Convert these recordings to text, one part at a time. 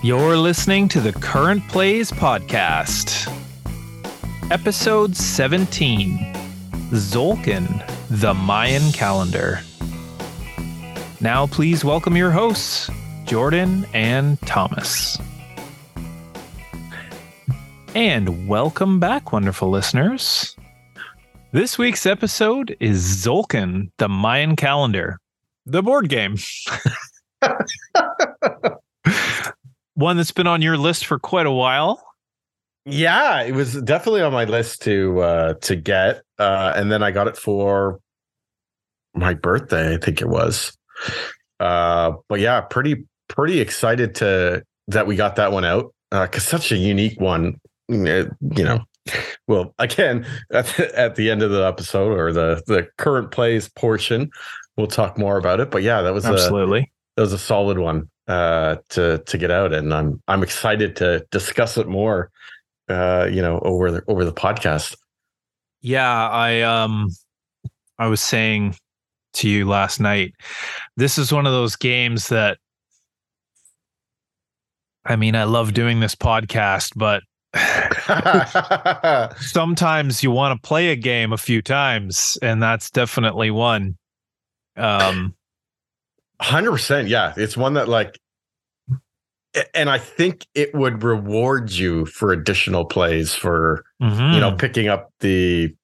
You're listening to the Current Plays Podcast, Episode 17 Tzolk'in, the Mayan Calendar. Now, please welcome your hosts, Jordan and Thomas. And welcome back, wonderful listeners. This week's episode is Tzolk'in, the Mayan Calendar, the board game. One that's been on your list for quite a while. Yeah, it was definitely on my list to uh to get. Uh and then I got it for my birthday, I think it was. Uh but yeah, pretty pretty excited to that we got that one out. Uh cuz such a unique one, you know. Well, again, at the, at the end of the episode or the the current plays portion, we'll talk more about it. But yeah, that was Absolutely. A, that was a solid one uh to to get out and I'm I'm excited to discuss it more uh you know over the over the podcast. Yeah, I um I was saying to you last night this is one of those games that I mean, I love doing this podcast, but sometimes you want to play a game a few times and that's definitely one. Um 100% yeah it's one that like and i think it would reward you for additional plays for mhm. you know picking up the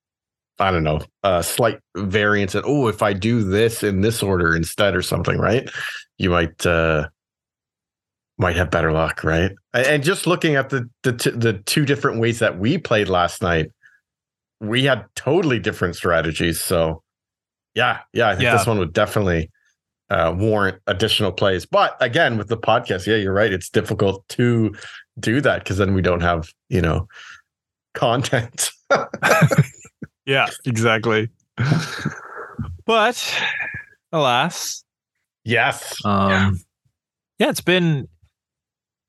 i don't know uh slight variance and oh if i do this in this order instead or something right you might uh might have better luck right and, and just looking at the the, t- the two different ways that we played last night we had totally different strategies so yeah yeah i think Yeah. this one would definitely uh, warrant additional plays. But again, with the podcast, yeah, you're right. It's difficult to do that because then we don't have, you know, content. Yeah, exactly. but alas, yes. um yeah, it's been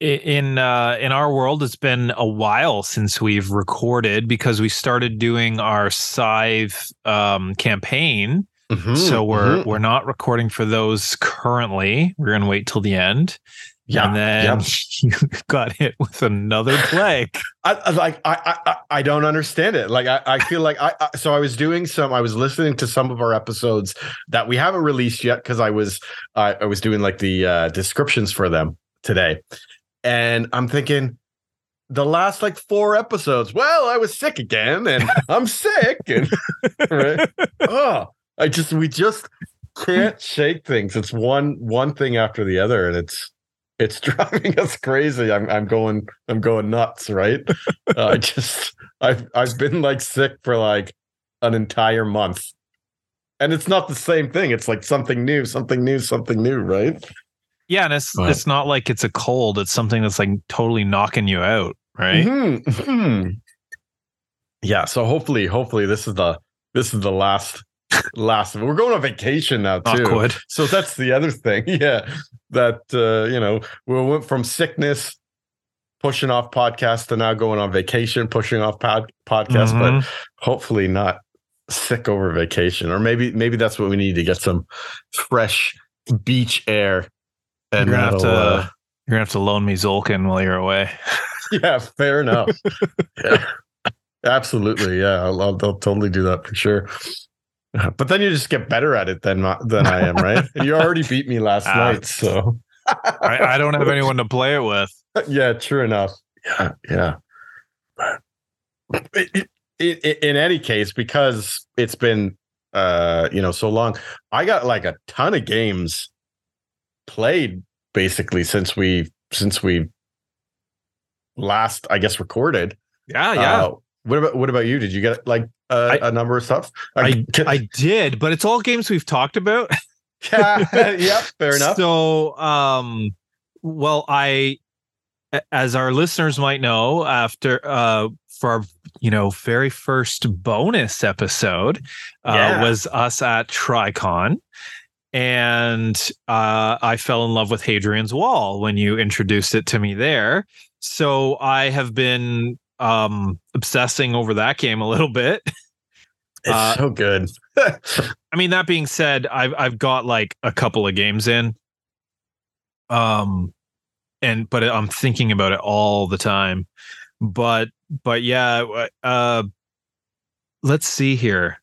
in uh in our world it's been a while since we've recorded because we started doing our scythe um campaign Mhm, so we're mhm. we're not recording for those currently we're gonna wait till the end yeah. and then yeah. you got hit with another plague I, like I, I I- I don't understand it. Like I, I feel like I, I so I was doing some I was listening to some of our episodes that we haven't released yet because I was uh, I was doing like the uh, descriptions for them today, and I'm thinking the last like four episodes. Well, I was sick again, and I'm sick, and right? oh, I just we just can't shake things. It's one one thing after the other, and it's it's driving us crazy. I'm I'm going I'm going nuts, right? uh, I just I've I've been like sick for like an entire month. And it's not the same thing. It's like something new, something new, something new, right? yeah and it's Right. it's not like it's a cold it's something that's like totally knocking you out right Mhm, mhm. Yeah, so hopefully hopefully this is the this is the last last we're going on vacation now too. Awkward. So that's the other thing. Yeah. That uh, you know, we went from sickness pushing off podcast to now going on vacation, pushing off pod, podcast, but Mhm. hopefully not sick over vacation. Or maybe maybe that's what we need to get some fresh beach air. And You're gonna have to- uh, You're gonna have to loan me Tzolk'in while you're away. yeah, fair enough. yeah. Absolutely. Yeah. I'll, I'll, I'll totally do that for sure. But then you just get better at it than than I am, right? You already beat me last Ah. night, so I, I don't have anyone to play it with. yeah, true enough. Yeah, yeah. It- it- it- it- in any case, because it's been uh, you know, so long, I got like a ton of games played basically since we since we last, I guess, recorded. Yeah, yeah. Uh, what about what about you? Did you get like uh, I- a number of stuff? I, I did, but it's all games we've talked about. yeah, yeah, fair enough. So, um, well, I, as our listeners might know, after uh, for our you know very first bonus episode, uh, Yeah. was us at Tricon. And uh, I fell in love with Hadrian's Wall when you introduced it to me there. So I have been um, obsessing over that game a little bit. It's uh, so good. I mean, that being said, I've I've got like a couple of games in. Um and but I'm thinking about it all the time. But but yeah, uh, let's see here.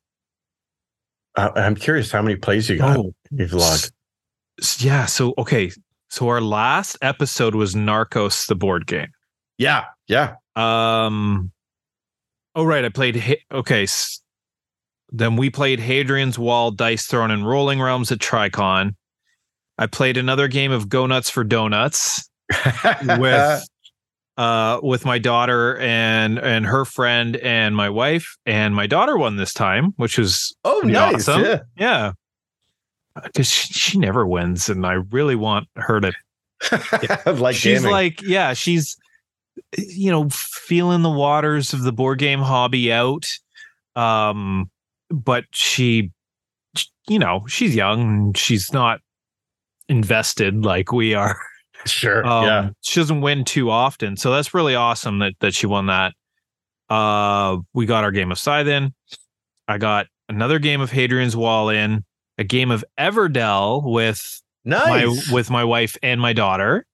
I, I'm curious how many plays you got. Oh, You've logged. s- yeah. So okay, so our last episode was Narcos, the board game. Yeah, yeah. Um. Oh right, I played. Okay, then we played Hadrian's Wall, Dice Throne, and Rolling Realms at Tricon. I played another game of Go Nuts for Donuts with uh with my daughter and and her friend and my wife and my daughter won this time, which was oh, nice. awesome. Yeah. yeah. Because she, she never wins, and I really want her to Yeah. like she's gaming. like yeah she's you know feeling the waters of the board game hobby out um but she you know she's young and she's not invested like we are sure. um yeah. she doesn't win too often so that's really awesome that that she won that uh we got our game of scythe in i got another game of hadrian's wall in a game of everdell with Nice. my with my wife and my daughter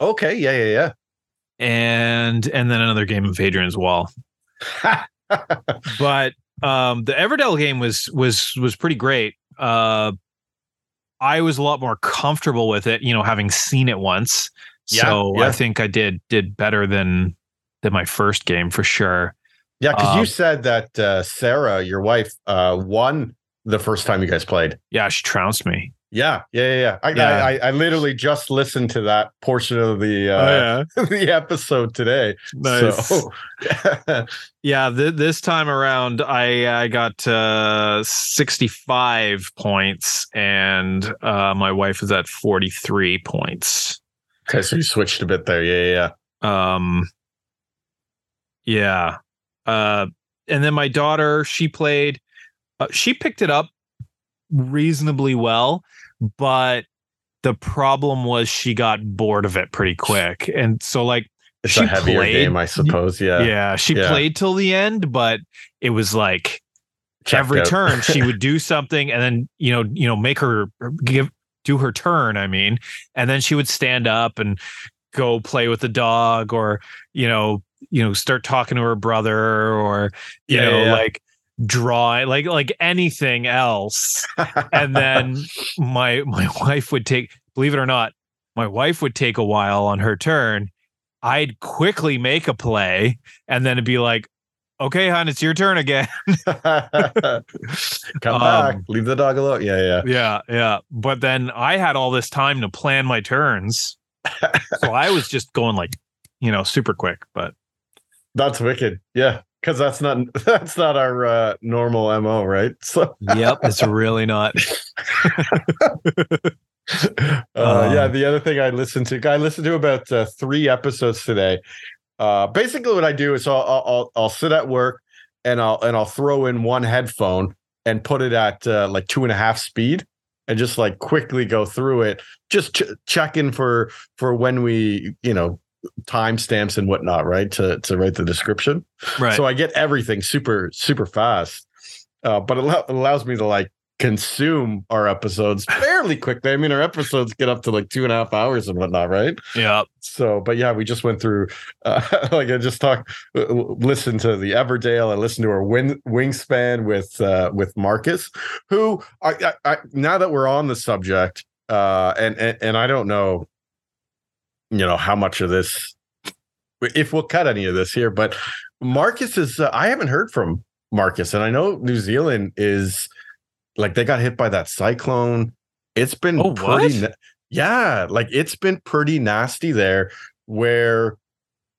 okay. Yeah, yeah, yeah, and and then another game of Hadrian's Wall. But um the Everdell game was was was pretty great. Uh I was a lot more comfortable with it, you know, having seen it once. Yeah, so yeah. I think I did did better than than my first game for sure. yeah, because you Um, said that uh, Sarah, your wife, uh, won the first time you guys played. Yeah, she trounced me. Yeah, yeah, yeah. yeah. I, Yeah. I, I, literally just listened to that portion of the uh, the episode today. So, yeah, th- this time around, I I got uh, sixty five points, and uh, my wife is at forty three points. okay, so you switched a bit there. Yeah, yeah, yeah. Um, yeah, uh, and then my daughter, she played, uh, she picked it up reasonably well, but the problem was she got bored of it pretty quick, and so like It's She a heavier played- game, I suppose. Yeah. yeah, she yeah. played till the end, but it was like Checked every out. turn she would do something and then you know you know make her give do her turn i mean and then she would stand up and go play with the dog or you know you know start talking to her brother or you Yeah, know yeah, like draw like like anything else and then my my wife would take believe it or not my wife would take a while on her turn i'd quickly make a play and then it'd be like okay hon it's your turn again Come Um, back. Leave the dog alone. Yeah, yeah. yeah yeah but then i had all this time to plan my turns so i was just going like you know super quick but That's wicked. Yeah. Cause that's not that's not our uh, normal MO, right? So yep it's really not uh, Um, yeah, the other thing I listened to, I listened to about uh, three episodes today. Uh, basically, what I do is I'll, I'll I'll sit at work and I'll and I'll throw in one headphone and put it at uh, like two and a half speed and just like quickly go through it, just ch- checking for for when we you know timestamps and whatnot, right? To to write the description. right So I get everything super, super fast. Uh, but it it allows me to like consume our episodes fairly quickly. I mean, our episodes get up to like two and a half hours and whatnot, right? yeah So, but yeah, we just went through, uh, like I just talked, uh, listened to the Everdell. I listened to our wing, wingspan with uh, with Marcus, who I, I, I now that we're on the subject, uh, and, and and I don't know, you know, how much of this, if we'll cut any of this here, but Marcus is. Uh, I haven't heard from Marcus, and I know New Zealand is like they got hit by that cyclone. It's been Oh, pretty. na- yeah, like it's been pretty nasty there, where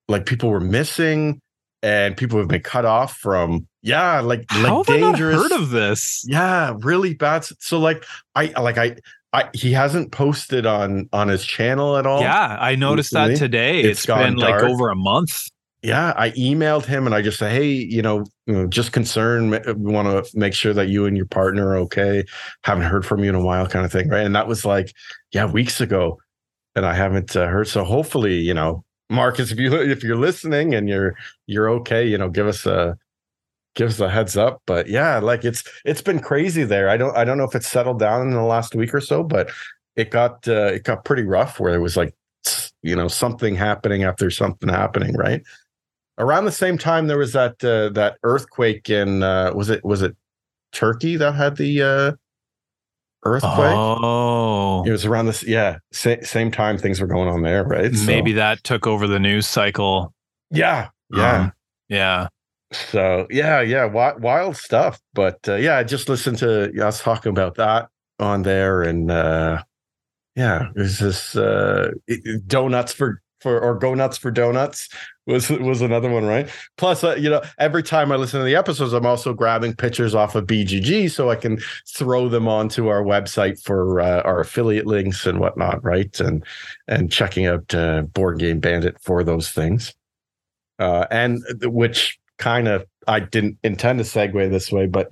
like people were missing and people have been cut off from. Yeah, like how like have i not dangerous. heard of this yeah, really bad. So like I like I. I, he hasn't posted on on his channel at all. yeah i noticed that today. It's it's been like over a month. Yeah i emailed him and i just said hey you know, just concerned we want to make sure that you and your partner are okay. Haven't heard from you in a while kind of thing right? And that was like yeah weeks ago. And i haven't uh, heard so hopefully you know marcus if you if you're listening and you're you're okay you know give us a give us a heads up but yeah like it's it's been crazy there i don't i don't know if it's settled down in the last week or so but it got uh, it got pretty rough where it was like you know something happening after something happening, right? Around the same time, there was that uh, that earthquake in uh, was it was it Turkey that had the uh, earthquake? Oh, It was around this, yeah, sa- same time things were going on there, right? So- maybe that took over the news cycle. yeah, yeah. Um, yeah. So yeah, yeah, wild, wild stuff. But uh, yeah, I just listened to us talking about that on there, and uh, yeah, there's this uh, donuts for for or go nuts for donuts was was another one, right? Plus, uh, you know, every time I listen to the episodes, I'm also grabbing pictures off of BGG so I can throw them onto our website for uh, our affiliate links and whatnot, right? And and checking out uh, Board Game Bandit for those things, uh, and which kind of I didn't intend to segue this way, but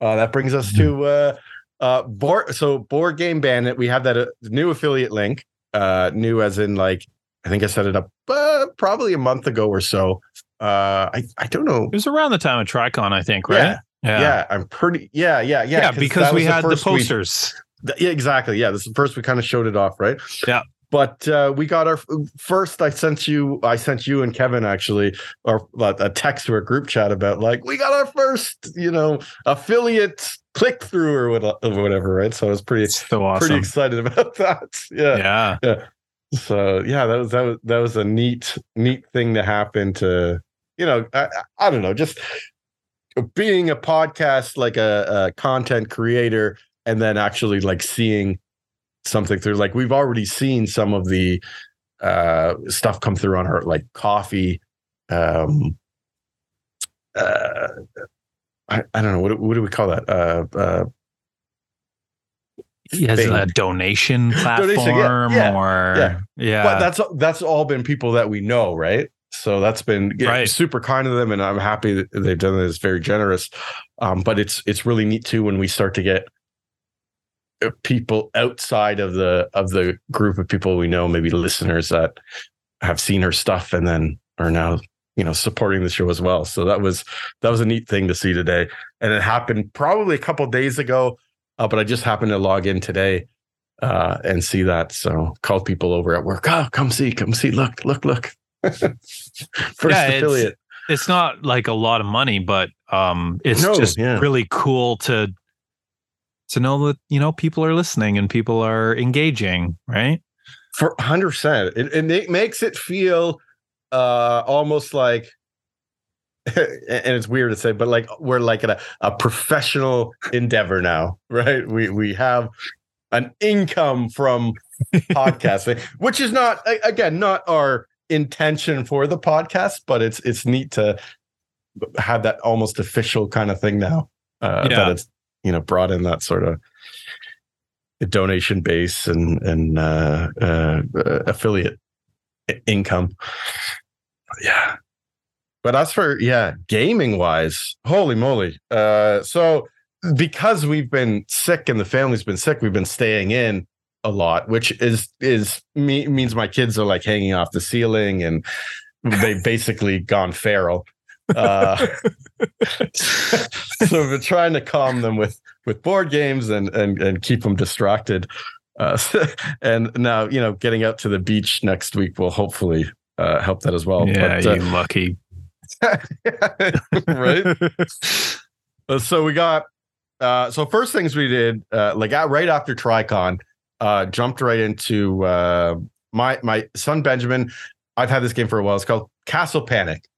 uh, that brings us to uh, uh, board. So Board Game Bandit, we have that uh, new affiliate link, uh, new as in like I think I set it up uh, probably a month ago or so. Uh, I I don't know. It was around the time of Tricon, I think, right? Yeah, yeah, I'm pretty. Yeah, yeah, yeah. Yeah, because we had the we- posters. Th- Yeah, exactly. Yeah, this is the first we kind of showed it off, right? Yeah. But uh, we got our first. I sent you. I sent you and Kevin actually, or uh, a text or a group chat about like we got our first, you know, affiliate click through or what- or whatever, right? So I was pretty so awesome. pretty excited about that. Yeah. yeah. So yeah, that was that was that was a neat neat thing to happen to you know I, I I don't know just being a podcast like a, a content creator and then actually like seeing something through like we've already seen some of the uh stuff come through on her like Ko-fi um uh I, I don't know what do- what do we call that uh uh He has thing. a donation platform Donation, yeah, yeah, or yeah. yeah. but that's that's all been people that we know, right? So that's been Right. super kind of them, and I'm happy that they've done this. Very generous, um, but it's it's really neat too when we start to get people outside of the of the group of people we know, maybe listeners that have seen her stuff and then are now you know supporting the show as well. So that was that was a neat thing to see today, and it happened probably a couple days ago, uh, but I just happened to log in today uh, and see that. So called people over at work. Oh, come see, come see. Look, look, look. First Yeah, it's- affiliate. it's not like a lot of money, but um it's No, just yeah. really cool to to know that you know people are listening and people are engaging, right? For hundred percent. It, and it makes it feel uh almost like and it's weird to say, but like we're like a, a professional endeavor now, right? We we have an income from podcasting, which is not again not our intention for the podcast, but it's it's neat to have that almost official kind of thing now. Uh, Yeah. That it's you know brought in that sort of donation base and and uh, uh, affiliate income. Yeah. But as for yeah, gaming wise, holy moly. Uh so because we've been sick and the family's been sick, we've been staying in a lot, which is is me, means my kids are like hanging off the ceiling and they've basically gone feral. Uh, so we've been trying to calm them with with board games and and and keep them distracted. Uh, and now you know, getting out to the beach next week will hopefully uh, help that as well. yeah, but, uh, you lucky. right. Uh, so we got uh so first things we did uh like right after tricon uh jumped right into uh my my son benjamin i've had this game for a while it's called castle panic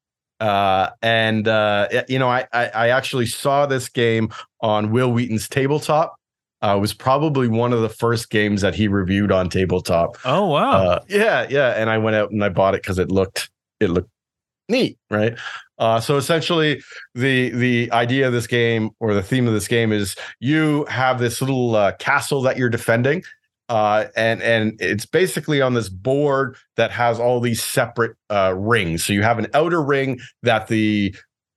uh and uh you know i i, I actually saw this game on wil wheaton's tabletop uh it was probably one of the first games that he reviewed on tabletop Oh wow. uh, yeah, yeah. And I went out and I bought it because it looked it looked neat, right? Uh, so essentially, the the idea of this game or the theme of this game is you have this little uh, castle that you're defending, uh, and and it's basically on this board that has all these separate uh, rings. So you have an outer ring that the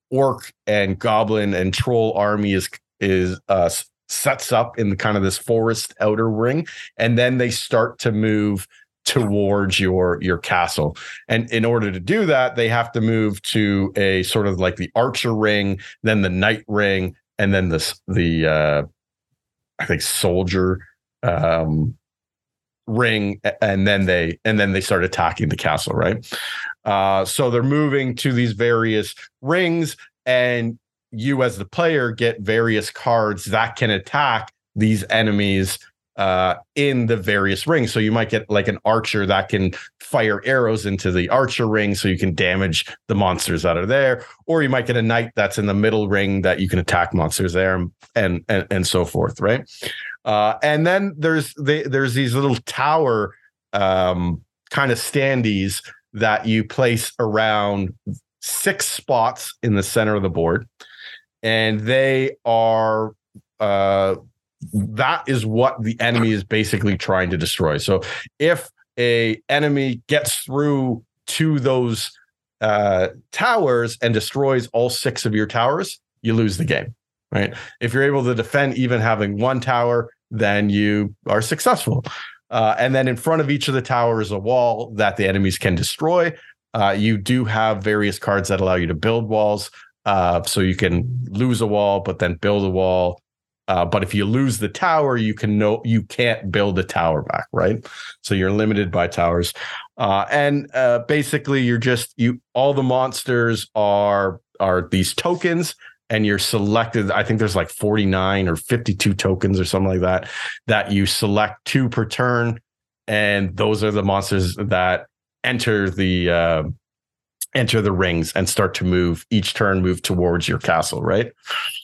orc and goblin and troll army is is uh, sets up in the kind of this forest outer ring, and then they start to move towards your your castle and in order to do that they have to move to a sort of like the archer ring then the knight ring and then this the uh i think soldier um ring and then they and then they start attacking the castle right uh so they're moving to these various rings and you as the player get various cards that can attack these enemies uh, in the various rings. So you might get like an archer that can fire arrows into the archer ring so you can damage the monsters that are there. Or you might get a knight that's in the middle ring that you can attack monsters there and and and so forth, right? Uh, and then there's the, there's these little tower um, kind of standees that you place around six spots in the center of the board. And they are uh, that is what the enemy is basically trying to destroy. So if a enemy gets through to those uh, towers and destroys all six of your towers, you lose the game. Right. If you're able to defend even having one tower, then you are successful. Uh, and then in front of each of the towers, a wall that the enemies can destroy. Uh, you do have various cards that allow you to build walls. Uh, so you can lose a wall, but then build a wall uh, but if you lose the tower, you can no, you can't build a tower back, right? So you're limited by towers. Uh, and uh, basically, you're just you. All the monsters are are these tokens, and you're selected. I think there's like 49 or 52 tokens or something like that that you select two per turn, and those are the monsters that enter the uh, enter the rings and start to move each turn move towards your castle right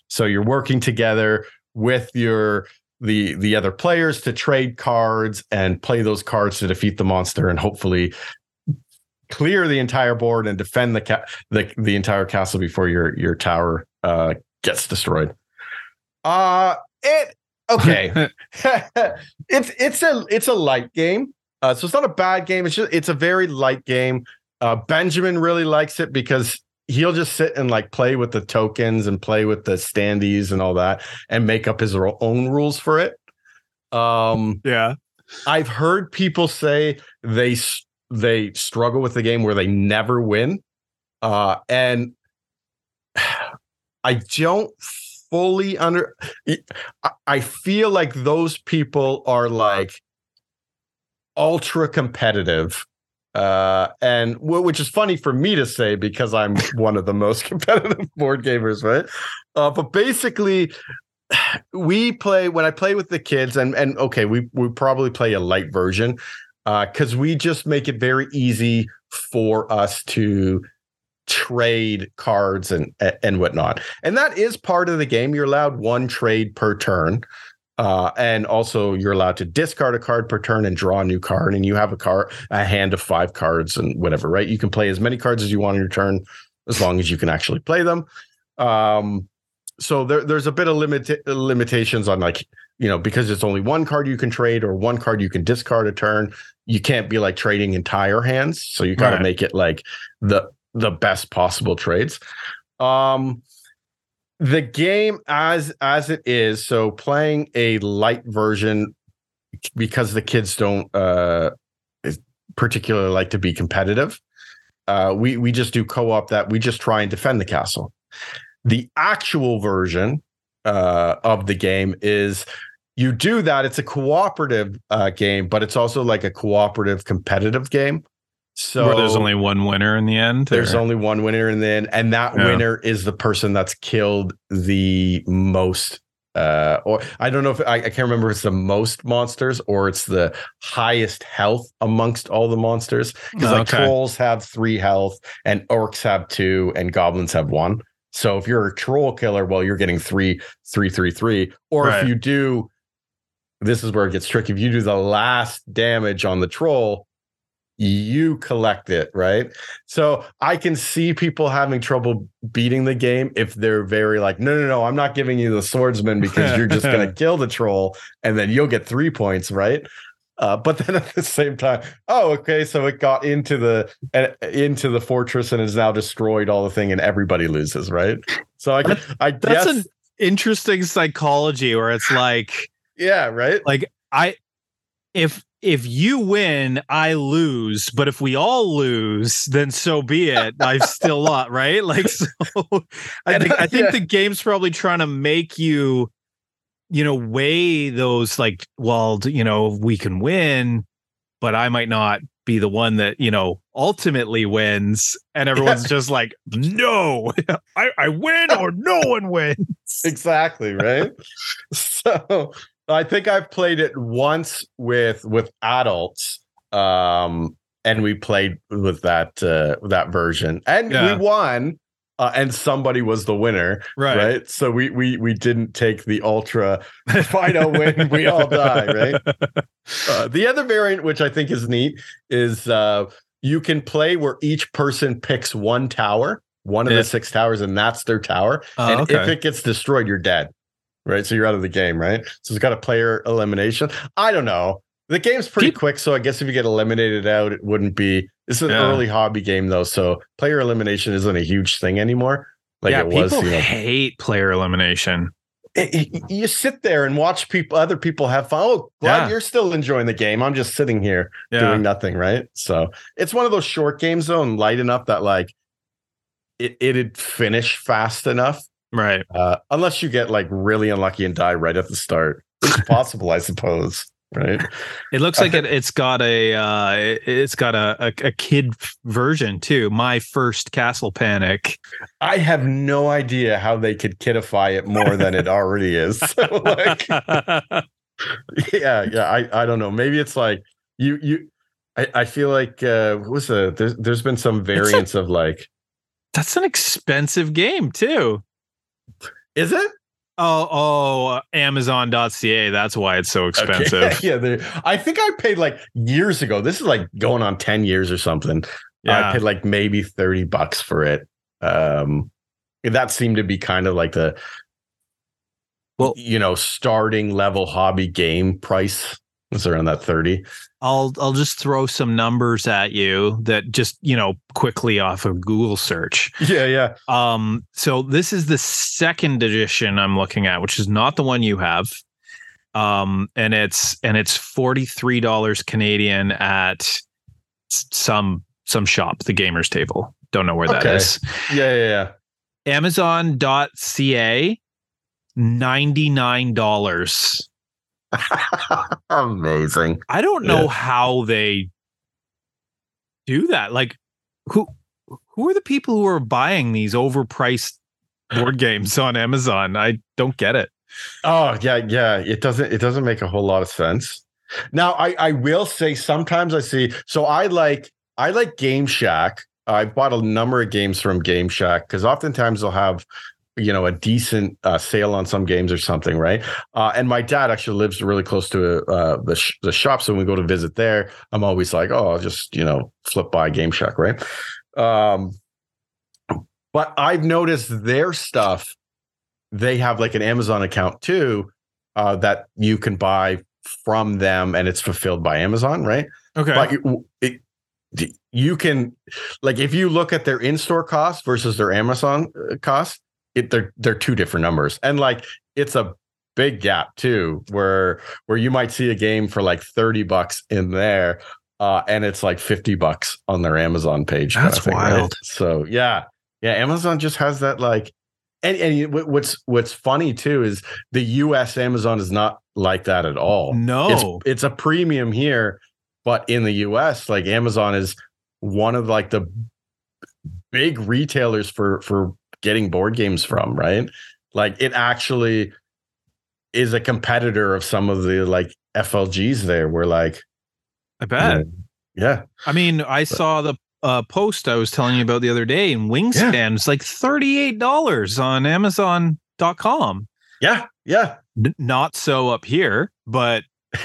so you're working together with your the the other players to trade cards and play those cards to defeat the monster and hopefully clear the entire board and defend the ca- the, the entire castle before your your tower uh, gets destroyed. Uh it okay. it's it's a it's a light game. Uh, so it's not a bad game. It's just it's a very light game. Uh, Benjamin really likes it because he'll just sit and like play with the tokens and play with the standees and all that and make up his own rules for it. Um, yeah, I've heard people say they they struggle with the game where they never win, uh, and I don't fully under. I feel like those people are like ultra competitive uh, and which is funny for me to say because I'm one of the most competitive board gamers, right? Uh, but basically, we play when I play with the kids, and and okay, we we probably play a light version because uh, we just make it very easy for us to trade cards and and whatnot. And that is part of the game. You're allowed one trade per turn. Uh, and also, you're allowed to discard a card per turn and draw a new card. And you have a card, a hand of five cards, and whatever. Right? You can play as many cards as you want in your turn, as long as you can actually play them. Um, so there, there's a bit of limit limitations on like you know because it's only one card you can trade or one card you can discard a turn. You can't be like trading entire hands, so you got to right. make it like the the best possible trades. Um, the game as as it is so playing a light version because the kids don't uh particularly like to be competitive uh we we just do co-op that we just try and defend the castle. The actual version uh of the game is you do that. It's a cooperative uh game but it's also like a cooperative competitive game so Where there's only one winner in the end. There's or? only one winner in the end, and that yeah. winner is the person that's killed the most. Uh, or I don't know if I, I can't remember if it's the most monsters or it's the highest health amongst all the monsters. Because like okay. trolls have three health, and orcs have two, and goblins have one. So if you're a troll killer, well, you're getting three, three, three, three. Or right. if you do, this is where it gets tricky. If you do the last damage on the troll, you collect it, right? So I can see people having trouble beating the game if they're very like, no, no, no, I'm not giving you the swordsman because you're just going to kill the troll and then you'll get three points, right? Uh, but then at the same time, oh, okay, so it got into the uh, into the fortress and has now destroyed all the thing, and everybody loses, right? So I, that, I that's guess, an interesting psychology where it's like, yeah, right, like I if if you win, I lose. But if we all lose, then so be it. I've still lost, right? Like so I think I think yeah. the game's probably trying to make you, you know, weigh those like, well, you know, we can win. but I might not be the one that you know ultimately wins and everyone's yeah. just like no I, I win or no one wins exactly right so i think i've played it once with with adults um and we played with that uh that version and yeah. we won uh, and somebody was the winner, right? Right. So we we we didn't take the ultra final win. We all die, right? Uh, the other variant, which I think is neat, is uh, you can play where each person picks one tower, one of the six towers, and that's their tower. Oh, and okay. if it gets destroyed, you're dead. Right. So you're out of the game, right? So it's got a player elimination. I don't know. The game's pretty quick, so I guess if you get eliminated out, it wouldn't be this is an yeah. early hobby game though, so player elimination isn't a huge thing anymore. Like yeah, it was. People you know, hate player elimination. It, it, you sit there and watch people, other people have fun. Oh, glad yeah. you're still enjoying the game. I'm just sitting here yeah. doing nothing, right? So it's one of those short games though, and light enough that like it it'd finish fast enough, right? Uh, unless you get like really unlucky and die right at the start. It's possible, I suppose right? It looks like it, it's got a uh, it's got a, a, a kid version too. My first Castle Panic. I have no idea how they could kidify it more than it already is. like, yeah, yeah. I I don't know. Maybe it's like you you. I, I feel like uh, what was a there's there's been some variants a, of like. That's an expensive game too. Is it? Oh, oh, Amazon.ca. That's why it's so expensive. Okay. yeah, I think I paid like years ago. This is like going on ten years or something. Yeah. I paid like maybe thirty bucks for it. Um, that seemed to be kind of like the, well, you know, starting level hobby game price. It's around that thirty. I'll I'll just throw some numbers at you that just you know quickly off of Google search. Yeah, yeah. Um, so this is the second edition I'm looking at, which is not the one you have. Um, and it's and it's forty three dollars Canadian at some some shop, the Gamers Table. Don't know where okay. that is. Yeah, yeah, yeah. Amazon.ca, ninety nine dollars. Amazing. I don't know yeah. how they do that. Like who who are the people who are buying these overpriced board games on Amazon? I don't get it. Oh, yeah, yeah. It doesn't it doesn't make a whole lot of sense. Now, I I will say sometimes I see so I like I like Game Shack. I bought a number of games from Game Shack because oftentimes they'll have you know a decent uh, sale on some games or something right? Uh, and my dad actually lives really close to uh, the, sh- the shop so when we go to visit there i'm always like oh i'll just you know flip by game shack right? Um, but i've noticed their stuff they have like an amazon account too uh, that you can buy from them and it's fulfilled by amazon right? Okay. But it, it, you can like if you look at their in-store cost versus their amazon uh, cost it they're they're two different numbers. And like it's a big gap too where where you might see a game for like 30 bucks in there uh and it's like 50 bucks on their amazon page that's thing, wild. Right? so yeah. Yeah amazon just has that like and and what's what's funny too is the us amazon is not like that at all. No. It's, it's a premium here but in the us like amazon is one of like the big retailers for for getting board games from, right? Like it actually is a competitor of some of the like FLGs there. We're like, I bet. You know, yeah. I mean, I but, saw the uh, post I was telling you about the other day, and Wingspan yeah. is like $38 on Amazon.com. Yeah. Yeah. N- not so up here, but.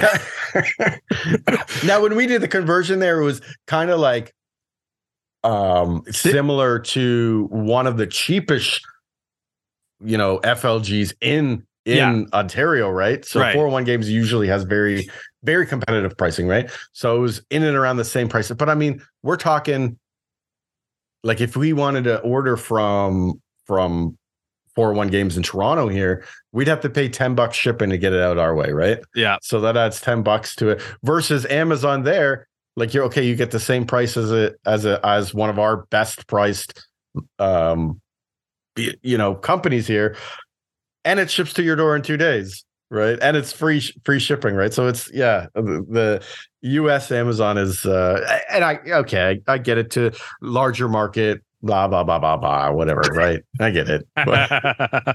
now, when we did the conversion there, it was kind of like um, similar to one of the cheapest, you know, FLGs in in yeah. Ontario, right? So right. 401 games usually has very very competitive pricing, right? So it was in and around the same price. But I mean, we're talking like if we wanted to order from from 401 games in Toronto here, we'd have to pay 10 bucks shipping to get it out our way, right? Yeah. So that adds 10 bucks to it versus Amazon there like you're okay you get the same price as a as a as one of our best priced um you know companies here and it ships to your door in two days right? And it's free free shipping, right? So it's yeah, the, the U.S. Amazon is, uh, and I okay, I, I get it to larger market, blah blah blah blah blah, whatever, right? I get it. But, yeah.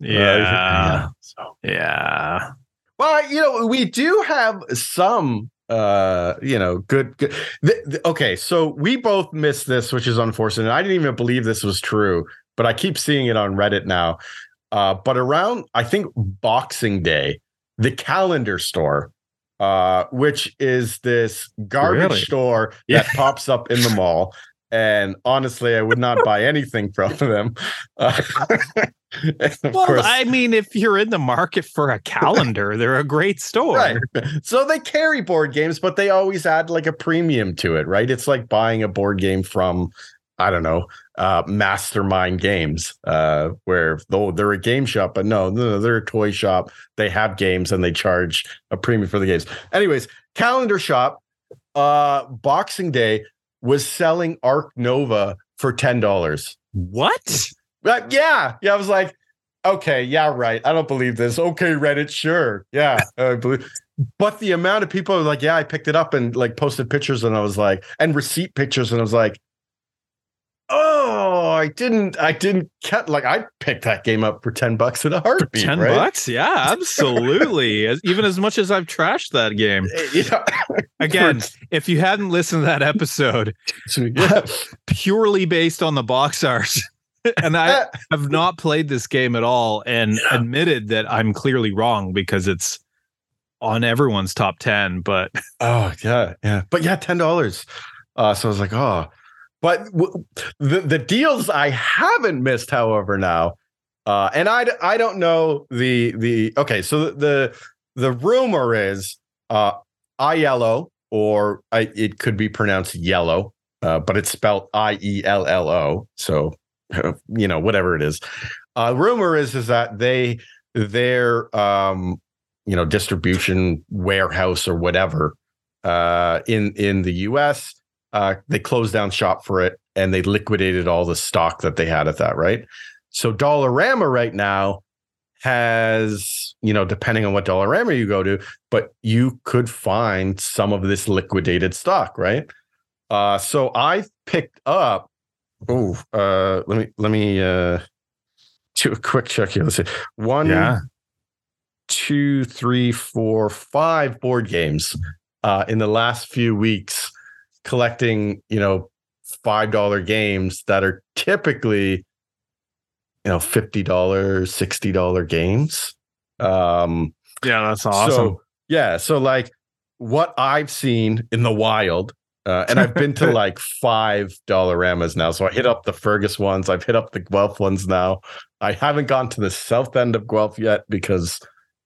yeah. So. Yeah. Well, you know, we do have some uh you know good good th- th- okay so we both missed this which is unfortunate i didn't even believe this was true but i keep seeing it on reddit now uh but around i think boxing day the calendar store uh which is this garbage Really? store Yeah. that pops up in the mall and honestly i would not buy anything from them uh, Well, course- I mean, if you're in the market for a calendar, they're a great store. Right. So they carry board games, but they always add like a premium to it, right? It's like buying a board game from, I don't know, uh, Mastermind Games, uh, where though they're a game shop, but no, no, no, they're a toy shop. They have games and they charge a premium for the games. Anyways, calendar shop, uh, Boxing Day was selling Ark Nova for ten dollars. What? But yeah, yeah, I was like, okay, yeah, right. I don't believe this. Okay, Reddit, sure, yeah, I believe. But the amount of people like, yeah, I picked it up and like posted pictures, and I was like, and receipt pictures, and I was like, I didn't, I didn't cut. Like, I picked that game up for ten bucks in a heartbeat. Ten right? bucks? Yeah, absolutely. As, even as much as I've trashed that game. Yeah. Again, if you hadn't listened to that episode, yeah. purely based on the box art, and I have not played this game at all, and admitted that I'm clearly wrong because it's on everyone's top ten. But Oh yeah, yeah. But yeah, ten dollars. Uh, so I was like, oh. But w- the the deals I haven't missed, however, now, uh, and I don't know the the okay. So the the, the rumor is uh, I yellow or I, it could be pronounced yellow, uh, but it's spelled I E L L O. So you know whatever it is. Uh, rumor is is that they their um you know distribution warehouse or whatever uh in in the US uh they closed down shop for it and they liquidated all the stock that they had at that right? So Dollarama right now has you know depending on what Dollarama you go to but you could find some of this liquidated stock right? Uh so I picked up oh uh let me let me uh do a quick check here. Let's see. One Yeah. two, three, four, five board games uh, in the last few weeks, collecting, you know, five dollar games that are typically, you know, fifty dollars, sixty dollar games. Um, yeah, that's so yeah, so like what I've seen in the wild, uh, and I've been to like five Dollaramas now. So I hit up the Fergus ones, I've hit up the Guelph ones now. I haven't gone to the south end of Guelph yet because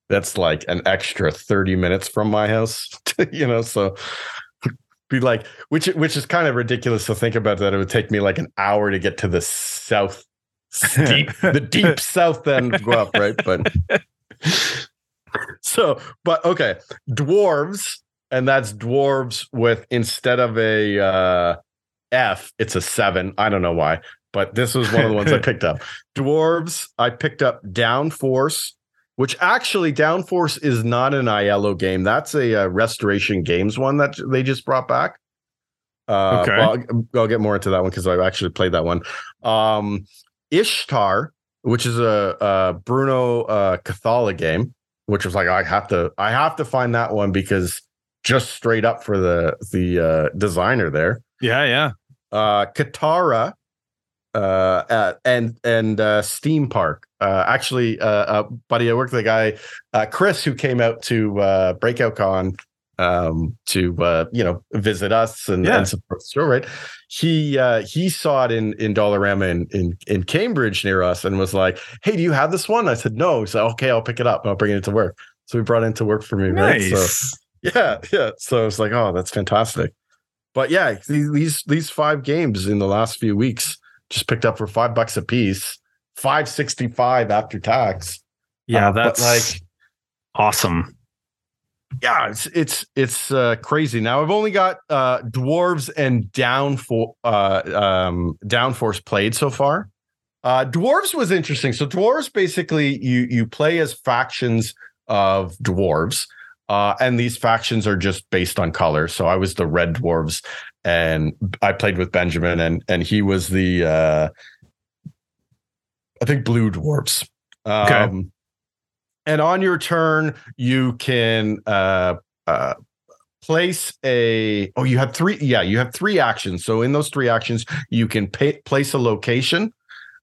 that's like an extra 30 minutes from my house, you know. So be like, which which is kind of ridiculous to think about that it would take me like an hour to get to the south deep, the deep south end of Guelph, right? But so, but okay, dwarves, and that's dwarves with instead of a uh, F, it's a seven. I don't know why, but this was one of the ones I picked up. Dwarves, I picked up Downforce, which actually Downforce is not an IELLO game. That's a uh, Restoration Games one that they just brought back. Uh, Okay. well, I'll, I'll get more into that one because I've actually played that one. Um, Ishtar, which is a, a Bruno uh, Cathala game, which was like I have to I have to find that one because just straight up for the the uh, designer there. yeah, yeah. Uh, Katara, uh, uh, and and uh, Steam Park. Uh, actually, uh, buddy, I worked with a guy, uh, Chris, who came out to uh, Breakout Con um to uh you know visit us and, Yeah. and support the show right? He uh he saw it in in dollarama in, in in cambridge near us and was like hey do you have this one? I said no. He said okay i'll pick it up i'll bring it to work. So we brought it into work for me right? So yeah yeah. So it's like oh that's fantastic. But yeah these these these five games in the last few weeks just picked up for five bucks a piece 565 after tax yeah, Uh, that's like awesome. yeah it's it's it's uh crazy now i've only got uh dwarves and down for uh um downforce played so far Uh, dwarves was interesting. So dwarves basically you you play as factions of dwarves, uh, and these factions are just based on color. So I was the red dwarves, and I played with Benjamin, and and he was the uh, I think blue dwarfs. Um, okay. And on your turn, you can uh, uh, place a. Oh, you have three. Yeah, you have three actions. So in those three actions, you can pay, place a location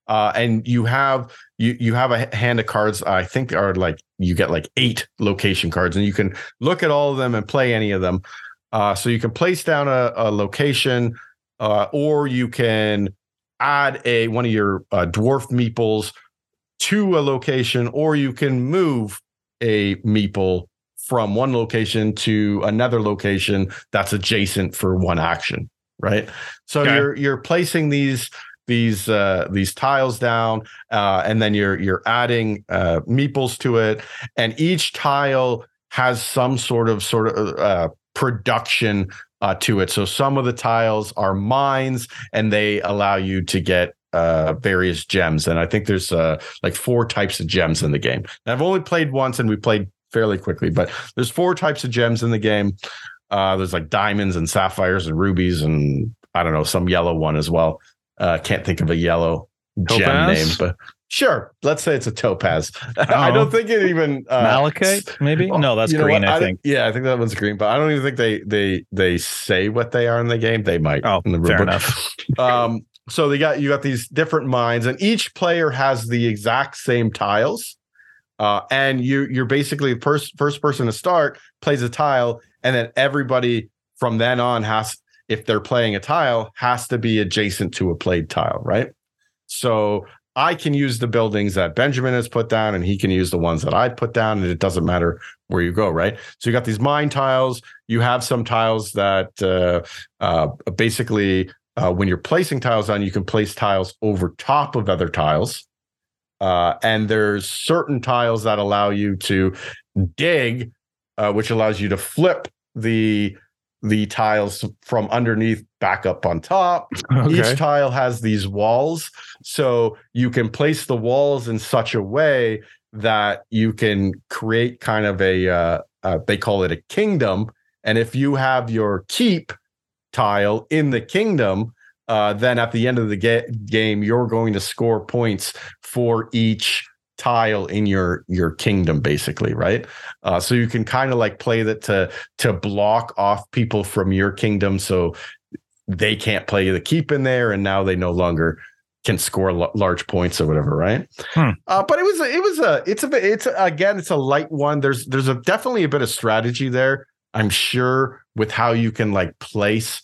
uh, and you have you you have a hand of cards. I think are like you get like eight location cards, and you can look at all of them and play any of them. Uh, so you can place down a, a location, uh, or you can add a one of your uh, dwarf meeples to a location, or you can move a meeple from one location to another location that's adjacent for one action. Right. So okay. you're you're placing these these uh, these tiles down, uh, and then you're you're adding uh, meeples to it, and each tile has some sort of sort of uh, production uh, to it. So some of the tiles are mines, and they allow you to get uh, various gems. And I think there's uh, like four types of gems in the game. And I've only played once, and we played fairly quickly, but there's four types of gems in the game. Uh, there's like diamonds and sapphires and rubies and I don't know some yellow one as well. Uh, can't think of a yellow topaz? gem name, but sure, let's say it's a topaz. Oh. I don't think it even uh, malachite. Maybe no, that's green. I, I, think. Yeah, I think that one's green, but I don't even think they they they say what they are in the game. They might. Oh, in the fair enough. um, so they got you got these different mines, and each player has the exact same tiles. Uh, and you you're basically the first first person to start plays a tile, and then everybody from then on has if they're playing a tile, has to be adjacent to a played tile, right? So I can use the buildings that Benjamin has put down, and he can use the ones that I put down, and it doesn't matter where you go, right? So you got these mine tiles. You have some tiles that uh, uh, basically, uh, when you're placing tiles on, you can place tiles over top of other tiles. Uh, and there's certain tiles that allow you to dig, uh, which allows you to flip the the tiles from underneath back up on top. Okay. Each tile has these walls. So you can place the walls in such a way that you can create kind of a, uh, uh, they call it a kingdom. And if you have your keep tile in the kingdom, uh, then at the end of the ga- game, you're going to score points for each tile in your your kingdom basically right uh, so you can kind of like play that to to block off people from your kingdom so they can't play the keep in there and now they no longer can score l- large points or whatever right? Hmm. uh, but it was it was a it's a it's a, again it's a light one. There's there's a definitely a bit of strategy there i'm sure with how you can like place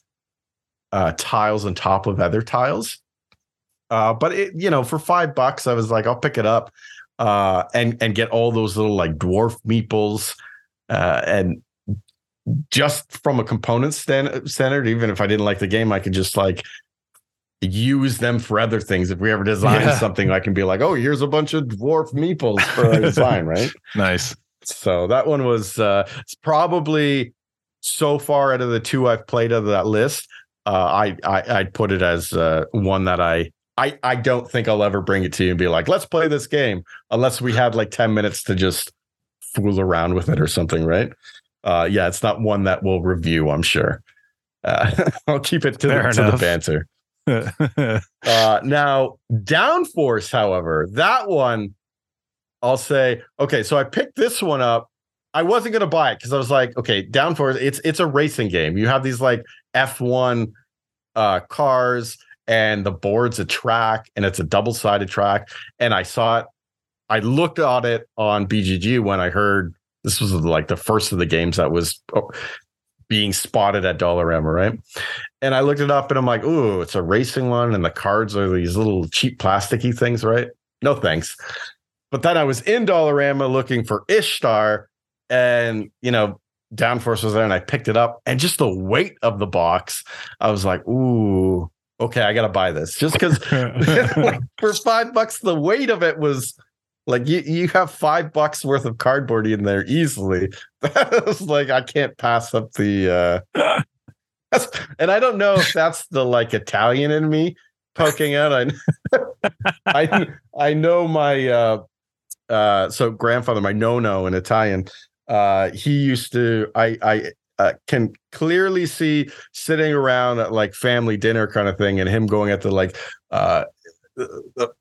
uh, tiles on top of other tiles. Uh, but it, you know, for five bucks, I was like, I'll pick it up uh, and and get all those little like dwarf meeples, uh, and just from a component stand- standard, even if I didn't like the game, I could just like use them for other things. If we ever design yeah. something, I can be like, oh, here's a bunch of dwarf meeples for a design, right? Nice. So that one was uh, it's probably so far out of the two I've played out of that list. Uh, I, I I'd put it as uh, one that I I I don't think I'll ever bring it to you and be like, let's play this game, unless we had like 10 minutes to just fool around with it or something, right? Uh, yeah, it's not one that we'll review, I'm sure. Uh, I'll keep it to, the, to the banter. uh, now, Downforce, however, that one, I'll say, okay, so I picked this one up. I wasn't gonna buy it because I was like, okay, Downforce, it's it's a racing game. You have these like F1 uh cars and the board's a track and it's a double-sided track and i saw it i looked at it on bgg when i heard this was like the first of the games that was oh, being spotted at dollarama right? And i looked it up and i'm like ooh it's a racing one and the cards are these little cheap plasticky things right? No thanks. But then i was in dollarama looking for ishtar and you know downforce was there and i picked it up and just the weight of the box i was like ooh okay, I gotta buy this. Just because like, for five bucks, the weight of it was like you you have five bucks worth of cardboard in there easily. That like I can't pass up the uh and I don't know if that's the like Italian in me poking out. I I I know my uh uh so grandfather, my no-no in Italian. Uh he used to I I uh, can clearly see sitting around at like family dinner kind of thing and him going at the like uh the,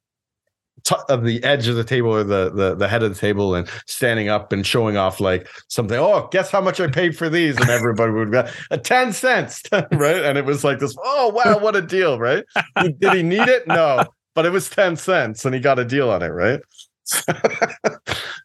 t- of the edge of the table or the, the the head of the table and standing up and showing off like something. Oh, guess how much I paid for these? And everybody would go, a uh, ten cents, right? And it was like this. Oh wow, what a deal, right? Did he need it? No, but it was ten cents, and he got a deal on it, right?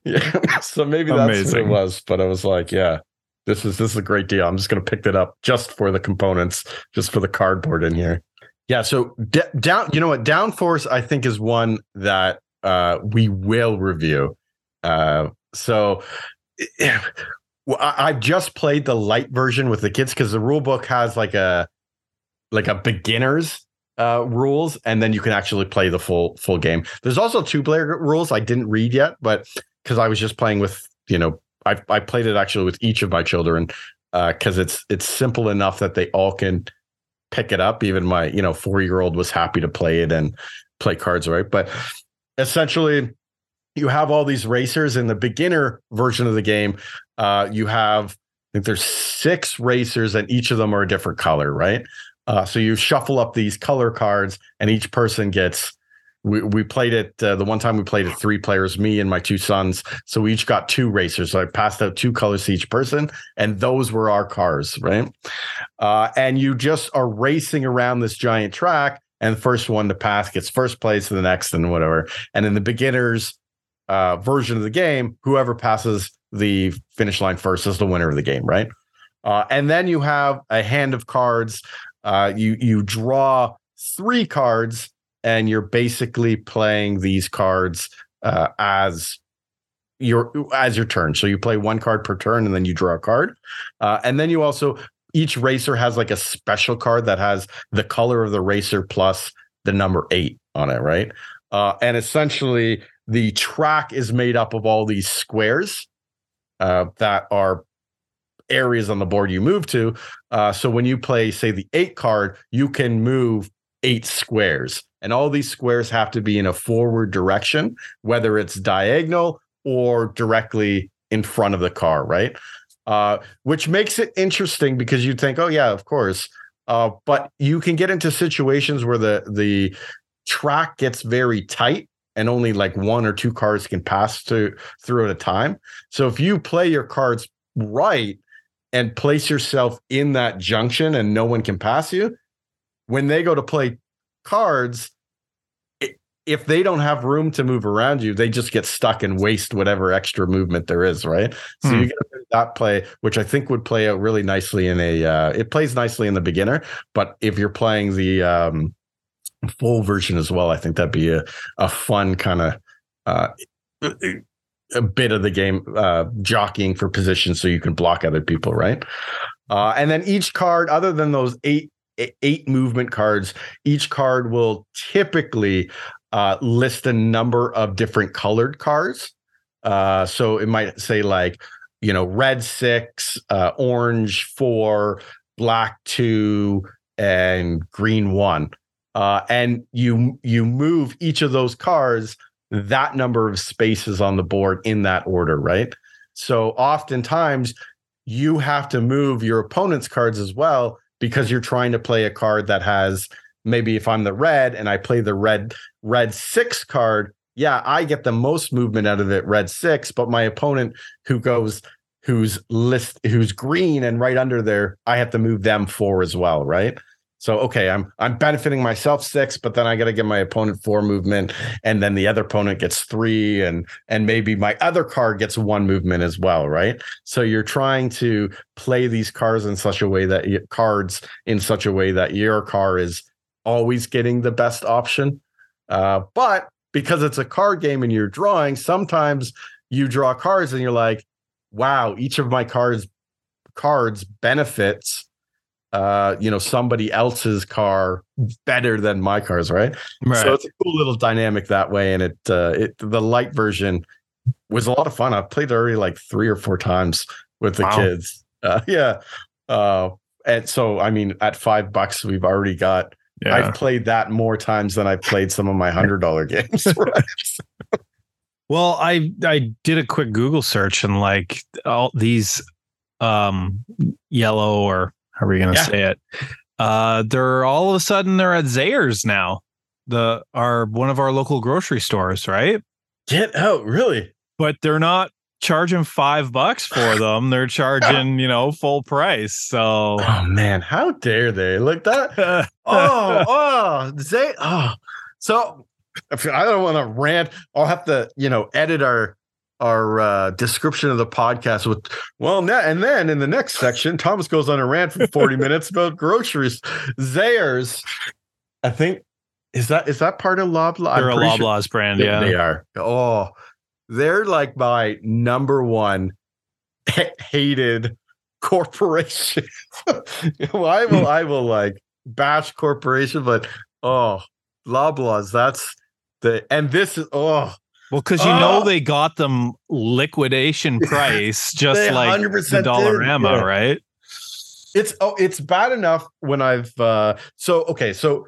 yeah, so maybe that's Amazing. what it was. But I was like, yeah, this is this is a great deal. I'm just going to pick that up just for the components, just for the cardboard in here. Yeah. So d- down, you know what? Downforce, I think, is one that uh, we will review. Uh, so well, I, have just played the light version with the kids because the rule book has like a like a beginners uh, rules, and then you can actually play the full full game. There's also two player rules I didn't read yet, but because I was just playing with you know I I played it actually with each of my children because uh, it's it's simple enough that they all can pick it up. Even my, you know, four year old was happy to play it and play cards, right? But essentially, you have all these racers in the beginner version of the game. Uh, you have, I think there's six racers, and each of them are a different color, right? Uh, so you shuffle up these color cards, and each person gets we, we played it uh, the one time we played it three players me and my two sons. So we each got two racers. So i passed out two colors to each person and those were our cars right? Uh, and you just are racing around this giant track and the first one to pass gets first place and the next and whatever. And in the beginners uh, version of the game whoever passes the finish line first is the winner of the game right? Uh, and then you have a hand of cards. Uh, you you draw three cards and you're basically playing these cards uh, as your as your turn. So you play one card per turn, and then you draw a card, uh, and then you also each racer has like a special card that has the color of the racer plus the number eight on it, right? Uh, and essentially, the track is made up of all these squares uh, that are areas on the board you move to. Uh, so when you play, say, the eight card, you can move eight squares and all these squares have to be in a forward direction, whether it's diagonal or directly in front of the car, right? Uh, which makes it interesting because you think, oh yeah, of course. Uh, but you can get into situations where the the track gets very tight and only like one or two cars can pass to, through at a time. So if you play your cards right and place yourself in that junction and no one can pass you, when they go to play cards, if they don't have room to move around you, they just get stuck and waste whatever extra movement there is, right? So hmm. you get that play, which I think would play out really nicely in a. Uh, it plays nicely in the beginner, but if you're playing the um, full version as well, I think that'd be a a fun kind of. Uh, a bit of the game uh, jockeying for position so you can block other people, right? Uh, and then each card, other than those eight eight movement cards. Each card will typically uh, list a number of different colored cards. Uh, so it might say like, you know, red six, uh, orange four, black two, and green one. Uh, and you you move each of those cards that number of spaces on the board in that order, right? So oftentimes you have to move your opponent's cards as well because you're trying to play a card that has maybe if I'm the red and I play the red red six card, yeah, I get the most movement out of it, red six, but my opponent who goes who's list who's green and right under there, I have to move them four as well, right? So okay, I'm I'm benefiting myself six, but then I got to get my opponent four movement, and then the other opponent gets three, and and maybe my other card gets one movement as well, right? So you're trying to play these cards in such a way that cards in such a way that your car is always getting the best option. Uh, but because it's a card game and you're drawing, sometimes you draw cards and you're like, wow, each of my cards cards benefits uh, you know, somebody else's car better than my cars, right? right? So it's a cool little dynamic that way. And it uh it the light version was a lot of fun. I've played already like three or four times with the wow. kids. Uh, yeah. Uh and so I mean at five bucks we've already got yeah. I've played that more times than I've played some of my hundred dollar games. Right? well, I I did a quick Google search and like all these um yellow or how are we gonna yeah. say it? Uh they're all of a sudden they're at Zehrs now. The are one of our local grocery stores, right? Get out, really? But they're not charging five bucks for them. They're charging, you know, full price. So Oh man, how dare they? Like that. oh, oh, they oh so I don't want to rant. I'll have to, you know, edit our our uh, description of the podcast with well and then in the next section thomas goes on a rant for 40 minutes about groceries. Zehrs i think is that is that part of loblaw? They're I'm a loblaws sure brand yeah. they are. Oh they're like my number one hated corporation. Well, i will i will like bash corporation but oh loblaws that's the and this is oh well, because you oh. know they got them liquidation price, just like the Dollarama, yeah. right? It's oh, it's bad enough when I've uh so okay, so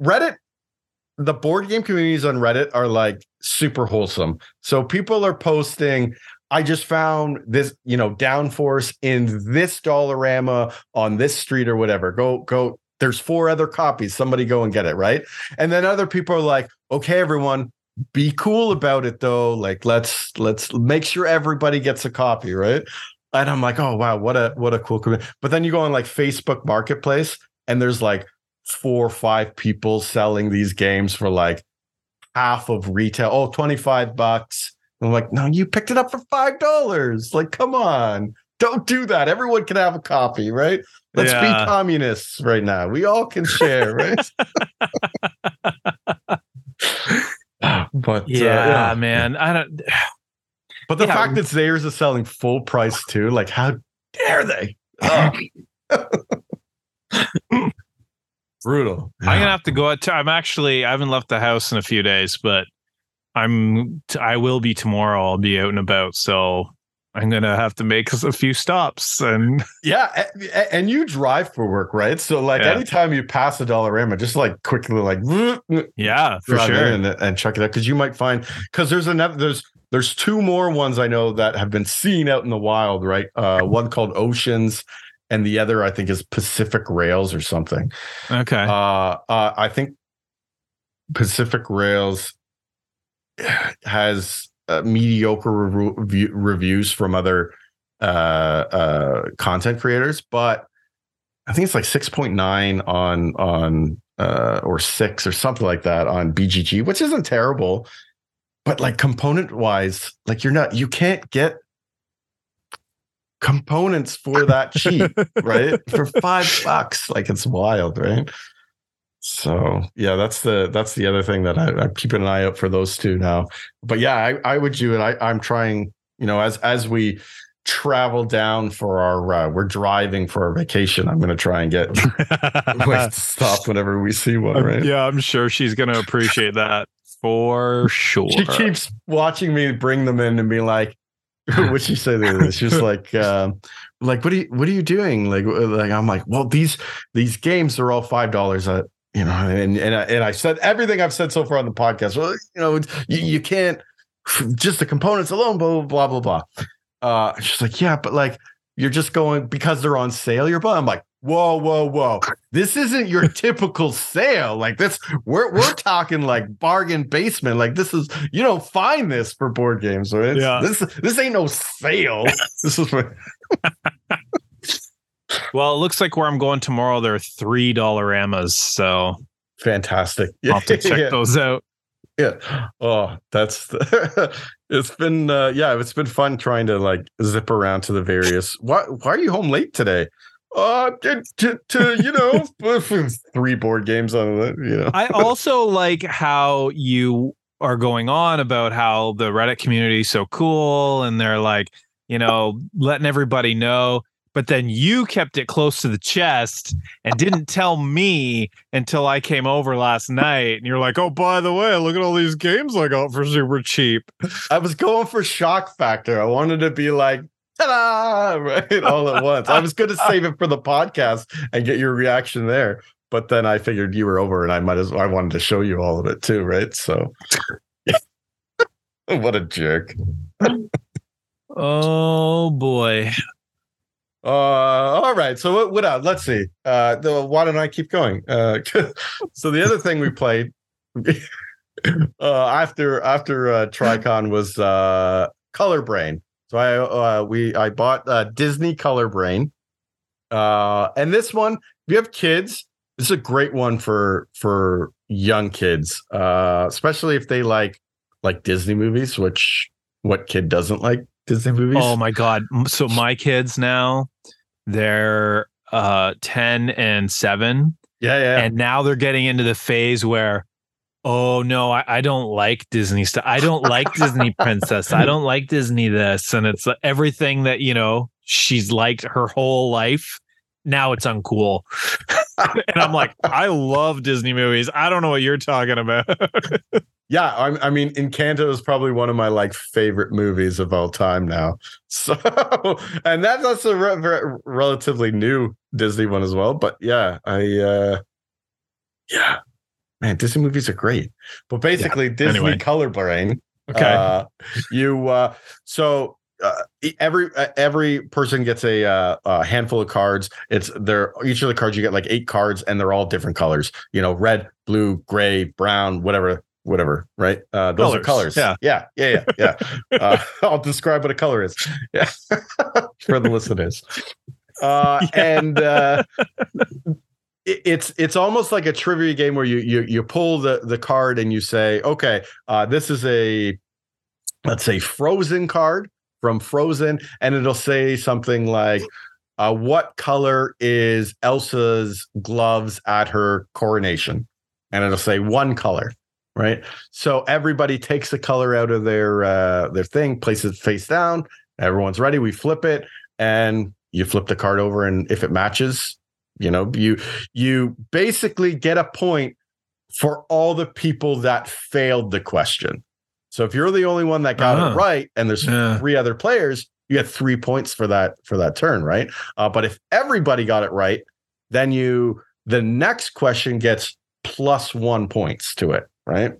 Reddit, the board game communities on Reddit are like super wholesome. So people are posting, I just found this, you know, downforce in this Dollarama on this street or whatever. Go, go. There's four other copies. Somebody go and get it, right? And then other people are like, okay, everyone, be cool about it though. Like let's let's make sure everybody gets a copy right? And i'm like oh wow what a what a cool commitment but then you go on like facebook marketplace and there's like four or five people selling these games for like half of retail. Oh 25 bucks. I'm like no you picked it up for five dollars. Like come on. Don't do that. Everyone can have a copy right? Let's yeah. be communists right now. We all can share right But uh, yeah, uh, yeah, man, I don't. But the yeah. fact that Zehrs is selling full price too, like how dare they? Brutal. I'm gonna have to go out. To, I'm actually I haven't left the house in a few days, but I'm I will be tomorrow. I'll be out and about, so I'm gonna have to make a few stops and yeah, and you drive for work, right? So like yeah. anytime you pass a Dollarama, just like quickly like yeah, for sure, and, and check it out because you might find because there's another there's there's two more ones I know that have been seen out in the wild, right? Uh, one called Oceans, and the other I think is Pacific Rails or something. Okay, uh, uh I think Pacific Rails has uh, mediocre review, reviews from other uh, uh, content creators, but I think it's like 6.9 on on uh, or six or something like that on BGG, which isn't terrible. But like component wise, like you're not you can't get components for that cheap, right? For five bucks. Like it's wild, right? So yeah, that's the that's the other thing that I, am keeping an eye out for those two now. But yeah, I, I would do it. I, I'm trying, you know, as as we travel down for our uh, we're driving for our vacation. I'm going to try and get to stop whenever we see one. Right? Yeah, I'm sure she's going to appreciate that for sure. She keeps watching me bring them in and be like, "What she say?" This she's like. Um, like what are you what are you doing like like i'm like well these these games are all five dollars at you know, and and I, and I said everything I've said so far on the podcast. Well, you know, you, you can't just the components alone, blah blah blah blah blah. Uh, she's like, yeah, but like you're just going because they're on sale. You're buying. I'm like, whoa, whoa, whoa. This isn't your typical sale. Like this, we're we're talking like bargain basement. Like this is you don't find this for board games, right? Yeah. This this ain't no sale. this is. Well, it looks like where I'm going tomorrow, there are three Dollaramas. So fantastic. I'll have to check yeah. those out. Yeah. Oh, that's the, it's been uh yeah, it's been fun trying to like zip around to the various why why are you home late today? Uh to, to, to you know three board games on it, you know. I also like how you are going on about how the Reddit community is so cool and they're like, you know, letting everybody know but then you kept it close to the chest and didn't tell me until I came over last night. And you're like, oh, by the way, look at all these games I got for super cheap. I was going for shock factor. I wanted to be like, ta-da, right, all at once. I was going to save it for the podcast and get your reaction there. but then I figured you were over, and I might as well. I wanted to show you all of it too, right? So, what a jerk. oh boy. Uh, all right. So what? What else? Let's see. Uh, the, why don't I keep going? Uh, so the other thing we played uh, after after uh, Tricon was uh, Color Brain. So I uh, we I bought uh, Disney Color Brain, uh, and this one, if you have kids, this is a great one for for young kids, uh, especially if they like like Disney movies. Which what kid doesn't like Disney movies? Oh my god! So my kids now, they're uh 10 and 7 yeah yeah. And now they're getting into the phase where oh no I, I don't like disney stuff i don't like disney princess. I don't like disney this. And it's everything that you know she's liked her whole life now it's uncool. And i'm like i love disney movies. I don't know what you're talking about yeah I, I mean encanto is probably one of my like favorite movies of all time now so and that's also a re- relatively new disney one as well but yeah i uh yeah man disney movies are great but basically yeah. disney anyway. color brain okay uh, you uh so uh, every uh, every person gets a, uh, a handful of cards. It's there. Each of the cards you get like eight cards, and they're all different colors. You know, red, blue, gray, brown, whatever whatever, right? Uh, those colors. are colors. Yeah, yeah, yeah, yeah. yeah. uh, I'll describe what a color is. Yeah, for the listeners. Uh, yeah. And uh, it, it's it's almost like a trivia game where you you you pull the the card and you say, okay, uh, this is a let's say Frozen card from Frozen, and it'll say something like. Uh, what color is Elsa's gloves at her coronation? And it'll say one color right? So everybody takes the color out of their uh, their thing, places it face down. Everyone's ready. We flip it, and you flip the card over, and if it matches, you know, you you basically get a point for all the people that failed the question. So if you're the only one that got uh-huh. it right, and there's yeah. three other players, you get three points for that for that turn, right? Uh, but if everybody got it right, then you the next question gets plus one points to it right?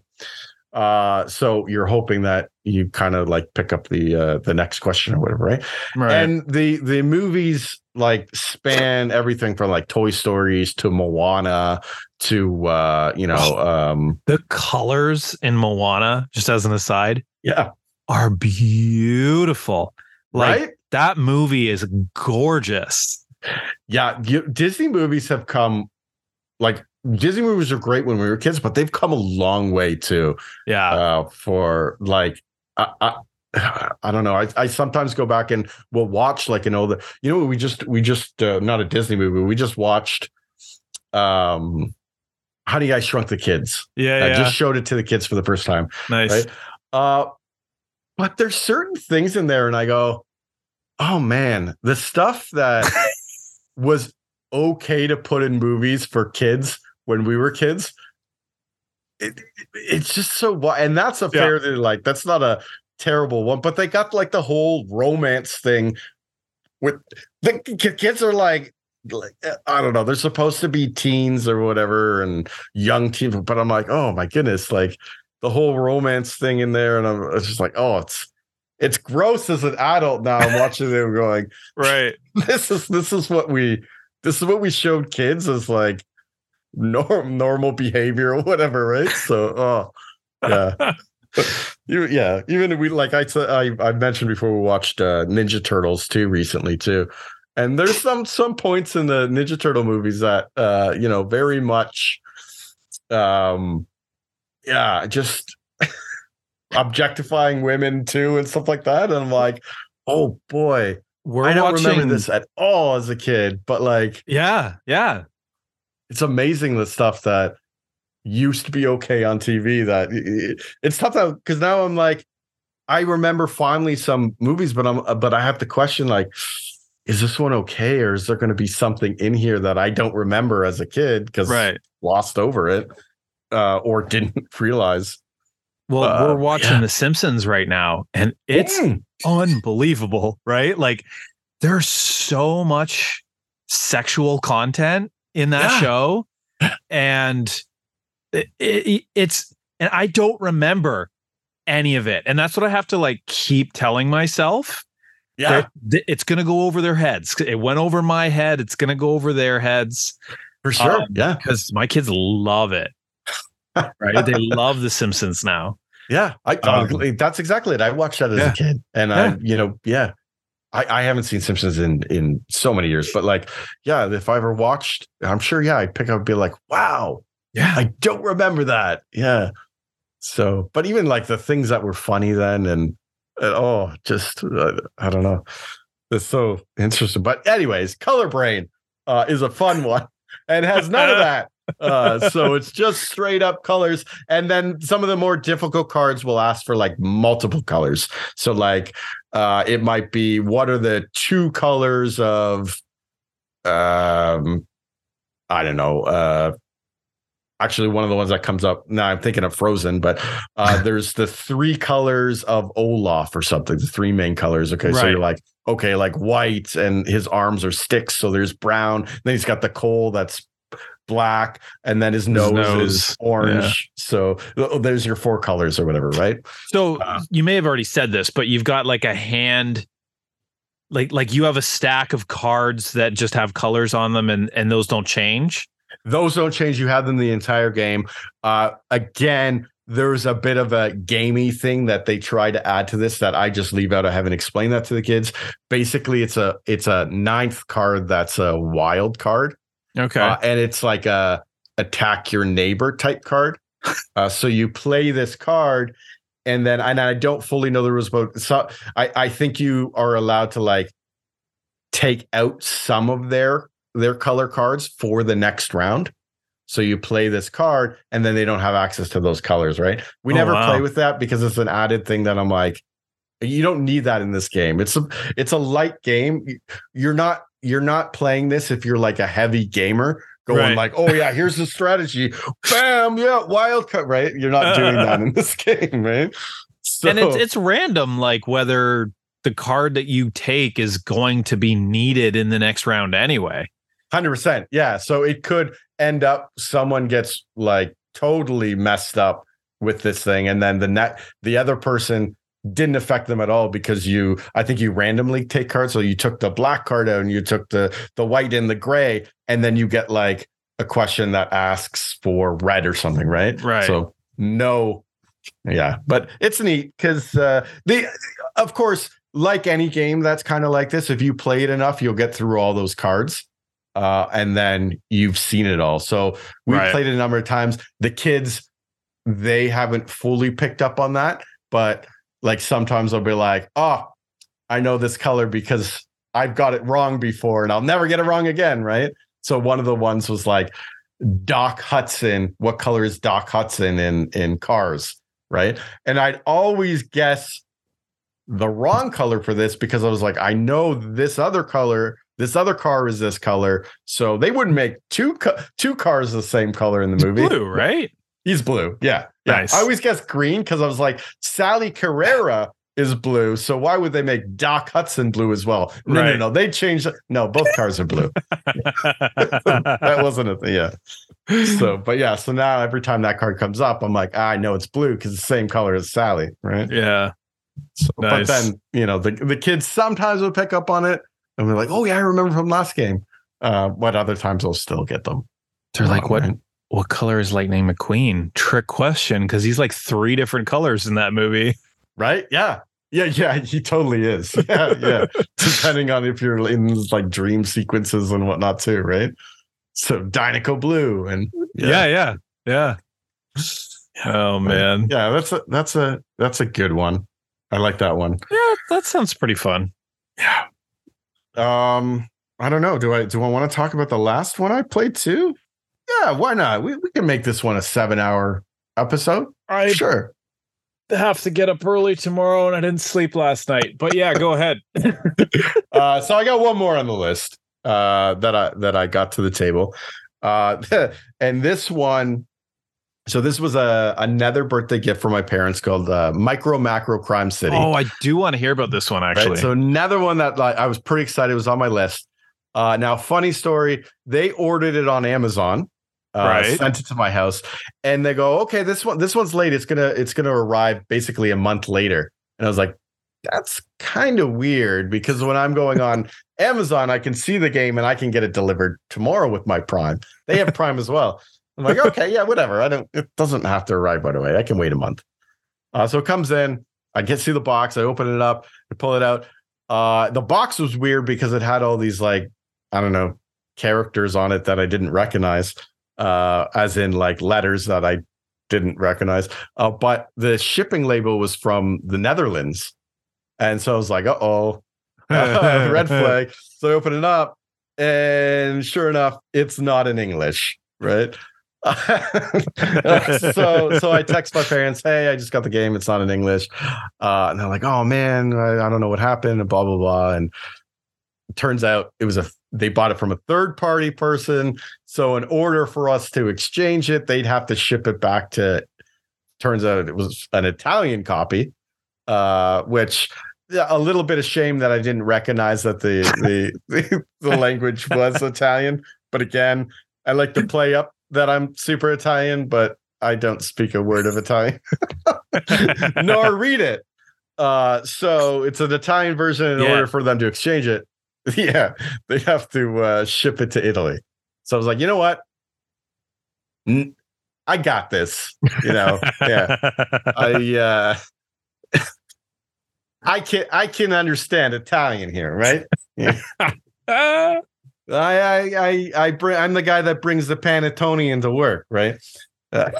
Uh, so you're hoping that you kind of like pick up the uh, the next question or whatever, right? right? And the the movies like span everything from like Toy Stories to Moana to uh, you know um the colors in Moana, just as an aside, yeah, are beautiful. Like right? that movie is gorgeous. Yeah, you, Disney movies have come like Disney movies are great when we were kids, but they've come a long way too. Yeah. Uh, for like, I, I, I don't know. I, I sometimes go back and we'll watch like you know the you know we just we just uh, not a Disney movie. We just watched um how do you guys Shrunk the Kids. Yeah, I yeah. just showed it to the kids for the first time. Nice. Right? Uh, but there's certain things in there, and I go, oh man, the stuff that was okay to put in movies for kids when we were kids. It, it's just so and that's a fair yeah. like that's not a terrible one but they got like the whole romance thing with the kids are like like uh, I don't know, they're supposed to be teens or whatever and young teens, but I'm like, oh my goodness, like the whole romance thing in there, and I'm just like, oh, it's it's gross as an adult now. I'm watching them going, right. This is this is what we this is what we showed kids as like norm normal behavior or whatever, right? So, oh, yeah. you, yeah, even we like I said I I mentioned before we watched uh, Ninja Turtles too recently too, and there's some some points in the Ninja Turtle movies that uh you know very much, um, yeah, just objectifying women too and stuff like that, and I'm like, oh boy, We're I don't watching... remember this at all as a kid, but like, yeah, yeah, it's amazing the stuff that used to be okay on TV that it's tough that because now I'm like, I remember finally some movies, but I'm but I have to question like, is this one okay, or is there going to be something in here that I don't remember as a kid because right. lost over it uh, or didn't realize. Well, uh, we're watching yeah. The Simpsons right now, and it's mm. unbelievable, right? Like, there's so much sexual content in that yeah. show and it, it, it's and I don't remember any of it, and that's what I have to like keep telling myself. Yeah, it's gonna go over their heads. It went over my head. It's gonna go over their heads for sure. Um, yeah, because my kids love it. right, they love The Simpsons now. Yeah, I, um, that's exactly it. I watched that as yeah. a kid, and yeah. I, you know, yeah, I, I haven't seen Simpsons in in so many years, but like, yeah, if I ever watched, I'm sure, yeah, I'd pick up and be like, wow, yeah, I don't remember that. Yeah. So, but even like the things that were funny then, and, and oh, just uh, I don't know, it's so interesting. But anyways, Color Brain uh, is a fun one and has none of that. Uh, so it's just straight up colors. And then some of the more difficult cards will ask for like multiple colors. So like uh, it might be what are the two colors of um I don't know, uh actually one of the ones that comes up now i'm thinking of frozen but uh there's the three colors of olaf or something the three main colors okay right. so you're like okay like white and his arms are sticks so there's brown then he's got the coal that's black, and then his nose, his nose. is orange. Yeah. So oh, there's your four colors or whatever, right? So uh, you may have already said this, but you've got like a hand like like you have a stack of cards that just have colors on them and and those don't change those don't change you have them the entire game uh again there's a bit of a gamey thing that they try to add to this that I just leave out. I haven't explained that to the kids. Basically, it's a it's a ninth card that's a wild card. Okay. Uh, and it's like a attack your neighbor type card. Uh, so you play this card, and then and I don't fully know the rules, but so I I think you are allowed to like take out some of their their color cards for the next round. So you play this card, and then they don't have access to those colors, right? We oh, never wow. play with that because it's an added thing that I'm like, you don't need that in this game. It's a it's a light game. You're not you're not playing this if you're like a heavy gamer going right. like, oh yeah, here's the strategy. Bam, yeah, wild cut, right? You're not doing that in this game, right? So, and it's it's random, like whether the card that you take is going to be needed in the next round anyway. Hundred percent, yeah. So it could end up someone gets like totally messed up with this thing, and then the net the other person didn't affect them at all because you I think you randomly take cards. So you took the black card out and you took the the white and the gray, and then you get like a question that asks for red or something, right? Right. So no, yeah, but it's neat because uh, the of course, like any game that's kind of like this, if you play it enough, you'll get through all those cards. Uh, and then you've seen it all. So we right. played it a number of times. The kids, they haven't fully picked up on that, but like sometimes I'll be like, oh, I know this color because I've got it wrong before and I'll never get it wrong again. Right. So one of the ones was like Doc Hudson. What color is Doc Hudson in in cars? Right. And I'd always guess the wrong color for this because I was like, I know this other color, this other car is this color. So they wouldn't make two two cars the same color in the movie. Blue, right? He's blue. Yeah. Yeah. Nice. I always guess green because I was like, Sally Carrera is blue. So why would they make Doc Hudson blue as well? No, right. no, no. They changed. No, both cars are blue. that wasn't a thing. Yeah. So, but yeah. So now every time that card comes up, I'm like, ah, I know it's blue because it's the same color as Sally. Right. Yeah. So, nice. But then, you know, the, the kids sometimes will pick up on it and we're like, oh, yeah, I remember from last game. Uh, but other times they'll still get them. They're like, what? Right? What color is Lightning McQueen? Trick question because he's like three different colors in that movie. Right? Yeah. Yeah, yeah, he totally is. Yeah, yeah. Depending on if you're in like dream sequences and whatnot too, right? So Dinoco Blue and yeah, yeah, yeah. yeah. Oh man. Yeah, that's a that's a that's a good one. I like that one. Yeah, that sounds pretty fun. Yeah. Um, I don't know. Do I do I want to talk about the last one I played too? Yeah, why not? We, we can make this one a seven hour episode. I sure have to get up early tomorrow and I didn't sleep last night. But yeah, go ahead. uh, so I got one more on the list uh, that I that I got to the table. Uh, and this one, so this was a another birthday gift for my parents called uh, Micro Macro Crime City. Oh, I do want to hear about this one actually. Right? So another one that like, I was pretty excited was on my list. Uh, now, funny story, they ordered it on Amazon uh, right. sent it to my house, and they go, "Okay, this one, this one's late. It's gonna, it's gonna arrive basically a month later." And I was like, "That's kind of weird because when I'm going on Amazon, I can see the game and I can get it delivered tomorrow with my Prime. They have Prime as well." I'm like, "Okay, yeah, whatever. I don't. It doesn't have to arrive right away. I can wait a month." Uh, so it comes in. I get see the box. I open it up. I pull it out. Uh, the box was weird because it had all these like I don't know characters on it that I didn't recognize, uh, as in like letters that I didn't recognize. Uh, but the shipping label was from the Netherlands, and so I was like, "Uh oh, red flag." So I open it up, and sure enough, it's not in English, right? so so I text my parents, hey, I just got the game. It's not in English. Uh, and they're like, oh man, I, I, don't know what happened, and blah blah blah. And turns out it was a they bought it from a third party person. So in order for us to exchange it, they'd have to ship it back to. Turns out it was an Italian copy, uh, which a little bit of shame that I didn't recognize that the the the, the language was Italian. But again, I like to play up that I'm super Italian, but I don't speak a word of Italian, nor read it. Uh, so it's an Italian version. In yeah. order for them to exchange it, yeah, they have to uh, ship it to Italy. So I was like, you know what? I got this. You know, yeah. I uh, I can I can understand Italian here, right? Yeah. I I I, I bring. I'm the guy that brings the panettone into work, right? Uh,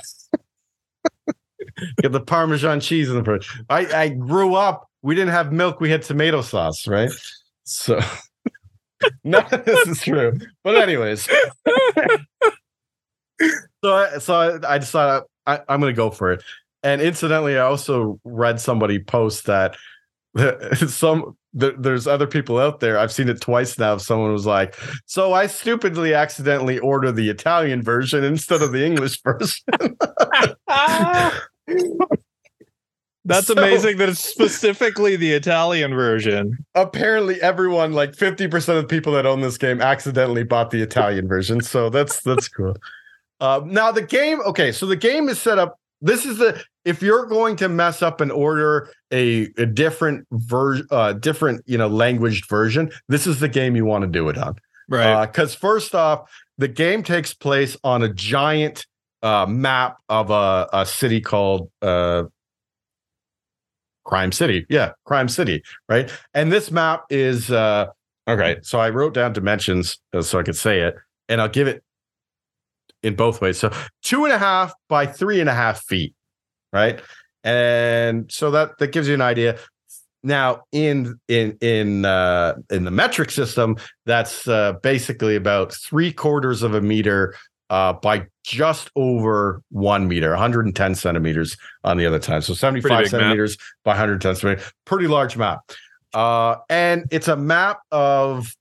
get the Parmesan cheese in the fridge. I I grew up. We didn't have milk. We had tomato sauce, right? So none of this is true. But anyways, so I, so I, I decided I, I'm going to go for it. And incidentally, I also read somebody post that some there's other people out there. I've seen it twice now. Someone was like, "So I stupidly accidentally ordered the Italian version instead of the English version." That's so, amazing that it's specifically the Italian version. Apparently, everyone, like 50% of people that own this game, accidentally bought the Italian version. So that's that's cool. Uh, now the game, okay, so the game is set up this is the if you're going to mess up and order a, a different version uh different you know languaged version this is the game you want to do it on right because uh, first off the game takes place on a giant uh map of a, a city called uh crime city yeah crime city right and this map is uh okay so i wrote down dimensions uh, so i could say it and i'll give it in both ways. So two and a half by three and a half feet, right? And so that that gives you an idea. Now in in in uh, in the metric system, that's uh, basically about three quarters of a meter uh, by just over one meter, 110 centimeters on the other time. So 75 centimeters map. by 110 centimeters. Pretty large map. Uh, and it's a map of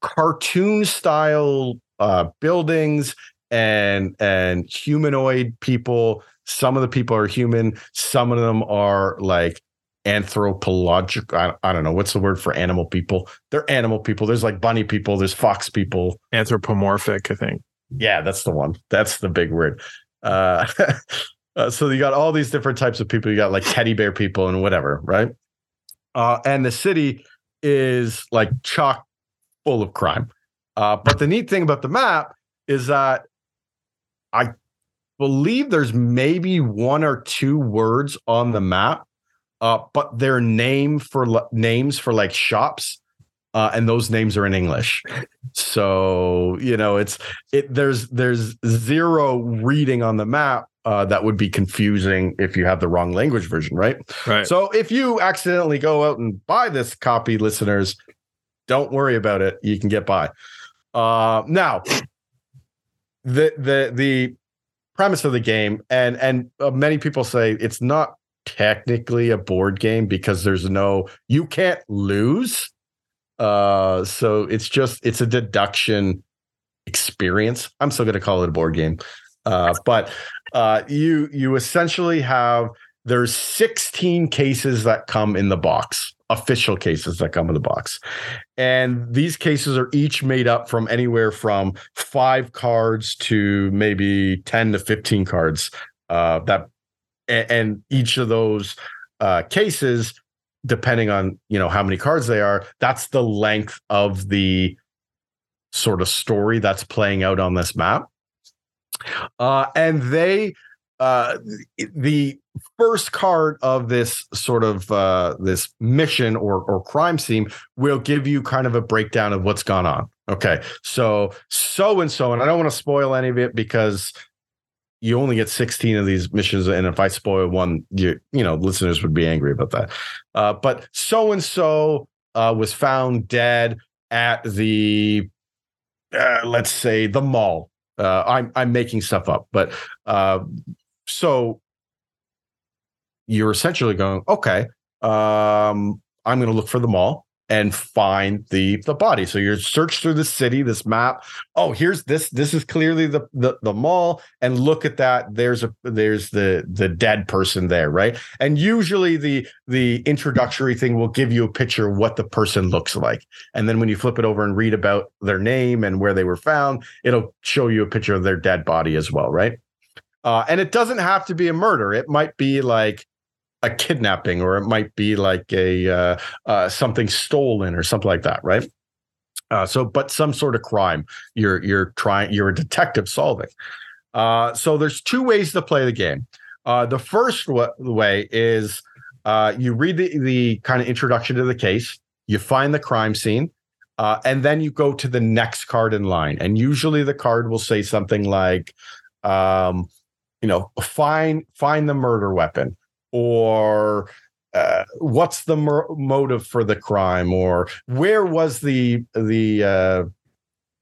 cartoon style uh, buildings and and humanoid people. Some of the people are human. Some of them are like anthropological. I, I, don't know what's the word for animal people. They're animal people. There's like bunny people. There's fox people. Anthropomorphic, I think. Yeah, that's the one. That's the big word. Uh, uh, so you got all these different types of people. You got like teddy bear people and whatever, right? Uh, and the city is like chock full of crime. Uh, but the neat thing about the map is that I believe there's maybe one or two words on the map, uh, but they're name for names for like shops. Uh, and those names are in English. So you know, it's it. There's there's zero reading on the map uh, that would be confusing if you have the wrong language version, right? Right. So if you accidentally go out and buy this copy, listeners, don't worry about it. You can get by. Uh, now, the the the premise of the game, and and uh, many people say it's not technically a board game because there's no you can't lose. Uh, so it's just it's a deduction experience. I'm still going to call it a board game, uh, but uh, you you essentially have there's 16 cases that come in the box. official cases that come in the box. And these cases are each made up from anywhere from five cards to maybe 10 to 15 cards. Uh, that and, and each of those uh, cases, depending on you know how many cards they are, that's the length of the sort of story that's playing out on this map. Uh, and they uh, the first card of this sort of uh, this mission or or crime scene will give you kind of a breakdown of what's gone on. Okay, so so and so, and I don't want to spoil any of it because you only get 16 of these missions, and if I spoil one, you you know listeners would be angry about that. Uh, but so and so was found dead at the uh, let's say the mall. Uh, I'm I'm making stuff up, but uh, so you're essentially going, okay, um, I'm going to look for the mall and find the the body. So you search through the city, this map. Oh, here's this. This is clearly the, the the mall. And look at that. There's a there's the the dead person there, right? And usually the the introductory thing will give you a picture of what the person looks like. And then when you flip it over and read about their name and where they were found, it'll show you a picture of their dead body as well, right? Uh, and it doesn't have to be a murder. It might be like a kidnapping, or it might be like a uh, uh, something stolen or something like that, right? Uh, so, but some sort of crime you're you're trying you're a detective solving. Uh, so there's two ways to play the game. Uh, the first w- way is uh, you read the the kind of introduction to the case, you find the crime scene, uh, and then you go to the next card in line. And usually the card will say something like, um, you know, find find the murder weapon or uh, what's the motive for the crime or where was the the uh,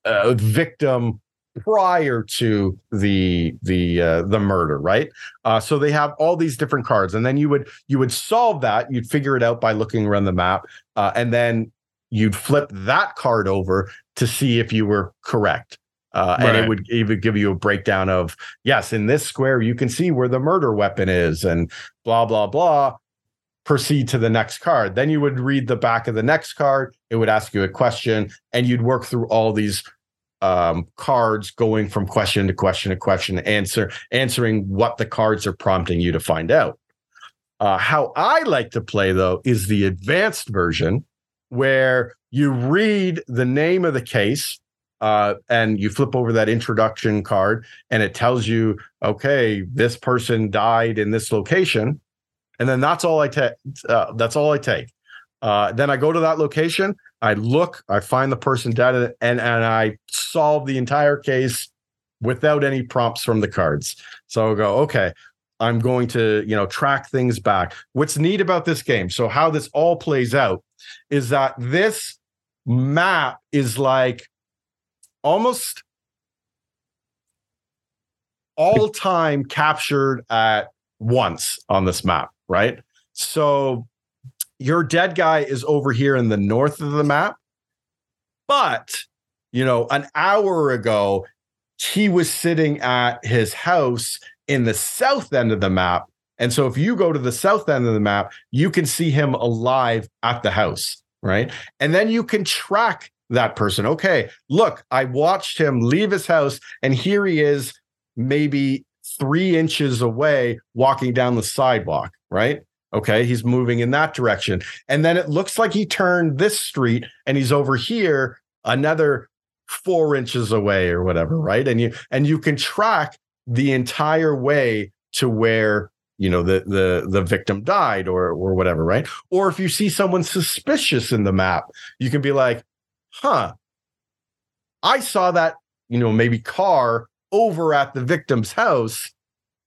uh, victim prior to the the uh, the murder right? Uh, so they have all these different cards and then you would you would solve that you'd figure it out by looking around the map uh, and then you'd flip that card over to see if you were correct uh, right. and it would even give you a breakdown of yes, in this square you can see where the murder weapon is, and blah blah blah. Proceed to the next card. Then you would read the back of the next card. It would ask you a question, and you'd work through all these um, cards, going from question to question to question, answer answering what the cards are prompting you to find out. Uh, how I like to play though is the advanced version, where you read the name of the case uh, and you flip over that introduction card and it tells you, okay, this person died in this location. And then that's all I take. Uh, that's all I take. Uh, then I go to that location. I look. I find the person dead, and and I solve the entire case without any prompts from the cards. So I go, okay, I'm going to you know track things back. What's neat about this game? So how this all plays out is that this map is like almost all time captured at once on this map, right? So your dead guy is over here in the north of the map, but you know, an hour ago, he was sitting at his house in the south end of the map. And so if you go to the south end of the map, you can see him alive at the house, right? And then you can track that person. Okay, look, I watched him leave his house, and here he is, maybe three inches away, walking down the sidewalk, right? Okay, he's moving in that direction. And then it looks like he turned this street and he's over here another four inches away or whatever, right? And you and you can track the entire way to where you know the the the victim died or or whatever right or if you see someone suspicious in the map you can be like huh, I saw that, you know, maybe car over at the victim's house.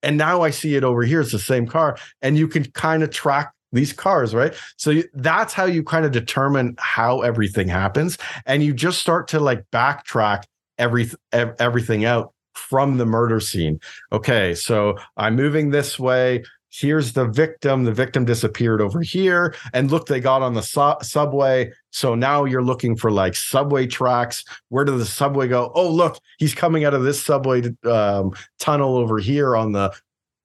And now I see it over here. It's the same car. And you can kind of track these cars, right? So that's how you kind of determine how everything happens. And you just start to like backtrack every, everything out from the murder scene. Okay, so I'm moving this way here's the victim. The victim disappeared over here. And look they got on the su- subway. So now you're looking for like subway tracks. Where did the subway go? Oh look he's coming out of this subway um, tunnel over here on the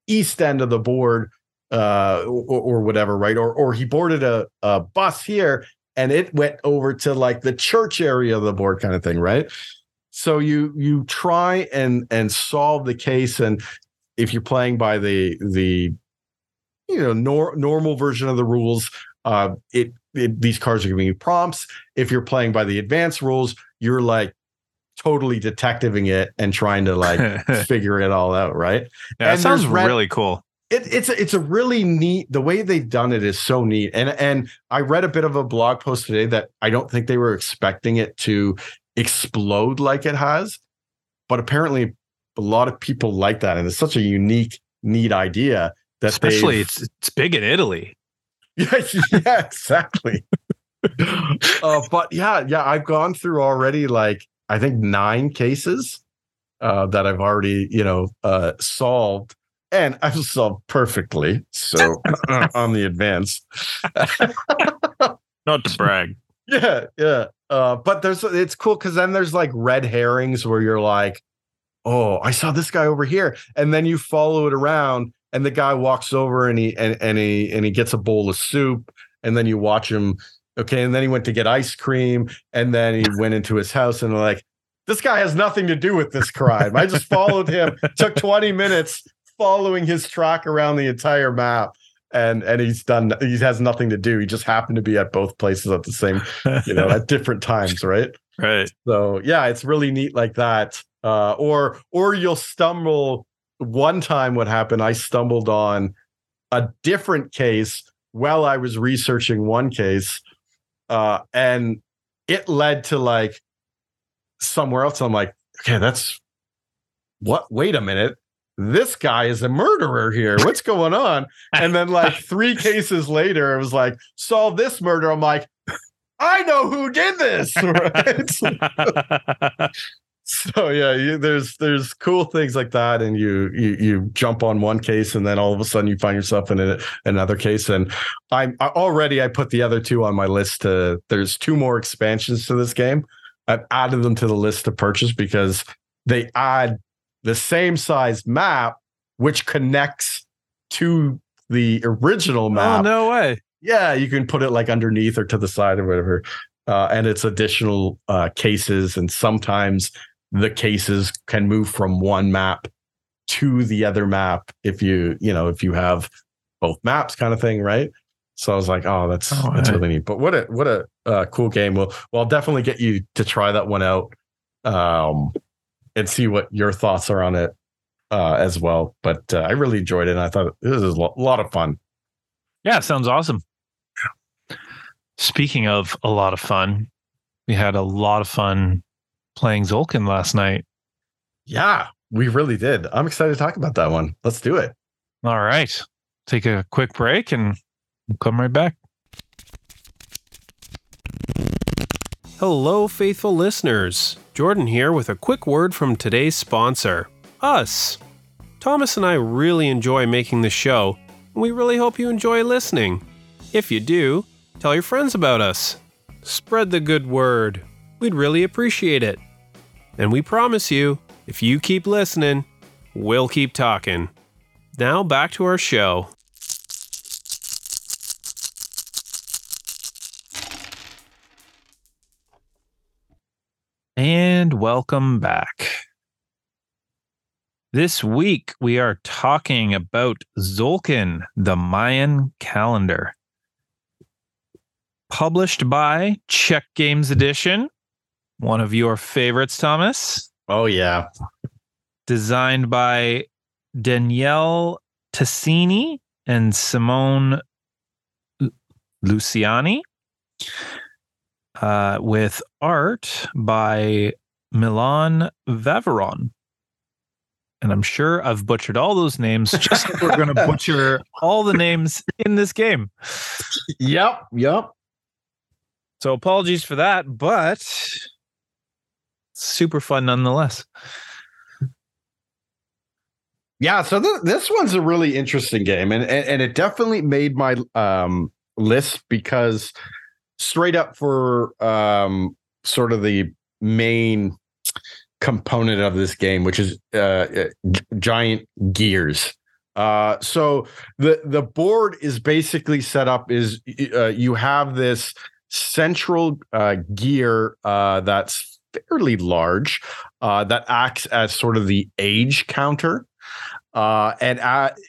east end of the board uh, or, or whatever, right? Or or he boarded a, a bus here and it went over to like the church area of the board, kind of thing, right? So you you try and and solve the case, and if you're playing by the the you know nor, normal version of the rules, uh, it, it these cards are giving you prompts. If you're playing by the advanced rules, you're like totally detectiving it and trying to like figure it all out, right? Yeah, that sounds red- really cool. it, it's a, it's a really neat the way they've done it is so neat and and I read a bit of a blog post today that I don't think they were expecting it to explode like it has but apparently a lot of people like that and it's such a unique neat idea Especially it's it's big in Italy. yeah, yeah exactly. Uh, but yeah yeah I've gone through already like I think nine cases uh, that I've already you know uh, solved. And I've solved perfectly so on the advance. Not to brag. yeah yeah. Uh but there's it's cool because then there's like red herrings where you're like oh i saw this guy over here. And then you follow it around and the guy walks over and he and, and he and he gets a bowl of soup and then you watch him okay and then he went to get ice cream and then he went into his house and like this guy has nothing to do with this crime. I just followed him took 20 minutes following his track around the entire map and and he's done he has nothing to do. He just happened to be at both places at the same you know at different times right? Right. so yeah it's really neat like that. Uh or or you'll stumble one time what happened i stumbled on a different case while i was researching one case uh and it led to like somewhere else i'm like okay that's what wait a minute this guy is a murderer here what's going on? And then like three cases later it was like solve this murder i'm like i know who did this. Right so yeah you, there's there's cool things like that and you, you you jump on one case and then all of a sudden you find yourself in a, another case and i'm I, already i put the other two on my list to there's two more expansions to this game i've added them to the list to purchase because they add the same size map which connects to the original map oh no way. yeah, you can put it like underneath or to the side or whatever. Uh, and it's additional uh, cases, and sometimes the cases can move from one map to the other map if you you know if you have both maps, kind of thing, right? So I was like, oh, that's Oh, that's right. really neat. But what a what a uh, cool game. Well, well, I'll definitely get you to try that one out, um, and see what your thoughts are on it uh, as well. But uh, I really enjoyed it, and I thought this is a lot of fun. Yeah, sounds awesome. Speaking of a lot of fun, we had a lot of fun playing Tzolk'in last night. Yeah, we really did. I'm excited to talk about that one. Let's do it. All right. Take a quick break and we'll come right back. Hello, faithful listeners. Jordan here with a quick word from today's sponsor, us. Thomas and I really enjoy making the show, and we really hope you enjoy listening. If you do, tell your friends about us. Spread the good word. We'd really appreciate it. And we promise you, if you keep listening, we'll keep talking. Now back to our show. And welcome back. This week we are talking about Tzolk'in, the Mayan calendar. Published by Czech Games Edition, one of your favorites, Thomas. Oh yeah. Designed by Daniele Tascini and Simone Luciani. Uh, with art by Milan Vavroň. And I'm sure I've butchered all those names. Just like we're going to butcher all the names in this game. Yep. Yep. So apologies for that, but super fun nonetheless. Yeah. So th- this one's a really interesting game, and, and and it definitely made my um list because straight up for um sort of the main component of this game, which is uh, uh, g- giant gears. Uh, so the the board is basically set up is uh, you have this central uh, gear uh, that's fairly large uh, that acts as sort of the age counter. Uh, and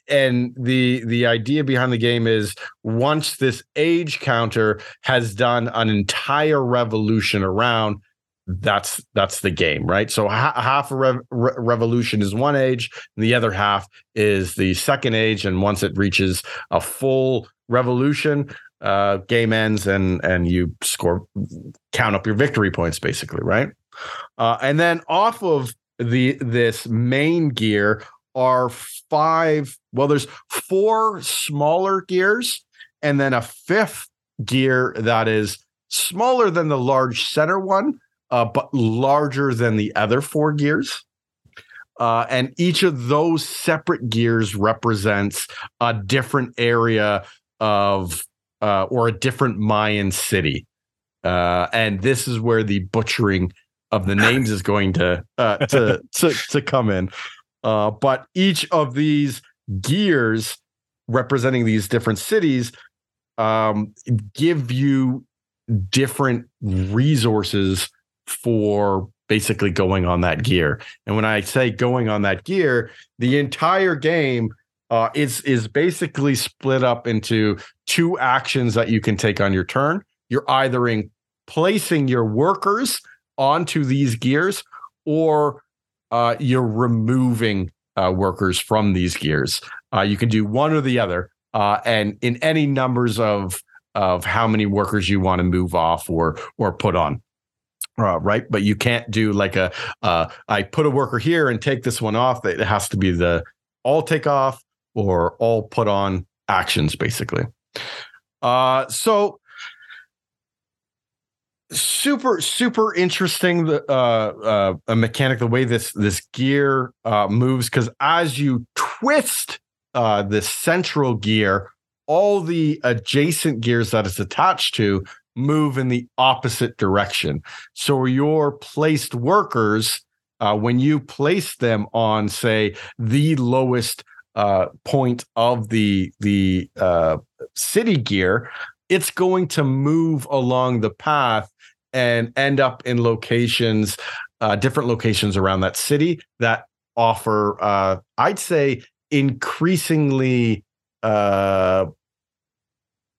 and the the idea behind the game is once this age counter has done an entire revolution around, that's that's the game, right? So ha- half a rev- re- revolution is one age, and the other half is the second age. And once it reaches a full revolution, uh, game ends, and and you score, count up your victory points, basically, right? Uh, and then off of the this main gear are five. Well, there's four smaller gears, and then a fifth gear that is smaller than the large center one uh, but larger than the other four gears. Uh, and each of those separate gears represents a different area of uh, or a different Mayan city. Uh, and this is where the butchering of the names is going to uh, to, to to come in. Uh, but each of these gears representing these different cities um, give you different resources for basically going on that gear. And when I say going on that gear, the entire game uh, is is basically split up into two actions that you can take on your turn. You're either in placing your workers onto these gears, or uh, you're removing uh, workers from these gears. Uh, you can do one or the other, uh, and in any numbers of of how many workers you want to move off or or put on. Uh, right, but you can't do like a uh, I put a worker here and take this one off. It has to be the all take off or all put on actions, basically. Uh, so super super interesting the uh, uh a mechanic the way this this gear uh moves because as you twist uh the central gear all the adjacent gears that it's attached to move in the opposite direction. So your placed workers, when you place them on, say, the lowest uh, point of the the uh, city gear, it's going to move along the path and end up in locations, uh, different locations around that city that offer, uh, I'd say, increasingly uh,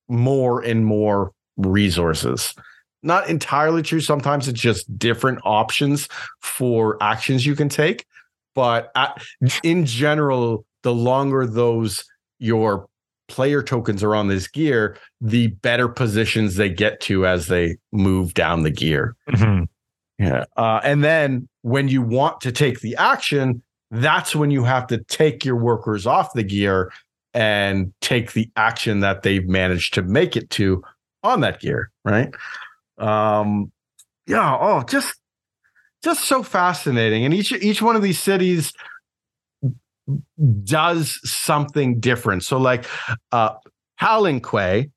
more and more resources. Not entirely true. Sometimes it's just different options for actions you can take. But at, in general, the longer those your player tokens are on this gear, the better positions they get to as they move down the gear. Mhm. Yeah. Uh, and then when you want to take the action, that's when you have to take your workers off the gear and take the action that they've managed to make it to on that gear, right? Um, yeah. Oh, just just so fascinating. And each each one of these cities does something different. So, like uh Palenque,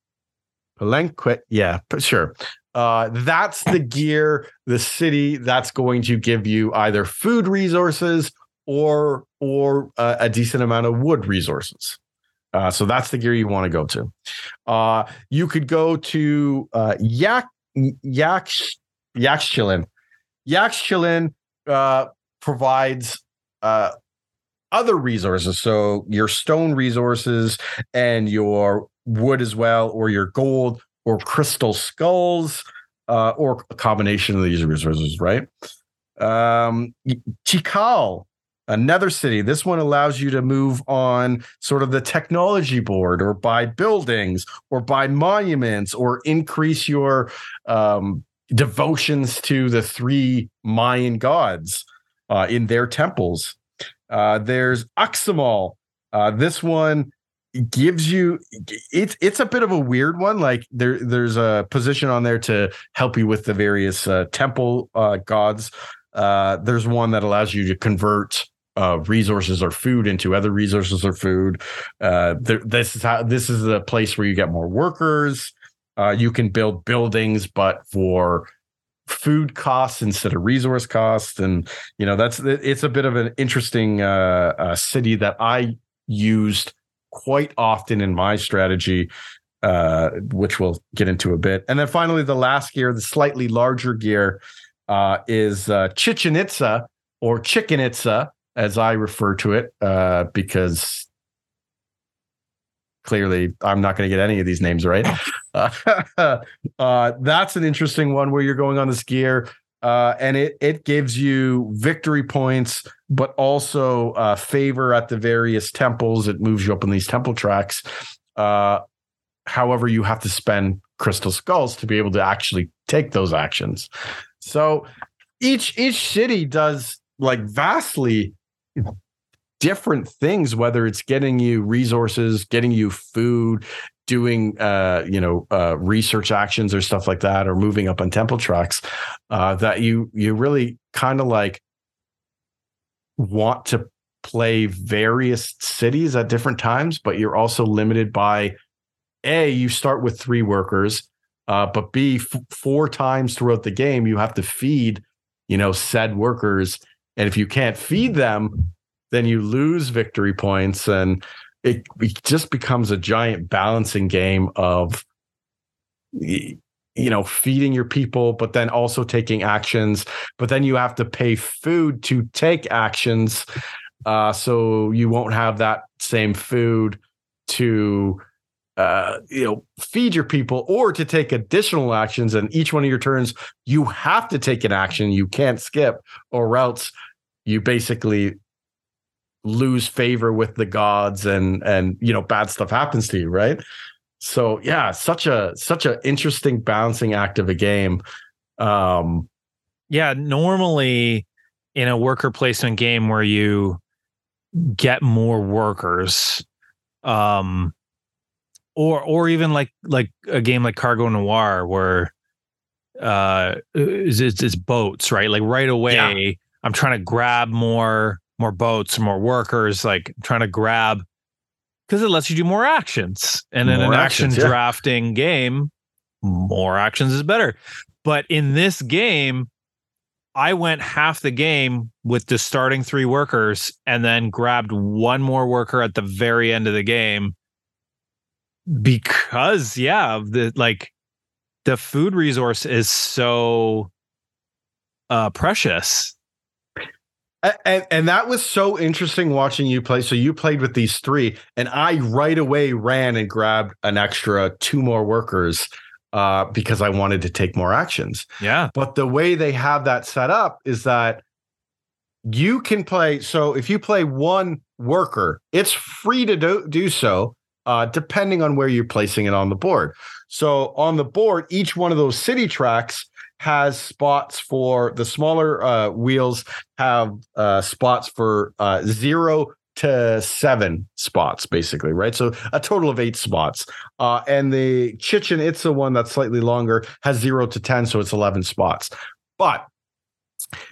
Palenque, yeah, sure. Uh, that's the gear, the city that's going to give you either food resources or or uh, a decent amount of wood resources. Uh, so that's the gear you want to go to. Uh, you could go to uh, Yak Yak Yaxchilin. Yaxchilin uh, provides uh, other resources. So your stone resources and your wood as well, or your gold or crystal skulls, uh, or a combination of these resources, right? Um, Tikal, another city. This one allows you to move on sort of the technology board or buy buildings or buy monuments or increase your um, devotions to the three Mayan gods uh, in their temples. Uh, there's Aximal. Uh, this one gives you it's it's a bit of a weird one. Like there there's a position on there to help you with the various uh, temple uh, gods. Uh, there's one that allows you to convert resources or food into other resources or food. There, this is how this is the place where you get more workers. You can build buildings, but for food costs instead of resource costs, and you know that's it's a bit of an interesting uh, uh, city that I used quite often in my strategy, uh, which we'll get into a bit. And then finally, the last gear, the slightly larger gear, uh, is uh, Chichen Itza or Chicken Itza, as I refer to it, uh, because clearly I'm not going to get any of these names right. uh, that's an interesting one where you're going on this gear. Uh, and it it gives you victory points, but also uh, favor at the various temples. It moves you up in these temple tracks. Uh, however, you have to spend crystal skulls to be able to actually take those actions. So each each city does like vastly different things whether it's getting you resources getting you food doing uh you know uh research actions or stuff like that or moving up on temple tracks uh that you you really kind of like want to play various cities at different times but you're also limited by a you start with three workers uh but b f- four times throughout the game you have to feed you know said workers and if you can't feed them then you lose victory points and it, it just becomes a giant balancing game of you know feeding your people but then also taking actions. But then you have to pay food to take actions uh, so you won't have that same food to uh, you know feed your people or to take additional actions. And each one of your turns you have to take an action. You can't skip or else you basically lose favor with the gods and and you know bad stuff happens to you right? So yeah such a such an interesting balancing act of a game. Um yeah normally in a worker placement game where you get more workers um or or even like like a game like cargo noir where uh it's, it's, boats right? Like right away yeah. i'm trying to grab more more boats, more workers, like trying to grab because it lets you do more actions. And in an actions, action yeah. drafting game, more actions is better. But in this game, I went half the game with the starting three workers and then grabbed one more worker at the very end of the game because yeah, the like the food resource is so uh precious and, and that was so interesting watching you play. So you played with these three, and I right away ran and grabbed an extra two more workers uh, because I wanted to take more actions. Yeah. But the way they have that set up is that you can play. So if you play one worker, it's free to do, do so, uh, depending on where you're placing it on the board. So on the board, each one of those city tracks has spots for the smaller uh, wheels have uh, spots for uh, zero to seven spots, basically, right? So a total of eight spots. Uh, and the Chichen Itza one that's slightly longer has zero to 10, so it's 11 spots. But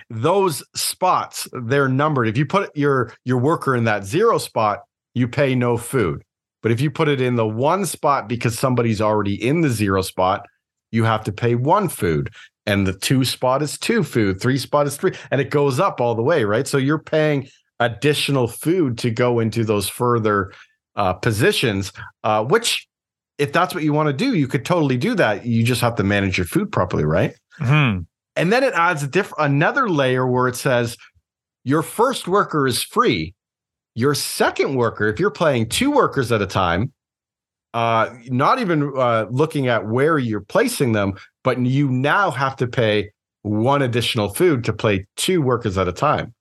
those spots, they're numbered. If you put your your worker in that zero spot, you pay no food. But if you put it in the one spot because somebody's already in the zero spot, you have to pay one food and the two spot is two food, three spot is three, and it goes up all the way, right? So you're paying additional food to go into those further uh, positions, uh, which if that's what you want to do, you could totally do that. You just have to manage your food properly, right? Mm-hmm. And then it adds a diff- another layer where it says your first worker is free. Your second worker, if you're playing two workers at a time, uh, not even uh, looking at where you're placing them, but you now have to pay one additional food to play two workers at a time.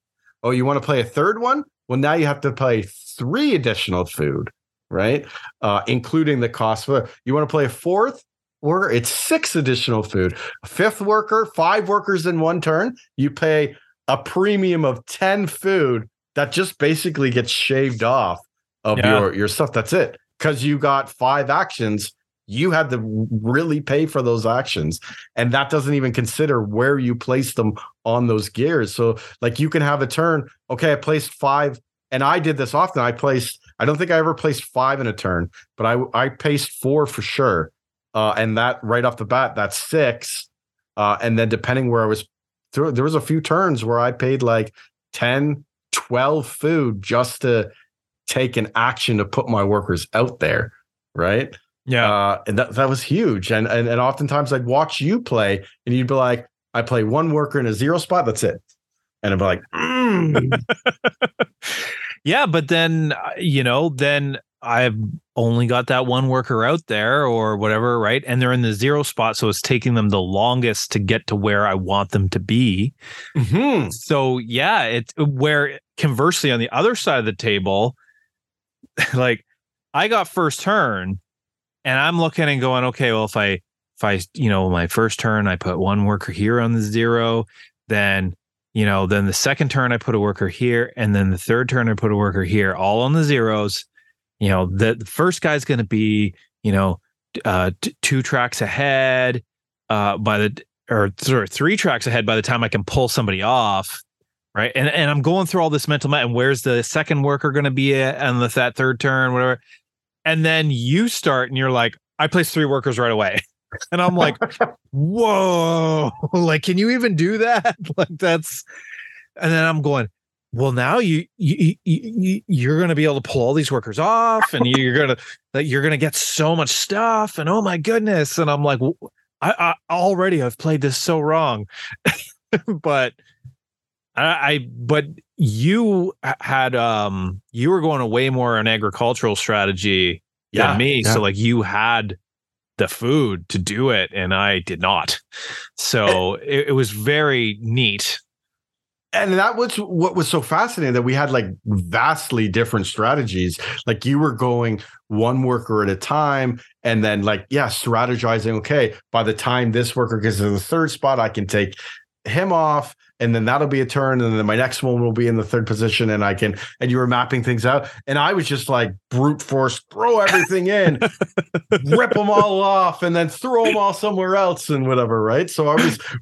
Oh, you want to play a third one? Well, now you have to play three additional food, right? Uh, including the cost for you want to play a fourth worker, it's six additional food. A fifth worker, five workers in one turn, you pay a premium of 10 food that just basically gets shaved off of yeah. your, your stuff. That's it because you got five actions you had to really pay for those actions. And that doesn't even consider where you place them on those gears. So like you can have a turn okay i placed five and i did this often i placed i don't think i ever placed five in a turn but i i placed four for sure. Uh, and that right off the bat that's six. Uh, and then depending where i was through there was a few turns where i paid like 10 12 food just to take an action to put my workers out there, right? Yeah. Uh, and that, that was huge. And, and and oftentimes I'd watch you play and you'd be like, I play one worker in a zero spot, that's it. And I'd be like, mm. yeah, but then uh, you know, then I've only got that one worker out there or whatever, right? And they're in the zero spot, so it's taking them the longest to get to where I want them to be. Mhm. So yeah, it's where conversely on the other side of the table, like I got first turn, and I'm looking and going, okay, well if I if I you know my first turn I put one worker here on the zero, then you know then the second turn I put a worker here, and then the third turn I put a worker here, all on the zeros. You know the, the first guy's going to be you know uh t- two tracks ahead uh by the or th- three tracks ahead by the time I can pull somebody off right? And and I'm going through all this mental math. And where's the second worker going to be at on the, that third turn, whatever? And then you start, and you're like, I place three workers right away, and I'm like, whoa, like, can you even do that? like that's, and then I'm going. Well, now you you, you you're going to be able to pull all these workers off, and you're gonna that you're gonna get so much stuff, and oh my goodness! And I'm like, I, I already I've played this so wrong, but I, I but you had um you were going away more on agricultural strategy Yeah, than me. yeah. So like you had the food to do it and I did not. So it, it was very neat. and that was what was so fascinating that we had like vastly different strategies like you were going one worker at a time and then like yeah strategizing okay by the time this worker gets to the third spot i can take him off and then that'll be a turn and then my next one will be in the third position and i can and you were mapping things out and i was just like brute force throw everything in rip them all off and then throw them all somewhere else and whatever right? So i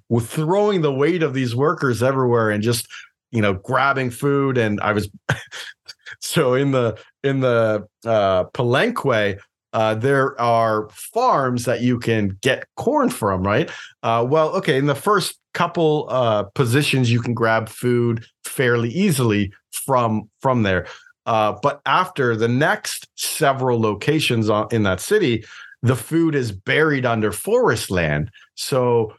was throwing the weight of these workers everywhere and just you know grabbing food and i was so in the in the uh palenque uh, there are farms that you can get corn from, right? Uh, well, okay, in the first couple uh, positions, you can grab food fairly easily from from there. Uh, but after the next several locations on, in that city, the food is buried under forest land. So,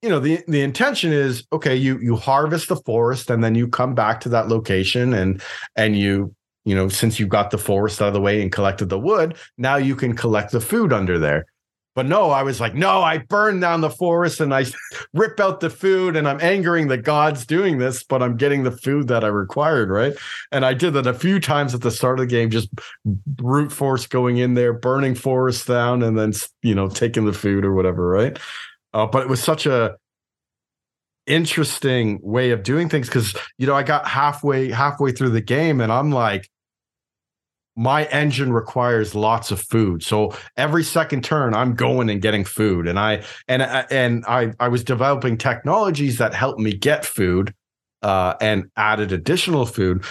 you know, the the intention is okay. You you harvest the forest, and then you come back to that location, and and you you know, since you got the forest out of the way and collected the wood, now you can collect the food under there. But no, I was like, no, I burned down the forest and I rip out the food and I'm angering the gods doing this, but I'm getting the food that I required, right? And I did that a few times at the start of the game, just brute force going in there, burning forests down, and then you know taking the food or whatever, right? Uh, but it was such a interesting way of doing things because you know I got halfway halfway through the game and I'm like my engine requires lots of food. So every second turn i'm going and getting food. And i and I- and i i was developing technologies that helped me get food uh and added additional food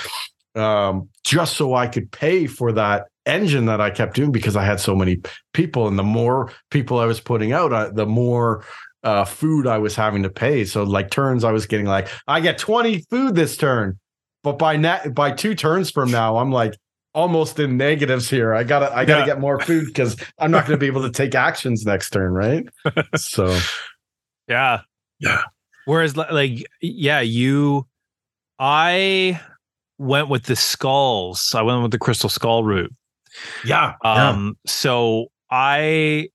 um just so i could pay for that engine that i kept doing because i had so many people. And the more people i was putting out uh, the more uh food i was having to pay. So like turns i was getting like i get 20 food this turn. But by net by two turns from now i'm like almost in negatives here. I gotta I gotta Yeah. get more food because I'm not gonna be able to take actions next turn, right? So Yeah. Yeah. Whereas like yeah, you I went with the skulls. I went with the crystal skull route. yeah, Um so I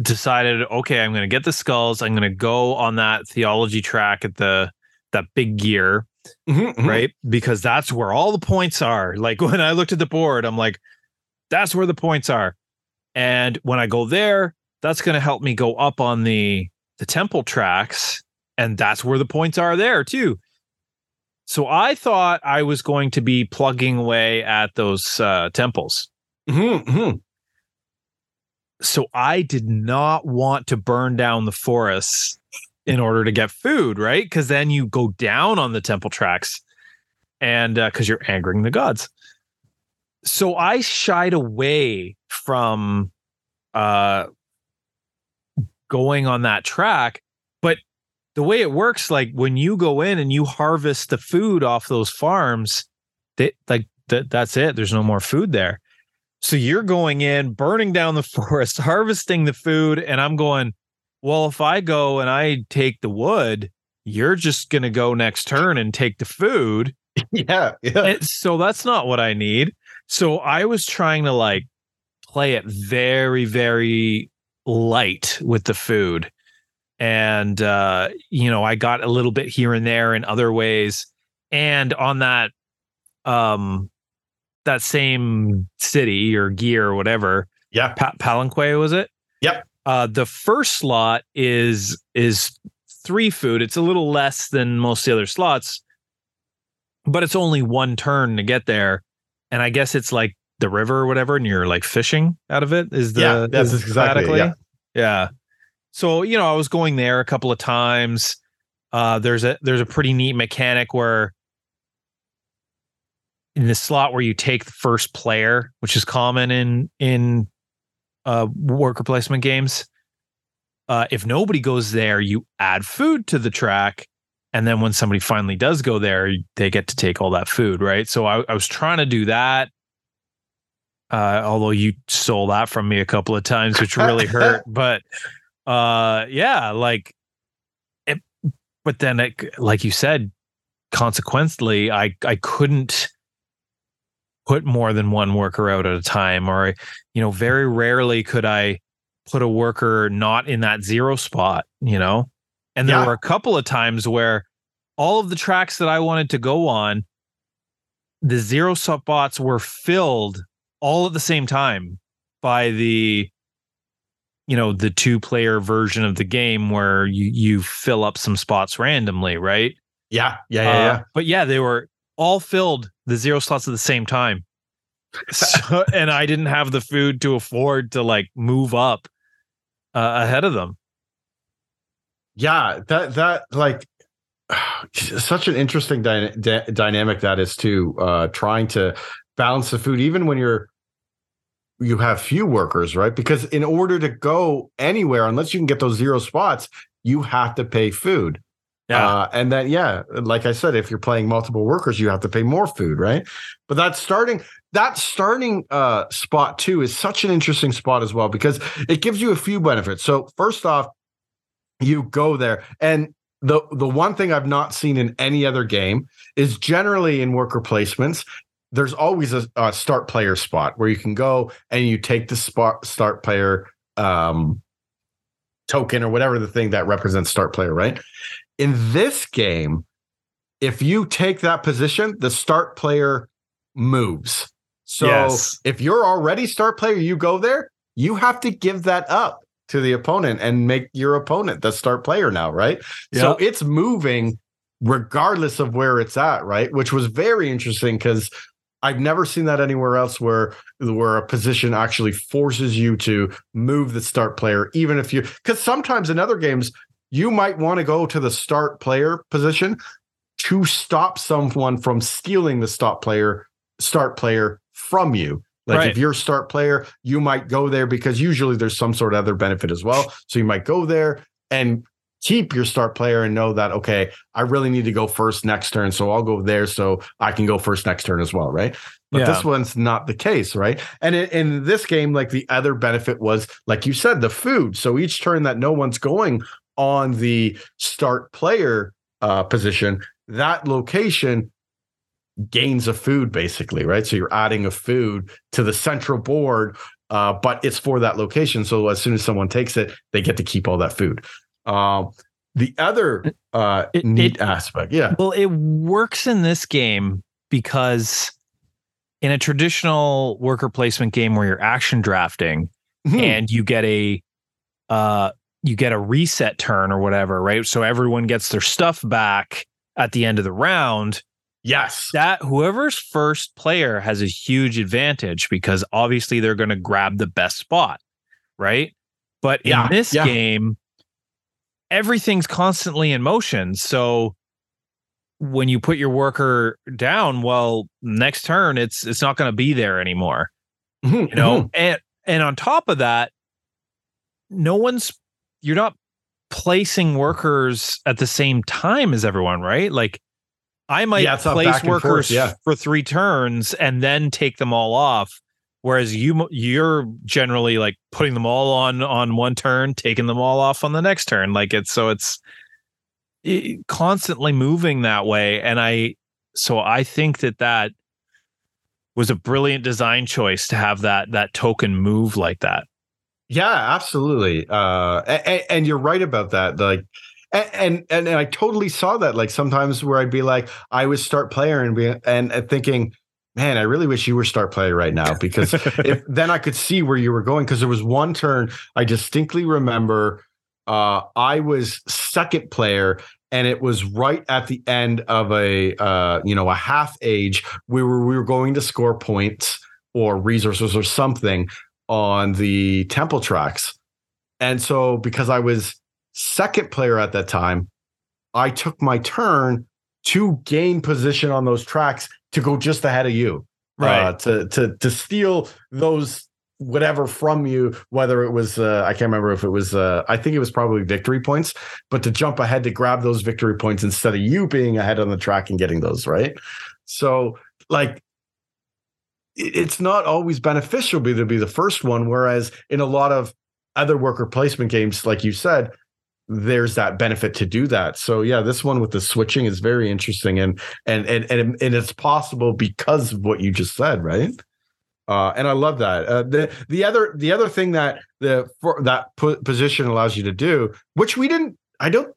decided okay, I'm going to get the skulls. I'm going to go on that theology track at the that big gear, Mhm, mhm. right? Because that's where all the points are. Like when I looked at the board, I'm like that's where the points are. And when I go there, that's going to help me go up on the the temple tracks and that's where the points are there too. So I thought I was going to be plugging away at those uh, temples. Mhm, mhm. So I did not want to burn down the forests in order to get food, right? Because then you go down on the temple tracks and because you're angering the gods. So I shied away from uh going on that track. But the way it works, like when you go in and you harvest the food off those farms, they like that that's it. There's no more food there. So you're going in, burning down the forest, harvesting the food, and I'm going, well, if I go and I take the wood, you're just gonna go next turn and take the food. yeah, yeah. And so that's not what I need. So I was trying to like play it very, very light with the food. And uh, you know, I got a little bit here and there in other ways. And on that um that same city or gear or whatever, Yeah. pa- Palenque was it? Yep. Uh the first slot is is three food. It's a little less than most of the other slots, but it's only one turn to get there. And I guess it's like the river or whatever, and you're like fishing out of it. Is the Yeah, that's is exactly yeah. yeah. So you know, I was going there a couple of times. Uh, there's a there's a pretty neat mechanic where in the slot where you take the first player, which is common in in uh, worker placement games. Uh, if nobody goes there, you add food to the track, and then when somebody finally does go there, they get to take all that food, right? So I, I was trying to do that. Uh, although you stole that from me a couple of times, which really hurt. But uh, yeah, like, it, but then, it, like you said, consequently, I I couldn't put more than one worker out at a time, or you know, very rarely could I put a worker not in that zero spot, you know. And there Yeah. were a couple of times where all of the tracks that I wanted to go on, the zero spots were filled all at the same time by the you know the two player version of the game where you you fill up some spots randomly right Yeah, yeah, yeah, Uh, yeah. but yeah they were all filled the zero slots at the same time so, and i didn't have the food to afford to like move up uh, ahead of them Yeah, that that like such an interesting dy- dynamic that is too. Uh, trying to balance the food, even when you're you have few workers, right? Because in order to go anywhere, unless you can get those zero spots, you have to pay food. Yeah Uh, and then, yeah, like I said, if you're playing multiple workers, you have to pay more food, right? But that starting that starting uh, spot too is such an interesting spot as well because it gives you a few benefits. So first off, you go there, and the the one thing I've not seen in any other game is generally in worker placements. There's always a, a start player spot where you can go and you take the spot start player um, token or whatever the thing that represents start player, right? In this game, if you take that position, the start player moves. So Yes. if you're already start player, you go there, you have to give that up to the opponent and make your opponent the start player now, right? So it's moving regardless of where it's at, right? Which was very interesting because I've never seen that anywhere else where where a position actually forces you to move the start player, even if you because sometimes in other games you might want to go to the start player position to stop someone from stealing the stop player start player from you. Like Right. if you're a start player, you might go there because usually there's some sort of other benefit as well. So you might go there and keep your start player and know that okay, I really need to go first next turn, so I'll go there so I can go first next turn as well, right? But Yeah. this one's not the case, right? And in, in this game, like the other benefit was, like you said, the food. So each turn that no one's going on the start player uh, position, that location gains a food basically, right? So you're adding a food to the central board, uh, but it's for that location. So as soon as someone takes it, they get to keep all that food. Um, the other uh, It- neat it- aspect, yeah, Well, it works in this game because in a traditional worker placement game where you're action drafting Hmm. and you get a uh you get a reset turn or whatever, right? So everyone gets their stuff back at the end of the round. yes, That whoever's first player has a huge advantage because obviously they're going to grab the best spot, right? But in Yeah, this yeah. game, everything's constantly in motion. So when you put your worker down, well, next turn it's it's not going to be there anymore Mhm, you know mhm. and and on top of that no one's you're not placing workers at the same time as everyone right like I might Yeah, place and forth, workers yeah. for three turns and then take them all off. Whereas you you're generally like putting them all on on one turn, taking them all off on the next turn. Like it's so it's i- constantly moving that way. And I so I think that that was a brilliant design choice to have that that token move like that. Yeah, absolutely. Uh, and, and you're right about that. Like, and, and and I totally saw that. Like sometimes where I'd be like, I would start player and be and, and thinking, man, I really wish you were start player right now because if then I could see where you were going. Because there was one turn I distinctly remember. Uh, I was second player, and it was right at the end of a uh, you know a half age. We were we were going to score points or resources or something on the temple tracks. And so because I was second player at that time, I took my turn to gain position on those tracks to go just ahead of you. Uh, to to to steal those whatever from you, whether it was uh, I can't remember if it was uh, I think it was probably victory points, but to jump ahead to grab those victory points instead of you being ahead on the track and getting those, right? So like it's not always beneficial to be the first one. Whereas in a lot of other worker placement games, like you said, there's that benefit to do that. So yeah, this one with the switching is very interesting, and and and and, and it's possible because of what you just said, right? Uh, and I love that. Uh, the the other the other thing that the for that po- position allows you to do, which we didn't, I don't.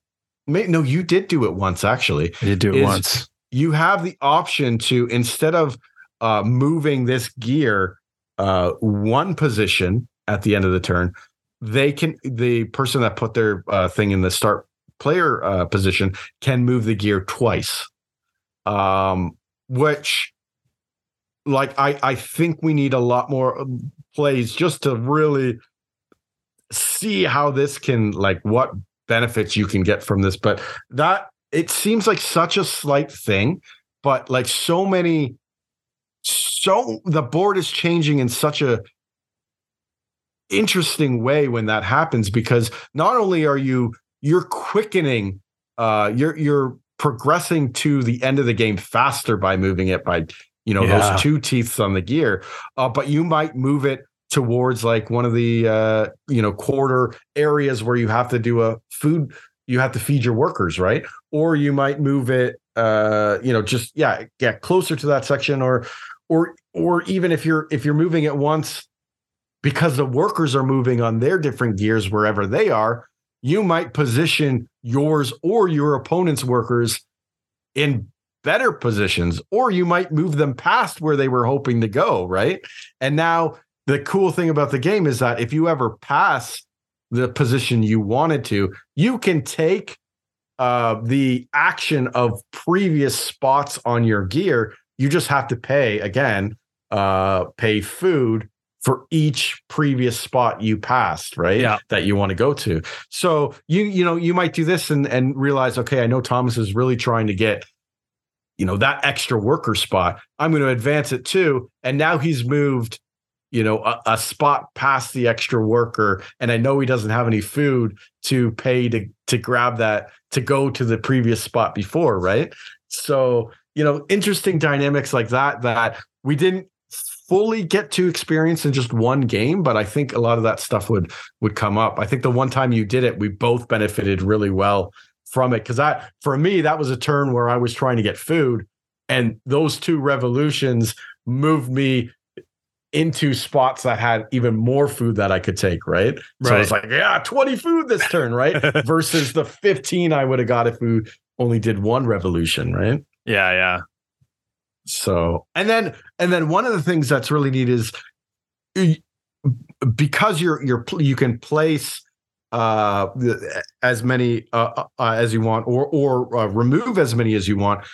No, you did do it once actually You do it once. you have the option to instead of uh, moving this gear uh, one position at the end of the turn, they can the person that put their uh, thing in the start player uh, position can move the gear twice, um, which like I I think we need a lot more um, plays just to really see how this can like what benefits you can get from this. But that it seems like such a slight thing but like so many so the board is changing in such a interesting way when that happens because not only are you you're quickening uh you're you're progressing to the end of the game faster by moving it by you know Yeah. those two teeths on the gear uh, but you might move it towards like one of the uh you know quarter areas where you have to do a food you have to feed your workers right or you might move it uh you know just yeah get closer to that section or or or even if you're if you're moving at once because the workers are moving on their different gears wherever they are you might position yours or your opponent's workers in better positions or you might move them past where they were hoping to go right? And now the cool thing about the game is that if you ever pass the position you wanted to you can take uh, the action of previous spots on your gear you just have to pay again uh, pay food for each previous spot you passed right Yeah. that you want to go to. So you you know you might do this and and realize okay i know thomas is really trying to get you know that extra worker spot. I'm going to advance it too. And now he's moved you know a, a spot past the extra worker and i know he doesn't have any food to pay to to grab that to go to the previous spot before right? So you know interesting dynamics like that that we didn't fully get to experience in just one game but i think a lot of that stuff would would come up. I think the one time you did it we both benefited really well from it because that for me that was a turn where i was trying to get food and those two revolutions moved me into spots that had even more food that i could take right, so Right. it's like yeah 20 food this turn right? Versus the 15 i would have got if we only did one revolution right Yeah, yeah. so, and then and then one of the things that's really neat is because you're you're you can place uh as many uh, uh, as you want or or uh, remove as many as you want.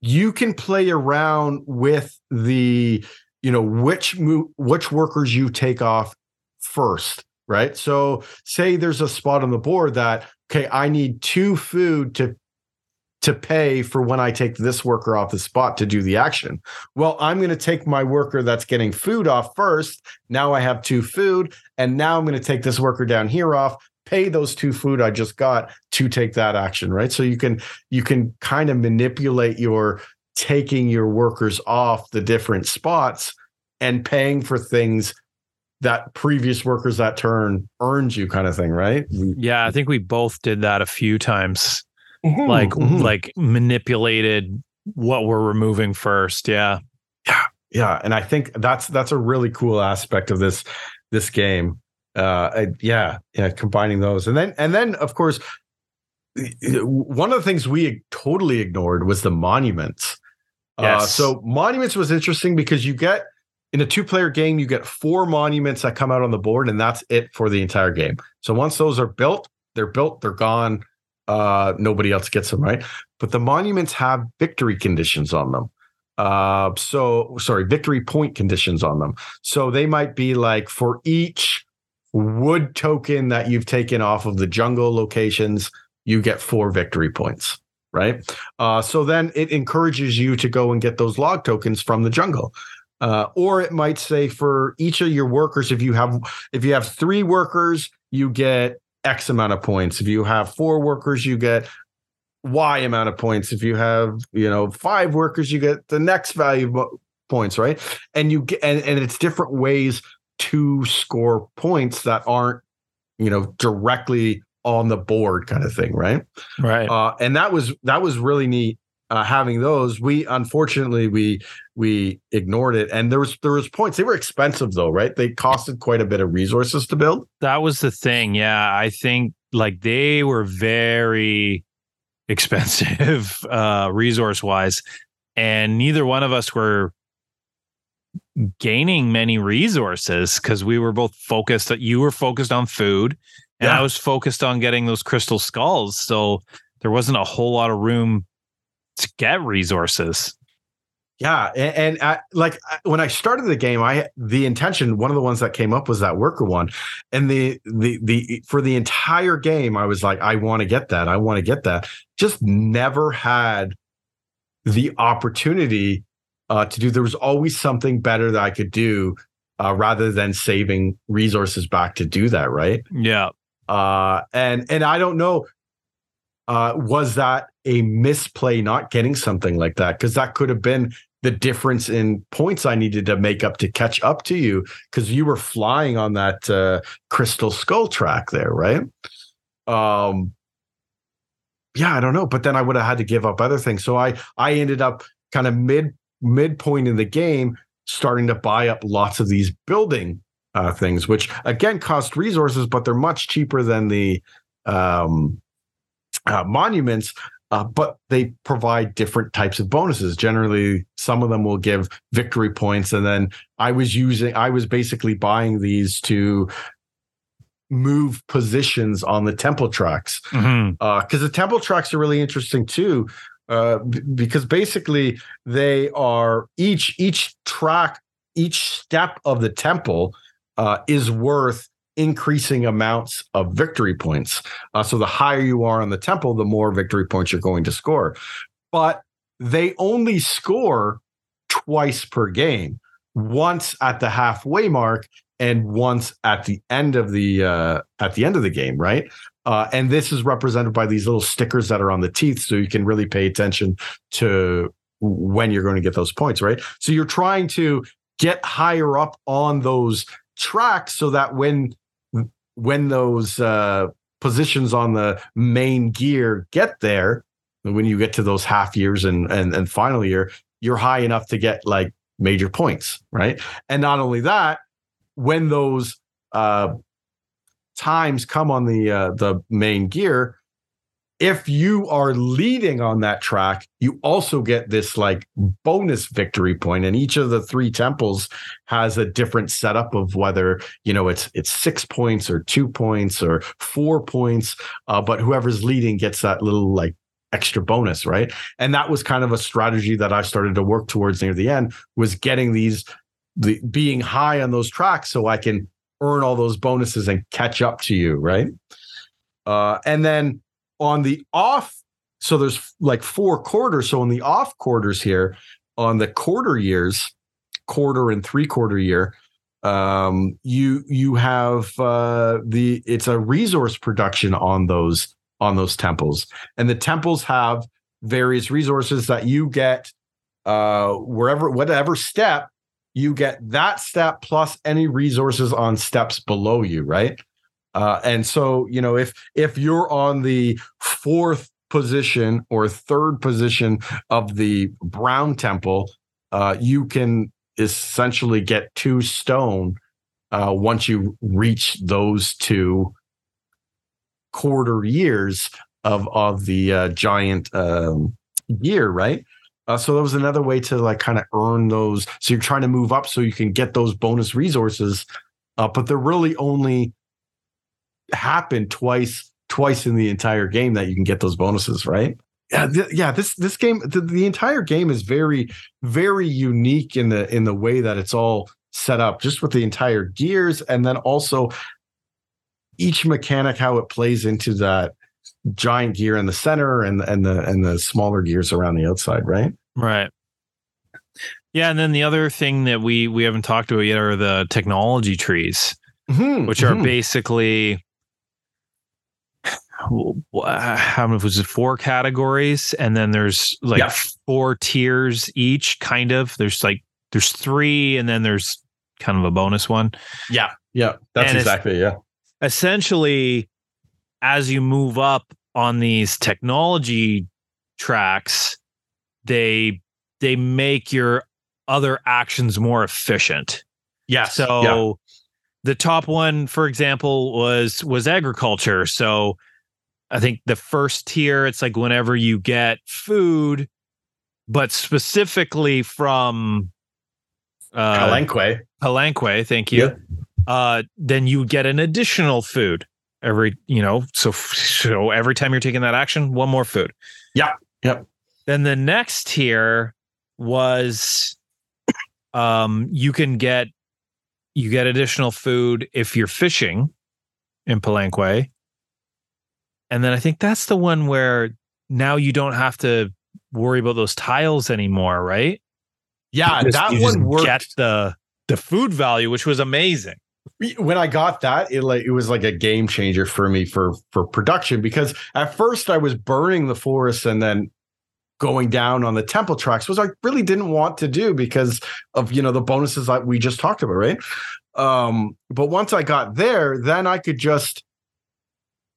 You can play around with the you know which mo- which workers you take off first, right? So, say there's a spot on the board that okay, I need two food to to pay for when I take this worker off the spot to do the action. Well, I'm going to take my worker that's getting food off first. Now I have two food. And now I'm going to take this worker down here off. pay those two food I just got to take that action, right? So you can you can kind of manipulate your taking your workers off the different spots and paying for things that previous workers that turn earned you kind of thing, right? Yeah, I think we both did that a few times. Like Mhm. like manipulated what we're removing first. Yeah. yeah Yeah. and i think that's that's a really cool aspect of this this game uh yeah yeah combining those and then and then of course one of the things we totally ignored was the monuments uh Yes. so monuments was interesting because you get in a two player game you get four monuments that come out on the board and that's it for the entire game so once those are built they're built they're gone uh nobody else gets them right? But the monuments have victory conditions on them. Uh so sorry victory point conditions on them. So they might be like for each wood token that you've taken off of the jungle locations you get four victory points right? Uh so then it encourages you to go and get those log tokens from the jungle. Uh, or it might say for each of your workers if you have if you have three workers you get x amount of points. If you have four workers you get y amount of points. If you have you know five workers you get the next value points right? And you get and, and it's different ways to score points that aren't you know directly on the board kind of thing right? Right. uh, and that was that was really neat uh, having those we unfortunately we we ignored it and there was there was points they were expensive though right they costed quite a bit of resources to build that was the thing. Yeah. I think like they were very expensive uh resource wise. And neither one of us were gaining many resources because we were both focused that you were focused on food and Yeah. I was focused on getting those crystal skulls. So there wasn't a whole lot of room to get resources. Yeah, and, and I, like when I started the game, I the intention one of the ones that came up was that worker one, and the the the for the entire game, I was like, I want to get that, I want to get that. Just never had the opportunity uh, to do. There was always something better that I could do uh, rather than saving resources back to do that. Right Yeah. uh and and i don't know uh was that a misplay not getting something like that because that could have been the difference in points i needed to make up to catch up to you because you were flying on that uh crystal skull track there right um yeah i don't know but then i would have had to give up other things so i i ended up kind of mid midpoint in the game starting to buy up lots of these building uh, things, which again cost resources, but they're much cheaper than the um, uh, monuments. Uh, but they provide different types of bonuses. Generally, some of them will give victory points, and then I was using, I was basically buying these to move positions on the temple tracks because the temple tracks are really interesting too uh, b- because basically they are each each track each step of the temple uh, is worth increasing amounts of victory points. Uh, so the higher you are on the temple the more victory points you're going to score. But they only score twice per game once at the halfway mark and once at the end of the uh, at the end of the game right? Uh, and this is represented by these little stickers that are on the teeth, so you can really pay attention to when you're going to get those points, right? So you're trying to get higher up on those tracks so that when when those uh, positions on the main gear get there, when you get to those half years and and, and final year, you're high enough to get like major points, right? And not only that, when those uh, times come on the uh, the main gear if you are leading on that track you also get this like bonus victory point and each of the three temples has a different setup of whether you know it's it's six points or two points or four points uh, but whoever's leading gets that little like extra bonus right and that was kind of a strategy that i started to work towards near the end was getting these the being high on those tracks so i can earn all those bonuses and catch up to you, right? Uh, and then on the off, so there's like four quarters. So on the off quarters here, on the quarter years, quarter and three quarter year, um, you you have uh, the it's a resource production on those on those temples, and the temples have various resources that you get uh, wherever whatever step you get that step plus any resources on steps below you, right? Uh, and so you know if if you're on the fourth position or third position of the brown temple, uh, you can essentially get two stone uh, once you reach those two quarter years of of the uh, giant um, year, right? Uh, so that was another way to like kind of earn those. So you're trying to move up so you can get those bonus resources, uh, but they're really only happen twice twice in the entire game that you can get those bonuses, right? Yeah, th- yeah. This this game, the, the entire game is very very unique in the in the way that it's all set up, just with the entire gears, and then also each mechanic how it plays into that giant gear in the center and and the and the smaller gears around the outside, right? Right. Yeah, and then the other thing that we we haven't talked about yet are the technology trees, Mhm, which are mhm. basically how many was it four categories and then there's like Yeah. four tiers each kind of there's like there's three and then there's kind of a bonus one yeah, yeah. That's And exactly yeah. essentially as you move up on these technology tracks they they make your other actions more efficient Yeah. so the top one for example was was agriculture so i think the first tier it's like whenever you get food but specifically from uh Palenque. Palenque, thank you. Uh, then you get an additional food every, you know, so so every time you're taking that action, one more food. Yeah, yep. Then the next tier was, um, you can get you get additional food if you're fishing in Palenque, and then I think that's the one where now you don't have to worry about those tiles anymore, right? Yeah, just- that you just one worked. Get the the food value, which was amazing. when I got that, it like it was like a game changer for me for for production because at first I was burning the forest and then going down on the temple tracks was I really didn't want to do because of you know the bonuses that we just talked about, right? Um, but once I got there, then I could just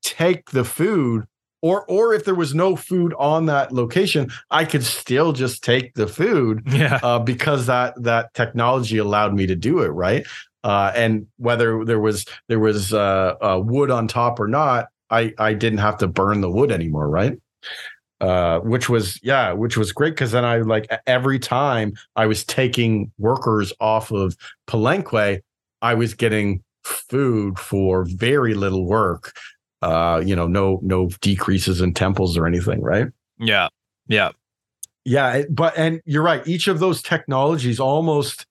take the food or or if there was no food on that location, I could still just take the food Yeah. uh, because that that technology allowed me to do it right? Uh, and whether there was there was uh, uh, wood on top or not i i didn't have to burn the wood anymore right? Uh, which was yeah which was great because then i like every time i was taking workers off of palenque i was getting food for very little work uh you know no no decreases in temples or anything right Yeah. Yeah. yeah, but and you're right. Each of those technologies almost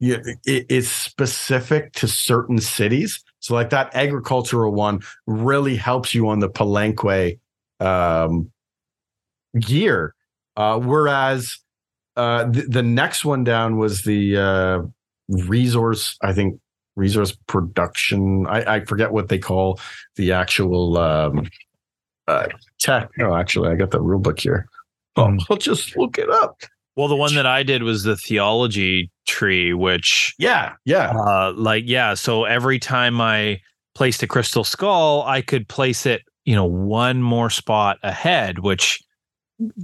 yeah, it, it's specific to certain cities. So like that agricultural one really helps you on the Palenque um, gear. Uh, whereas uh, the, the next one down was the uh, resource, I think resource production. I, I forget what they call the actual um, uh, tech. Oh, actually, I got the rule book here. Oh. I'll just look it up. Well, the one that I did was the theology tree, which, Yeah, yeah, uh, like, yeah. So every time I placed a crystal skull, I could place it, you know, one more spot ahead, which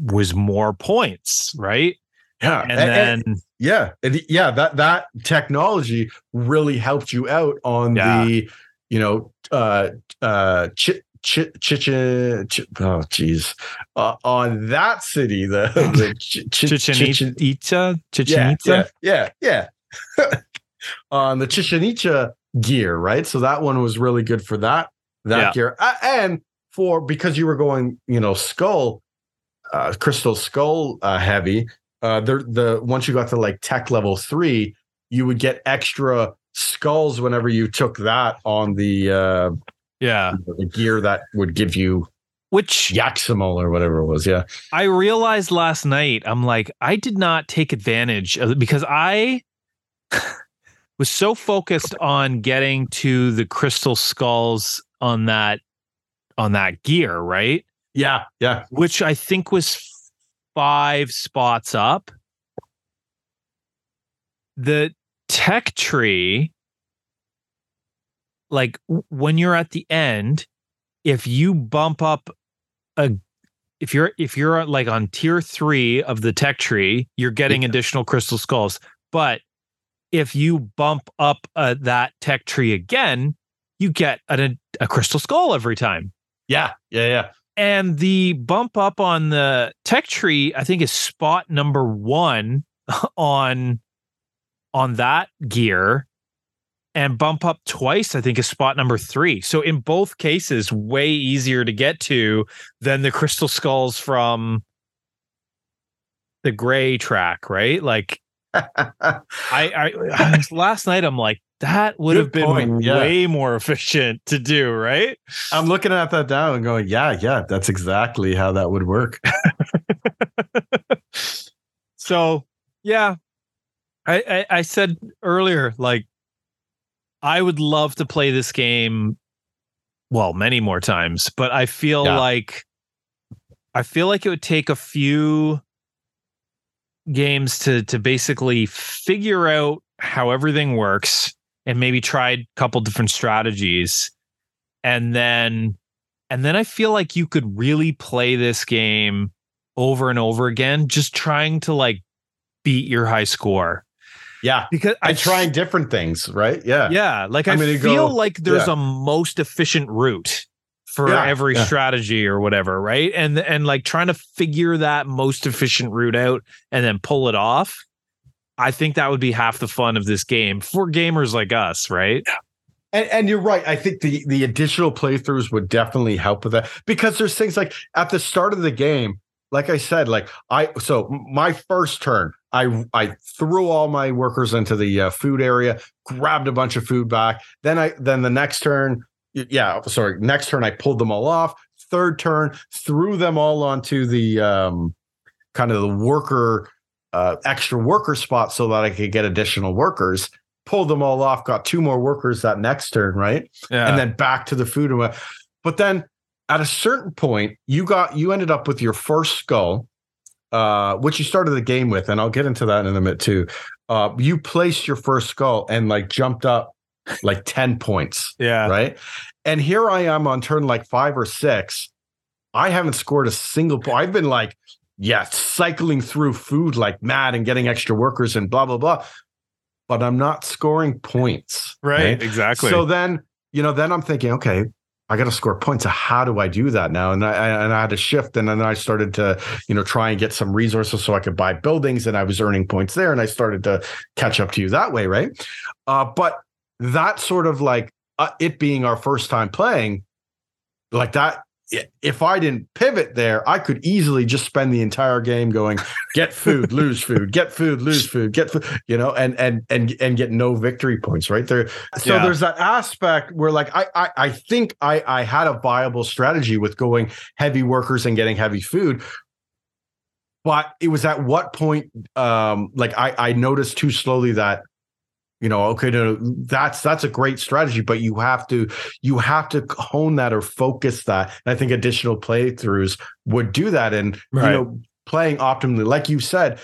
was more points, right? yeah. And, And- and- then, yeah, and yeah. That that technology really helped you out on Yeah. the, you know, uh, uh, chi- chi- chichen. Chi- oh, geez, uh, on that city, the, the chi- Chichen Chichen- Itza, Chichen Itza. yeah, yeah, yeah. on the Chichen Itza gear, right? So that one was really good for that that Yeah. gear, uh, and for because you were going, you know, skull, uh, crystal skull uh, heavy. Uh, the the once you got to like tech level three, you would get extra skulls whenever you took that on the uh, Yeah. the gear that would give you Which Yaximal or whatever it was. Yeah, I realized last night, I'm like, I did not take advantage of it because I was so focused on getting to the crystal skulls on that on that gear, right? Yeah, yeah. Which I think was five spots up. The tech tree like when you're at the end if you bump up a if you're if you're like on tier 3 of the tech tree you're getting Yeah. additional crystal skulls but if you bump up uh, that tech tree again you get an, a crystal skull every time Yeah, yeah, yeah. And the bump up on the tech tree i think is spot number 1 on on that gear. And bump up twice i think is spot number 3 so in both cases way easier to get to than the crystal skulls from the gray track right? Like i i last night i'm like that would Good have been point, yeah. way more efficient to do right I'm looking at that now and going, yeah, yeah, that's exactly how that would work. so yeah I, I i said earlier like i would love to play this game well many more times but i feel Yeah. like i feel like it would take a few games to to basically figure out how everything works and maybe tried a couple different strategies and then and then i feel like you could really play this game over and over again just trying to like beat your high score Yeah. because And I trying different things, right? Yeah. yeah like i I'm gonna feel go- like there's yeah. a most efficient route for Yeah, every yeah. strategy or whatever right and and like trying to figure that most efficient route out and then pull it off i think that would be half the fun of this game for gamers like us right And, and you're right. I think the the additional playthroughs would definitely help with that because there's things like at the start of the game, like I said, like I so my first turn, I I threw all my workers into the uh, food area, grabbed a bunch of food back. Then I then the next turn, yeah, sorry, next turn I pulled them all off. Third turn, threw them all onto the um kind of the worker uh extra worker spot so that I could get additional workers. Pulled them all off, got two more workers that next turn, right? yeah and then back to the food. and what- But then at a certain point, you got you ended up with your first skull, uh, which you started the game with, and I'll get into that in a minute too. Uh, you placed your first skull and like jumped up like 10 points, yeah right? And here I am on turn like five or six. I haven't scored a single point. I've been like, yeah, cycling through food like mad and getting extra workers and blah, blah, blah. But I'm not scoring points. right exactly So then, you know, then I'm thinking, okay, I got to score points. So how do I do that now? And I I- and I had to shift, and then I started to, you know, try and get some resources so I could buy buildings, and I was earning points there, and I started to catch up to you that way, right? Uh, but that sort of like uh, it being our first time playing, like that. If I didn't pivot there, I could easily just spend the entire game going get food, lose food, get food, lose food, get food, you know, and and and and get no victory points, right? There so Yeah. there's that aspect where like I, I I think I I had a viable strategy with going heavy workers and getting heavy food. But it was at what point um like I I noticed too slowly that you know okay no, that's that's a great strategy but you have to you have to hone that or focus that. And i think additional playthroughs would do that. And Right. you know playing optimally like you said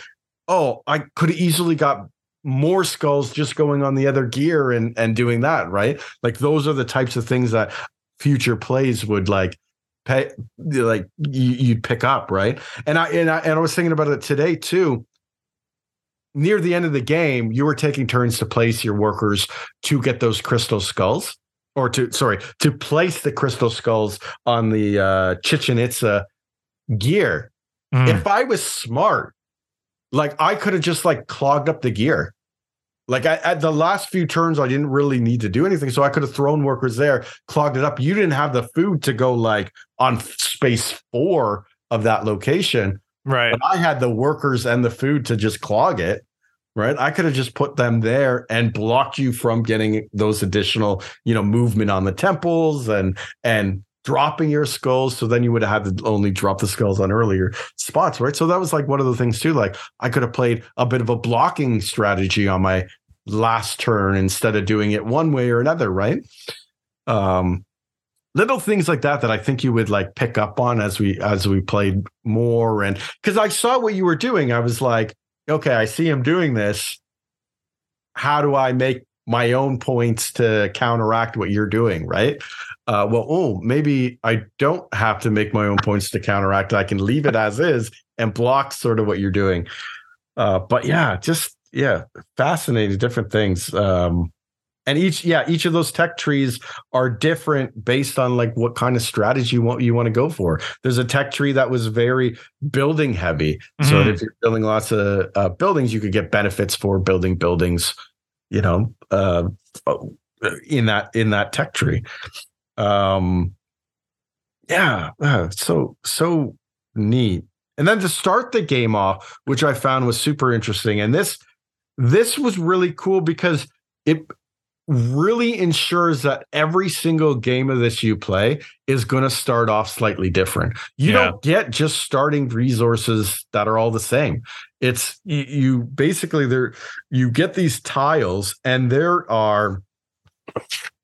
oh i could easily got more skulls just going on the other gear and and doing that right? Like those are the types of things that future plays would like pay like you, you'd pick up right? And i and i and i was thinking about it today too near the end of the game you were taking turns to place your workers to get those crystal skulls or to sorry to place the crystal skulls on the uh chichen itza gear Mm. if I was smart, like I could have just like clogged up the gear. Like I, at the last few turns, I didn't really need to do anything, so I could have thrown workers there, clogged it up. You didn't have the food to go like on space four of that location, right but I had the workers and the food to just clog it. Right, I could have just put them there and blocked you from getting those additional, you know, movement on the temples and and dropping your skulls. So then you would have had to only drop the skulls on earlier spots, right? So that was like one of the things too. Like I could have played a bit of a blocking strategy on my last turn instead of doing it one way or another, right? Um, little things like that that I think you would like pick up on as we as we played more and because I saw what you were doing, I was like, okay, I see him doing this. How do I make my own points to counteract what you're doing, right? Uh, well, oh, maybe I don't have to make my own points to counteract. I can leave it as is and block sort of what you're doing. Uh, but yeah, just yeah, fascinating different things. Um, and each yeah each of those tech trees are different based on like what kind of strategy you want you want to go for. There's a tech tree that was very building heavy. Mm-hmm. so if you're building lots of uh, buildings you could get benefits for building buildings you know uh, in that in that tech tree. Um yeah uh, so so neat. And then to start the game off which i found was super interesting and this this was really cool because it really ensures that every single game of this you play is going to start off slightly different. You yeah. don't get just starting resources that are all the same. It's you, you basically there you get these tiles and there are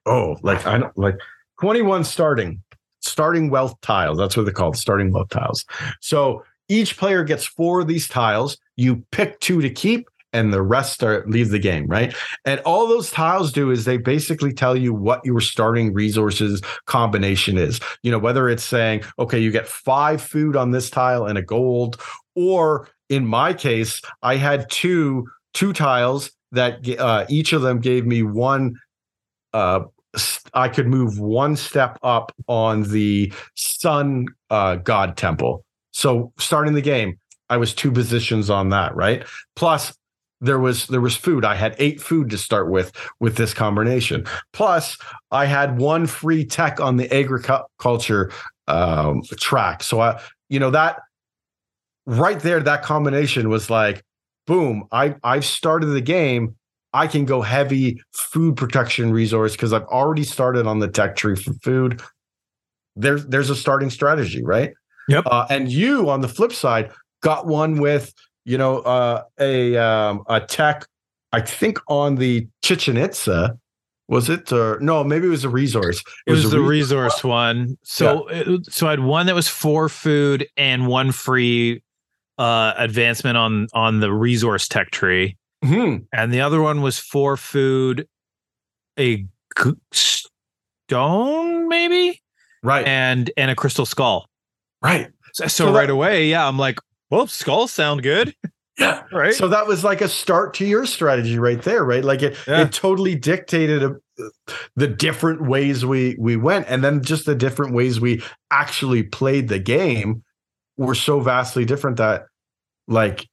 oh like I don't like 21 starting starting wealth tiles. That's what they're called, starting wealth tiles. So each player gets four of these tiles. You pick two to keep and the rest are leave the game, right? And all those tiles do is they basically tell you what your starting resources combination is. You know, whether it's saying, okay, you get five food on this tile and a gold, or in my case, I had two two tiles that uh, each of them gave me one. Uh, I could move one step up on the sun uh, god temple. So starting the game, I was two positions on that, right? Plus, there was there was food. I had eight food to start with with this combination. Plus, I had one free tech on the agriculture um, track. So I, you know, that right there, that combination was like, boom! I I've started the game. I can go heavy food protection resource because I've already started on the tech tree for food. There's there's a starting strategy, right? Yep. Uh, and you on the flip side got one with you know, uh, a um, a tech, I think on the Chichen Itza, was it or no? Maybe it was a resource. It, it was, was the resource, resource one. So, yeah. it, so I had one that was for food and one free uh, advancement on on the resource tech tree, mm-hmm. and the other one was for food, a stone maybe, right, and and a crystal skull, right. So, so, so right that, away, yeah, I'm like, well, skulls sound good. Yeah. Right. So that was like a start to your strategy right there, right? Like it, yeah. it totally dictated a, uh, the different ways we we went, and then just the different ways we actually played the game were so vastly different that, like,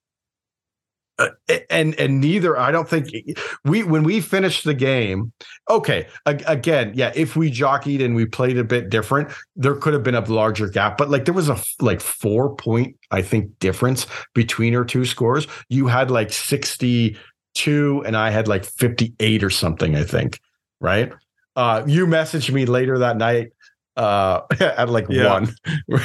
uh, and and neither i don't think we when we finished the game okay again yeah if we jockeyed and we played a bit different there could have been a larger gap but like there was a like four point i think difference between our two scores. You had like 62 and i had like 58 or something i think right? Uh you messaged me later that night uh at like yeah. one.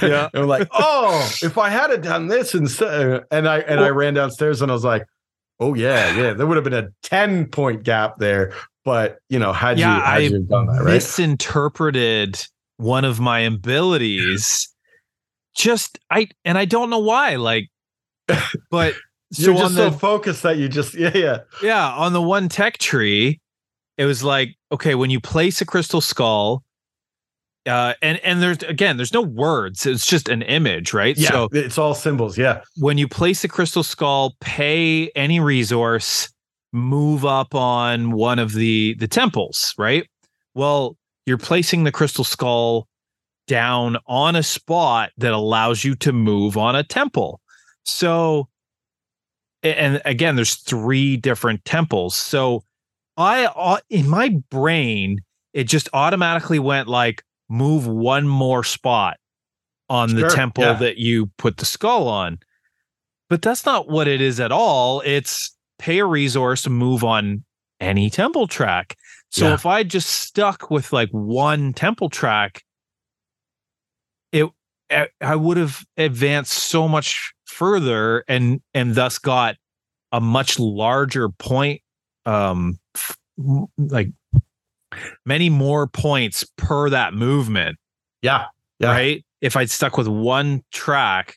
Yeah. I'm like oh if i had done this instead and i and i ran downstairs and i was like oh yeah yeah there would have been a 10 point gap there but you know had yeah, you had I you done that right? misinterpreted one of my abilities just i and i don't know why like but so you're just so the, focused that you just yeah yeah. Yeah on the one tech tree it was like okay when you place a crystal skull uh, and and there's again there's no words. It's just an image right? Yeah so it's all symbols yeah. when you place a crystal skull pay any resource move up on one of the the temples right? Well you're placing the crystal skull down on a spot that allows you to move on a temple. So and again there's three different temples. So i uh, in my brain it just automatically went like move one more spot on sure, the temple yeah. that you put the skull on. But that's not what it is at all. It's pay a resource to move on any temple track. So yeah. if I just stuck with like one temple track, it I would have advanced so much further and and thus got a much larger point um like many more points per that movement, Yeah. Yeah. right? If I'd stuck with one track,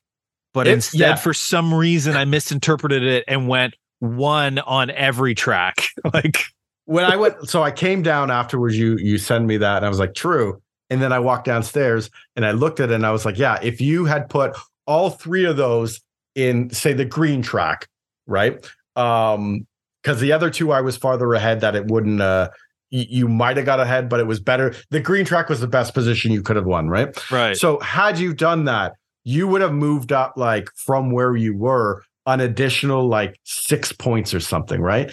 but It- instead yeah. for some reason I misinterpreted it and went one on every track. like when I went, so I came down afterwards. You you send me that, and I was like, true. And then I walked downstairs and I looked at it, and I was like, yeah. If you had put all three of those in, say, the green track, right? Um, because the other two I was farther ahead that it wouldn't. uh you might have got ahead, but it was better. The green track was the best position you could have won, right? right. So had you done that, you would have moved up like from where you were an additional like six points or something, right?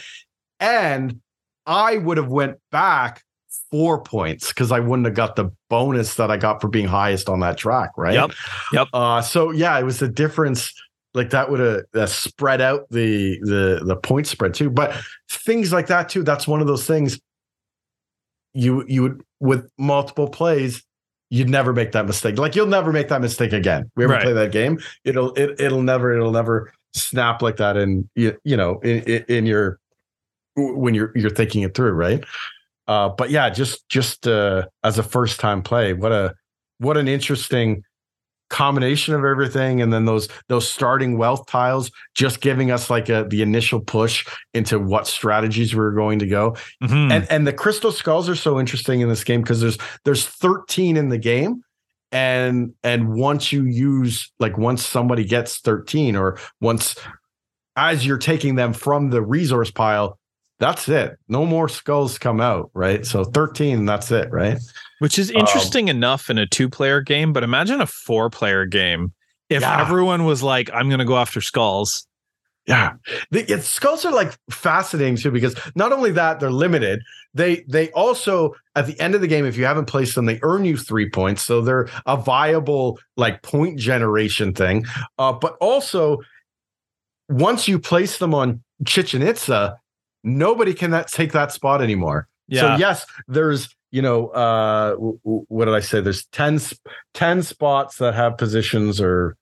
And I would have went back four points because I wouldn't have got the bonus that I got for being highest on that track, right? Yep. Yep. Uh, so yeah, it was a difference. Like that would have uh, spread out the the the point spread too. But things like that too. That's one of those things. You you would with multiple plays, you'd never make that mistake. Like you'll never make that mistake again. We ever Right. play that game, it'll it, it'll never it'll never snap like that. And you you know in, in in your when you're you're thinking it through, right? Uh, but yeah, just just uh, as a first time play, what a what an interesting combination of everything, and then those those starting wealth tiles just giving us like a the initial push into what strategies we're going to go. Mhm. And and the crystal skulls are so interesting in this game because there's there's 13 in the game. And and once you use like once somebody gets 13 or once as you're taking them from the resource pile, that's it. No more skulls come out, right? So 13, that's it, right? Which is interesting enough in a two player game, but imagine a four player game. If Yeah. everyone was like, I'm going to go after skulls. Yeah, the it's, skulls are like fascinating too because not only that they're limited, they they also at the end of the game, if you haven't placed them, they earn you three points, so they're a viable like point generation thing. Uh, but also, once you place them on Chichen Itza, nobody can that take that spot anymore. Yeah. So yes, there's you know uh w- w- what did I say? There's 10, sp- 10 spots that have positions or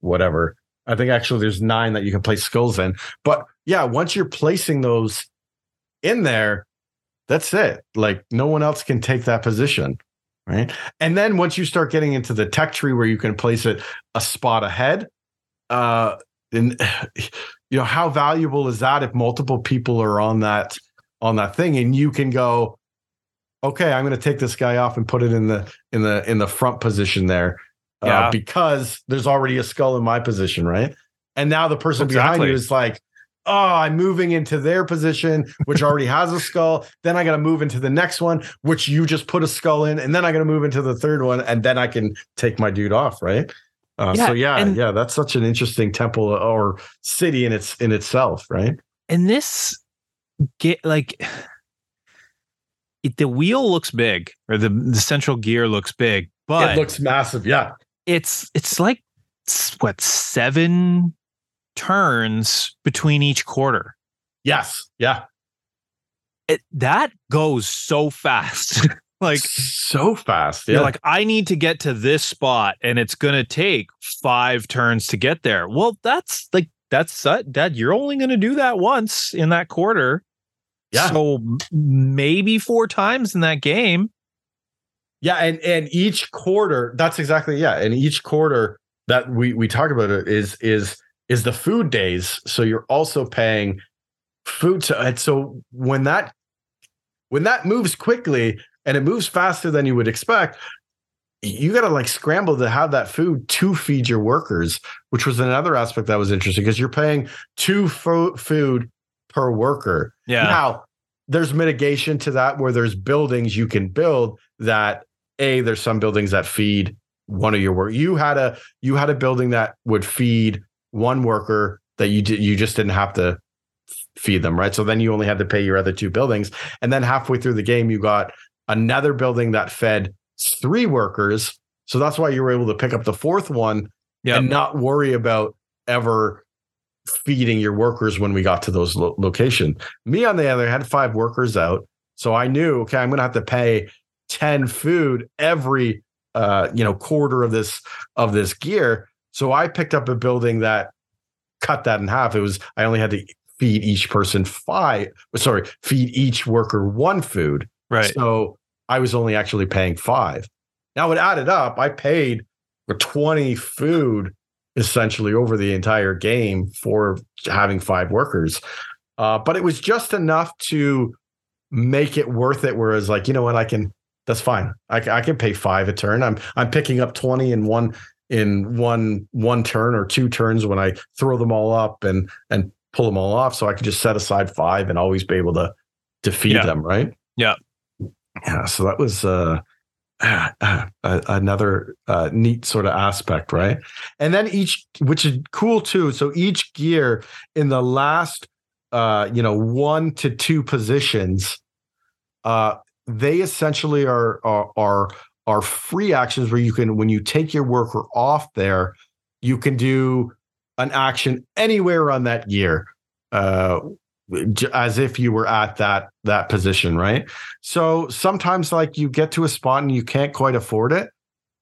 whatever. I think actually there's nine that you can place skulls in. But yeah, once you're placing those in there, that's it. Like no one else can take that position. Right. And then once you start getting into the tech tree where you can place it a spot ahead, uh and you know, how valuable is that if multiple people are on that on that thing and you can go, okay, I'm going to take this guy off and put it in the in the in the front position there, uh, Yeah. because there's already a skull in my position, right? And now the person behind you is like, oh, I'm moving into their position, which already has a skull. Then I got to move into the next one, which you just put a skull in, and then I got to move into the third one, and then I can take my dude off, right? Uh, Yeah, so yeah, and- yeah, that's such an interesting temple or city in its in itself, right? And this get like it, the wheel looks big or the, the central gear looks big, but it looks massive, yeah. it's it's like what seven turns between each quarter. Yes, yeah. It, that goes so fast. like so fast. Yeah. you're like I need to get to this spot and it's going to take 5 turns to get there. Well, that's like that's uh, that you're only going to do that once in that quarter. Yeah. So maybe four times in that game. yeah, and and each quarter, that's exactly yeah. And each quarter that we we talk about it is is is the food days. So you're also paying food to and so when that when that moves quickly and it moves faster than you would expect, you got to like scramble to have that food to feed your workers, which was another aspect that was interesting because you're paying two fo- food per worker. Yeah. Now, there's mitigation to that where there's buildings you can build that a there's some buildings that feed one of your work. You had a you had a building that would feed one worker that you did you just didn't have to feed them, right? So then you only had to pay your other two buildings. And then halfway through the game you got another building that fed three workers. So that's why you were able to pick up the fourth one Yep. and not worry about ever feeding your workers when we got to those lo- location. Me on the other had five workers out, so I knew okay, I'm going to have to pay ten food every uh, you know quarter of this of this gear. So I picked up a building that cut that in half. It was I only had to feed each person five. Sorry, feed each worker one food. Right. So I was only actually paying five. Now it added up. I paid for 20 food essentially over the entire game for having five workers. Uh, but it was just enough to make it worth it. Whereas, like, you know what, I can that's fine. I, I can pay five a turn. I'm I'm picking up 20 in one in one one turn or two turns when I throw them all up and and pull them all off. So I can just set aside five and always be able to to feed Yeah. them, right? Yeah. Yeah. So that was uh, uh, another uh, neat sort of aspect, right? And then each, which is cool too. So each gear in the last, uh, you know, one to two positions, uh, they essentially are are are are free actions where you can, when you take your worker off there, you can do an action anywhere on that gear. Uh, as if you were at that that position, right? So sometimes, like you get to a spot and you can't quite afford it,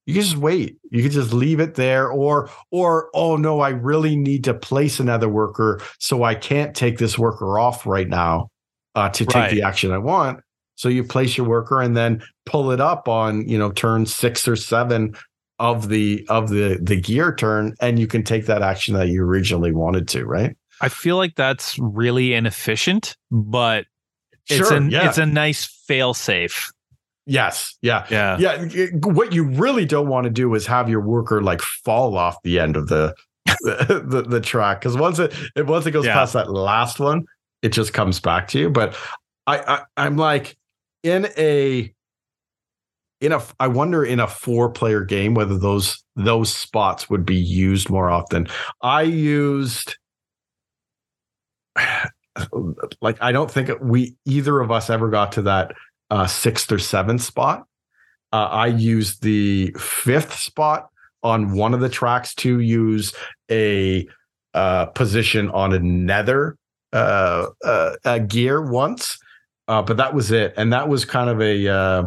you can just wait. You can just leave it there, or or oh no, I really need to place another worker, so I can't take this worker off right now uh, to take the action I want. So you place your worker and then pull it up on you know turn six or seven of the of the the gear turn, and you can take that action that you originally wanted to, right? I feel like that's really inefficient, but it's Sure, an yeah. it's a nice fail safe. Yes, yeah. Yeah. Yeah, y- eh, what you really don't want to do is have your worker like fall off the end of the the, the track because once it, it once it goes Yeah. past that last one, it just comes back to you. But I, I I'm like in a in a I wonder in a four player game whether those those spots would be used more often. I used like I don't think we either of us ever got to that uh, sixth or seventh spot. Uh, I used the fifth spot on one of the tracks to use a uh, position on another uh, uh, gear once, uh, but that was it. And that was kind of a uh,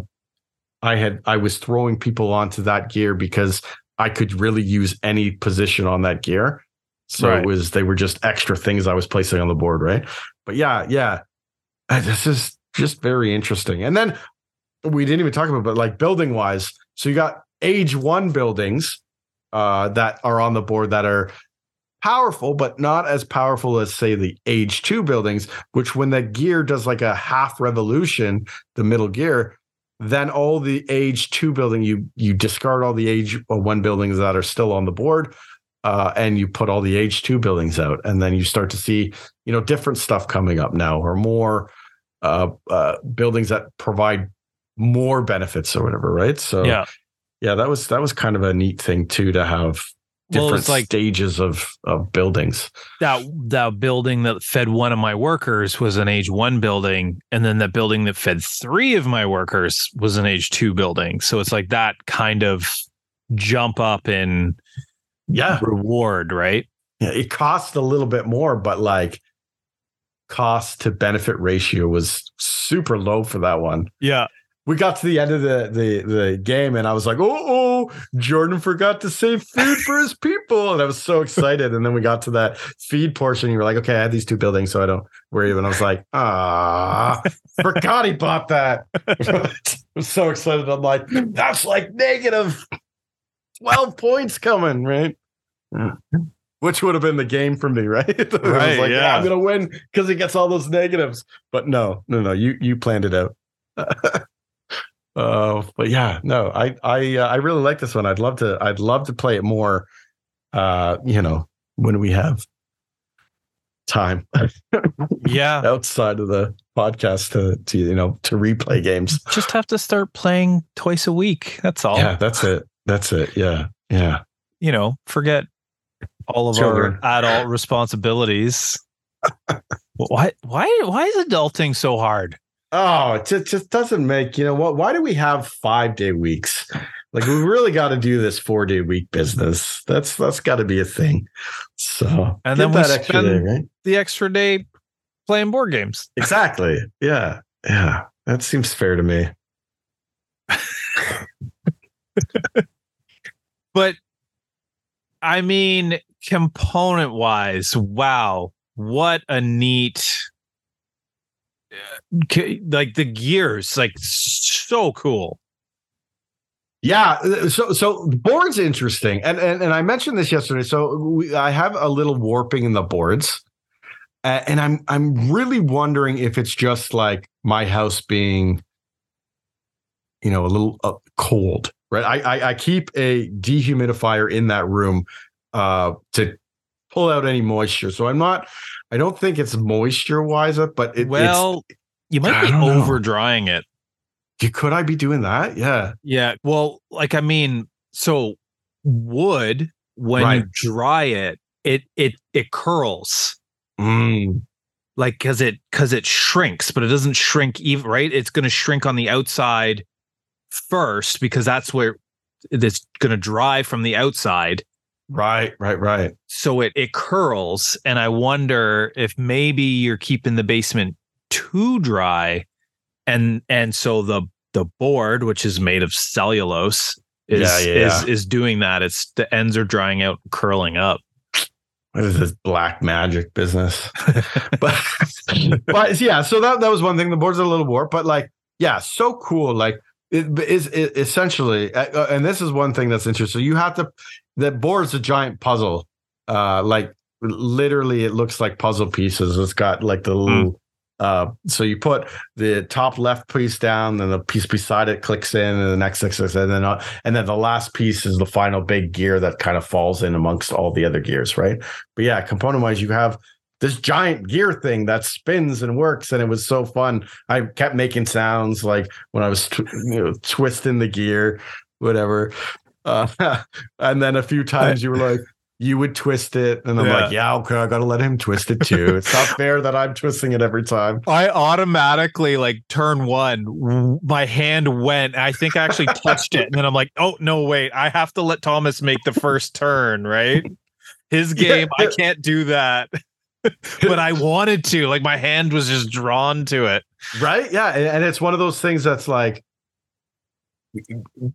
I had I was throwing people onto that gear because I could really use any position on that gear. So Right. it was they were just extra things I was placing on the board, right? But yeah, yeah, Uh, this is just very interesting. And then we didn't even talk about, but like building wise, so you got age one buildings uh, that are on the board that are powerful, but not as powerful as say the age two buildings. Which when the gear does like a half revolution, the middle gear, then all the age two building you you discard all the age one buildings that are still on the board uh, and you put all the H2 buildings out and then you start to see you know different stuff coming up now or more uh, uh, buildings that provide more benefits or whatever right so Yeah. yeah that was that was kind of a neat thing too to have different it's like- stages of of buildings That that building that fed one of my workers was an age one building, and then that building that fed three of my workers was an age two building. So it's like that kind of jump up in yeah reward, right? Yeah, it cost a little bit more, but like cost to benefit ratio was super low for that one. Yeah. We got to the end of the the the game, and I was like, "Oh, oh, Jordan forgot to save food for his people," and I was so excited. and then we got to that feed portion. You were like, "Okay, I had these two buildings, so I don't worry." And I was like, "Ah, forgot he bought that." I'm so excited. I'm like, "That's like negative twelve points coming, right?" Which would have been the game for me, right? I was Right, like, yeah. I'm gonna win because he gets all those negatives. But no, no, no, you you planned it out. uh, but yeah, no, I I uh, I really like this one. I'd love to I'd love to play it more. Uh, you know, when we have time Yeah. outside of the podcast to to you know to replay games. Just have to start playing twice a week. That's all. Yeah, that's it. That's it. Yeah, yeah. You know, forget all of Children. our adult responsibilities. why why why is adulting so hard? Oh, it just, just doesn't make, you know what? Why do we have five day weeks? Like we really got to do this four day week business. That's that's got to be a thing. So And then we spend- day, right? The extra day playing board games. Exactly. Yeah. Yeah. That seems fair to me. But I mean, component wise, wow. what a neat uh, like the gears like so cool Yeah, uh, so so board's interesting, and and, and I mentioned this yesterday. So we, I have a little warping in the boards, and I'm I'm really wondering if it's just like my house being, you know, a little uh, cold, right? I, I I keep a dehumidifier in that room, uh, to pull out any moisture. So I'm not. I don't think it's moisture wise, but it, well you might I be over drying it it's, could I be doing that? Yeah. yeah well like i mean so wood when you dry it it it it curls Mm, like because it because it shrinks but it doesn't shrink even right it's going to shrink on the outside first because that's where it's going to dry from the outside right. Right. Right. so it it curls and i wonder if maybe you're keeping the basement too dry and and so the the board which is made of cellulose is Yeah, yeah, is is doing that it's the ends are drying out curling up what is this black magic business? but but yeah, so that that was one thing. The board's a little warped, but like yeah, so cool. Like it is essentially, uh, and this is one thing that's interesting. You have to the board's a giant puzzle. Uh, like literally, it looks like puzzle pieces. It's got like the little. Uh, so you put the top left piece down, then the piece beside it clicks in, and the next clicks in, and then uh, and then the last piece is the final big gear that kind of falls in amongst all the other gears, right? But yeah, component wise, you have this giant gear thing that spins and works, and it was so fun. I kept making sounds like when I was tw- you know twisting the gear, whatever. Uh, and then a few times you were like. You would twist it, and I'm Yeah. like, "Yeah, okay, I gotta let him twist it too. It's not fair that I'm twisting it every time." i automatically like turn one my hand went i think i actually touched it and then i'm like oh no wait i have to let thomas make the first turn right his Yeah. game i can't do that but i wanted to like my hand was just drawn to it right yeah and it's one of those things that's like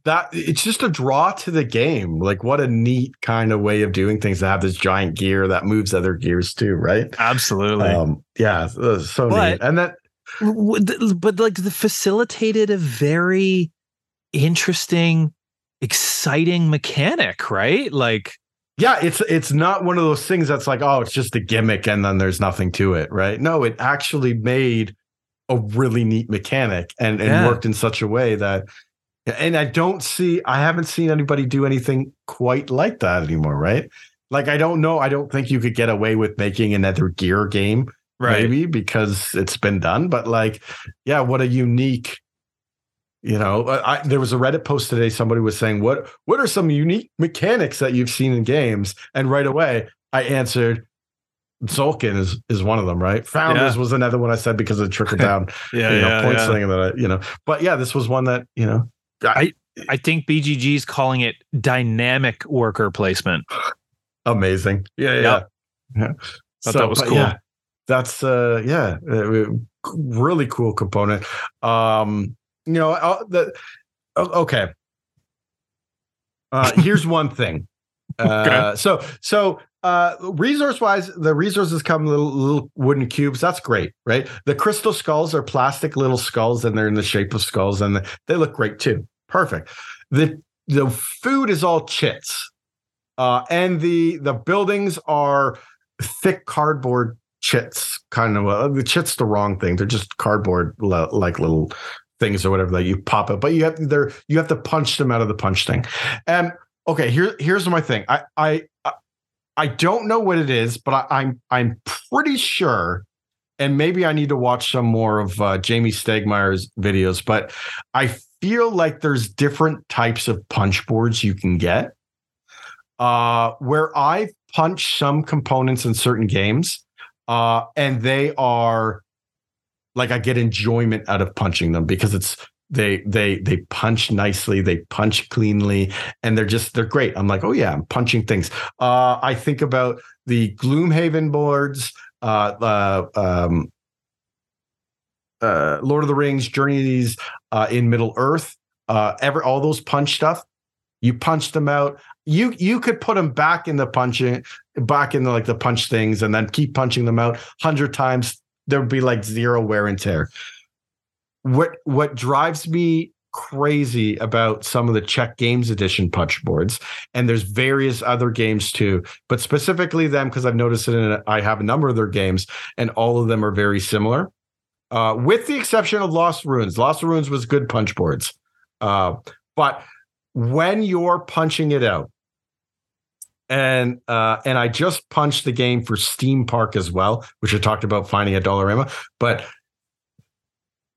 that it's just a draw to the game. Like what a neat kind of way of doing things to have this giant gear that moves other gears too right? Absolutely. Um yeah uh, so But- neat and that but like the facilitated a very interesting exciting mechanic right? Like yeah it's it's not one of those things that's like oh it's just a gimmick and then there's nothing to it right? No it actually made a really neat mechanic and and Yeah. worked in such a way that and I don't see I haven't seen anybody do anything quite like that anymore, right? Like I don't know, I don't think you could get away with making another gear game right. maybe because it's been done, but like yeah, what a unique you know, I, there was a Reddit post today. Somebody was saying, "What what are some unique mechanics that you've seen in games?" And right away, I answered, "Tzolk'in is is one of them, right? Founders Yeah. was another one I said because of the trickle down, yeah you know, yeah, point yeah. thing that I, you know. But yeah, this was one that you know, i I think BGG is calling it dynamic worker placement amazing. Yeah, yeah, yeah. Thought that was cool. yeah, that's uh, yeah, uh, really cool component. Um, you know, uh, the okay. Uh, here's one thing. Uh, so so uh, resource wise, the resources come little, little wooden cubes. That's great, right? The crystal skulls are plastic little skulls, and they're in the shape of skulls, and they look great too. Perfect. The the food is all chits, uh, and the the buildings are thick cardboard chits. Kind of uh, the chits the wrong thing. They're just cardboard like little things or whatever that you pop it, but you have they're you have to punch them out of the punch thing. And okay, here here's my thing. I I I don't know what it is, but I, I'm I'm pretty sure, and maybe I need to watch some more of uh, Jamey Stegmaier's videos. But I feel like there's different types of punch boards you can get. Uh, where I've punched some components in certain games, uh, and they are like I get enjoyment out of punching them because it's they they they punch nicely, they punch cleanly, and they're just they're great. I'm like, oh yeah, I'm punching things. Uh, I think about the Gloomhaven boards, uh, uh, um, uh, Lord of the Rings, Journeys uh, in Middle Earth, uh, ever all those punch stuff. You punch them out. you you could put them back in the punching back in the, like the punch things and then keep punching them out 100 times there would be like zero wear and tear what what drives me crazy about some of the Czech Games Edition punch boards, and there's various other games too, but specifically them because I've noticed it. In I have a number of their games, and all of them are very similar, uh, with the exception of Lost Ruins. Lost Ruins was good punch boards, uh, but when you're punching it out, and uh, and I just punched the game for Steam Park as well, which I talked about finding at Dollarama, but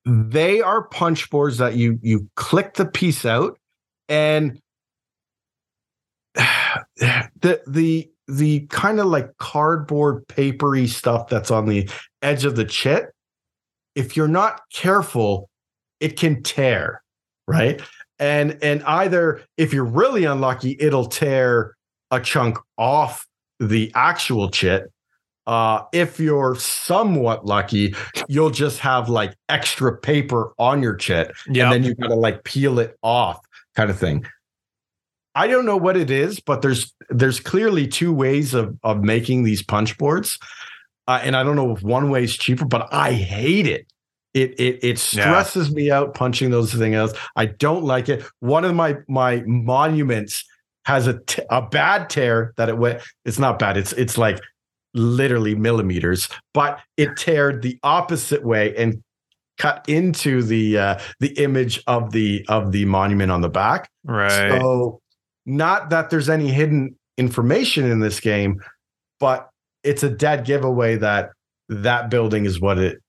they are punch boards that you you click the piece out and the the the kind of like cardboard papery stuff that's on the edge of the chit if you're not careful it can tear right and and either if you're really unlucky it'll tear a chunk off the actual chit uh, if you're somewhat lucky, you'll just have like extra paper on your chit, yep. and then you gotta like peel it off, kind of thing. I don't know what it is, but there's there's clearly two ways of of making these punch boards, uh, and I don't know if one way is cheaper, but I hate it. It it it stresses yeah. me out punching those things I don't like it. One of my my monuments has a, t- a bad tear that it went. It's not bad. It's it's like literally millimeters, but it teared the opposite way and cut into the uh, the image of the of the monument on the back. Right. So not that there's any hidden information in this game, but it's a dead giveaway that that building is what it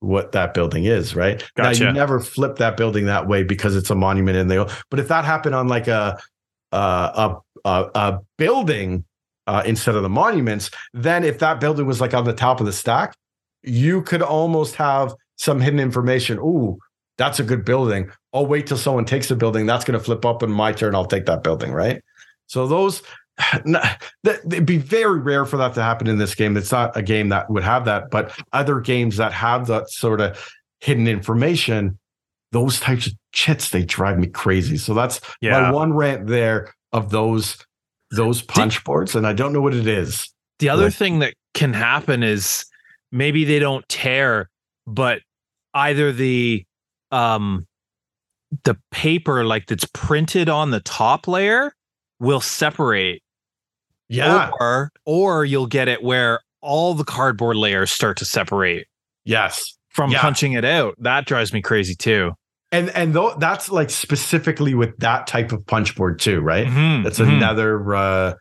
what that building is, right? Gotcha. Now you never flip that building that way because it's a monument in there. But if that happened on like a uh, a, a, a building uh, instead of the monuments, then if that building was like on the top of the stack, you could almost have some hidden information. Ooh, that's a good building. I'll wait till someone takes the building. That's going to flip up in my turn. I'll take that building, right? So those it'd be very rare for that to happen in this game. It's not a game that would have that, but other games that have that sort of hidden information, those types of chits, they drive me crazy. So that's yeah. my one rant there of those those punch boards, and I don't know what it is. The other thing that can happen is maybe they don't tear, but either the um the paper like that's printed on the top layer will separate. Yeah. Or or you'll get it where all the cardboard layers start to separate. Yes. From yeah. punching it out. That drives me crazy too and and though that's like specifically with that type of punch board too right mm-hmm, that's mm-hmm. another uh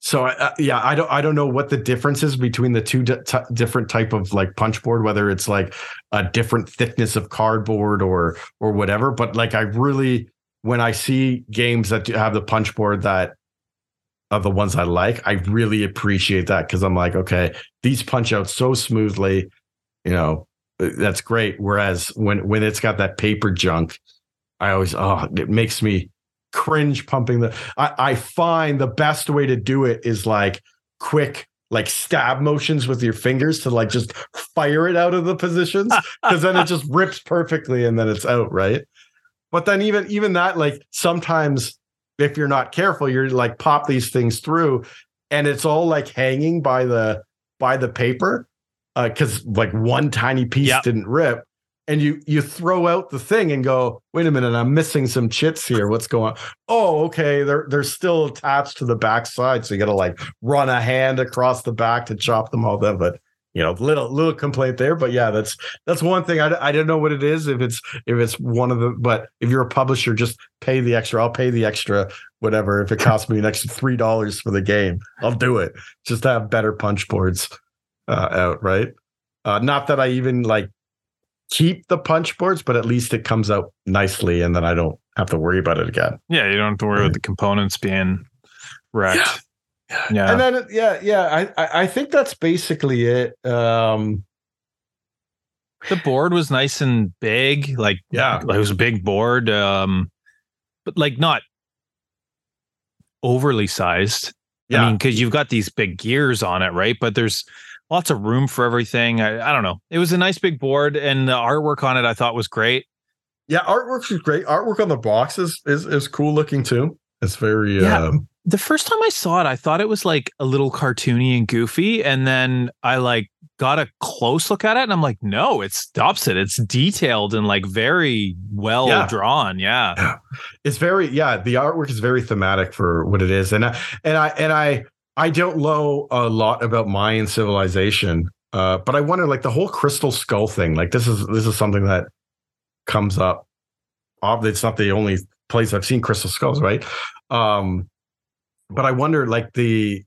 so uh, yeah i don't i don't know what the difference is between the two di- t- different type of like punch board whether it's like a different thickness of cardboard or or whatever but like i really when i see games that have the punch board that are the ones i like i really appreciate that because i'm like okay these punch out so smoothly you know uh, that's great. Whereas when when it's got that paper junk, I always oh it makes me cringe pumping the. I, I find the best way to do it is like quick like stab motions with your fingers to like just fire it out of the positions because then it just rips perfectly and then it's out right. But then even even that like sometimes if you're not careful you're like pop these things through and it's all like hanging by the by the paper because uh, like one tiny piece yep. didn't rip and you you throw out the thing and go wait a minute i'm missing some chits here what's going on oh okay they're they're still attached to the back side so you gotta like run a hand across the back to chop them all down but you know little little complaint there but yeah that's that's one thing i, I don't know what it is if it's if it's one of the but if you're a publisher just pay the extra i'll pay the extra whatever if it costs me an extra three dollars for the game i'll do it just to have better punch boards uh, out, right? Uh, not that I even like keep the punch boards, but at least it comes out nicely, and then I don't have to worry about it again. Yeah, you don't have to worry about the components being wrecked. Yeah. Yeah. And then yeah, yeah, I I think that's basically it. Um the board was nice and big, like yeah, it was a big board. Um but like not overly sized. Yeah. I mean, because you've got these big gears on it, right? But there's lots of room for everything. I, I don't know. It was a nice big board, and the artwork on it I thought was great. Yeah, artwork is great. Artwork on the box is is, is cool looking too. It's very Yeah. um, the first time I saw it, I thought it was like a little cartoony and goofy, and then I like got a close look at it, and I'm like, no, it's the opposite. It's detailed and like very well Yeah. drawn. Yeah, it's very yeah the artwork is very thematic for what it is and i and i and i i don't know a lot about mayan civilization uh but i wonder like the whole crystal skull thing like this is this is something that comes up it's not the only place i've seen crystal skulls right um but i wonder like the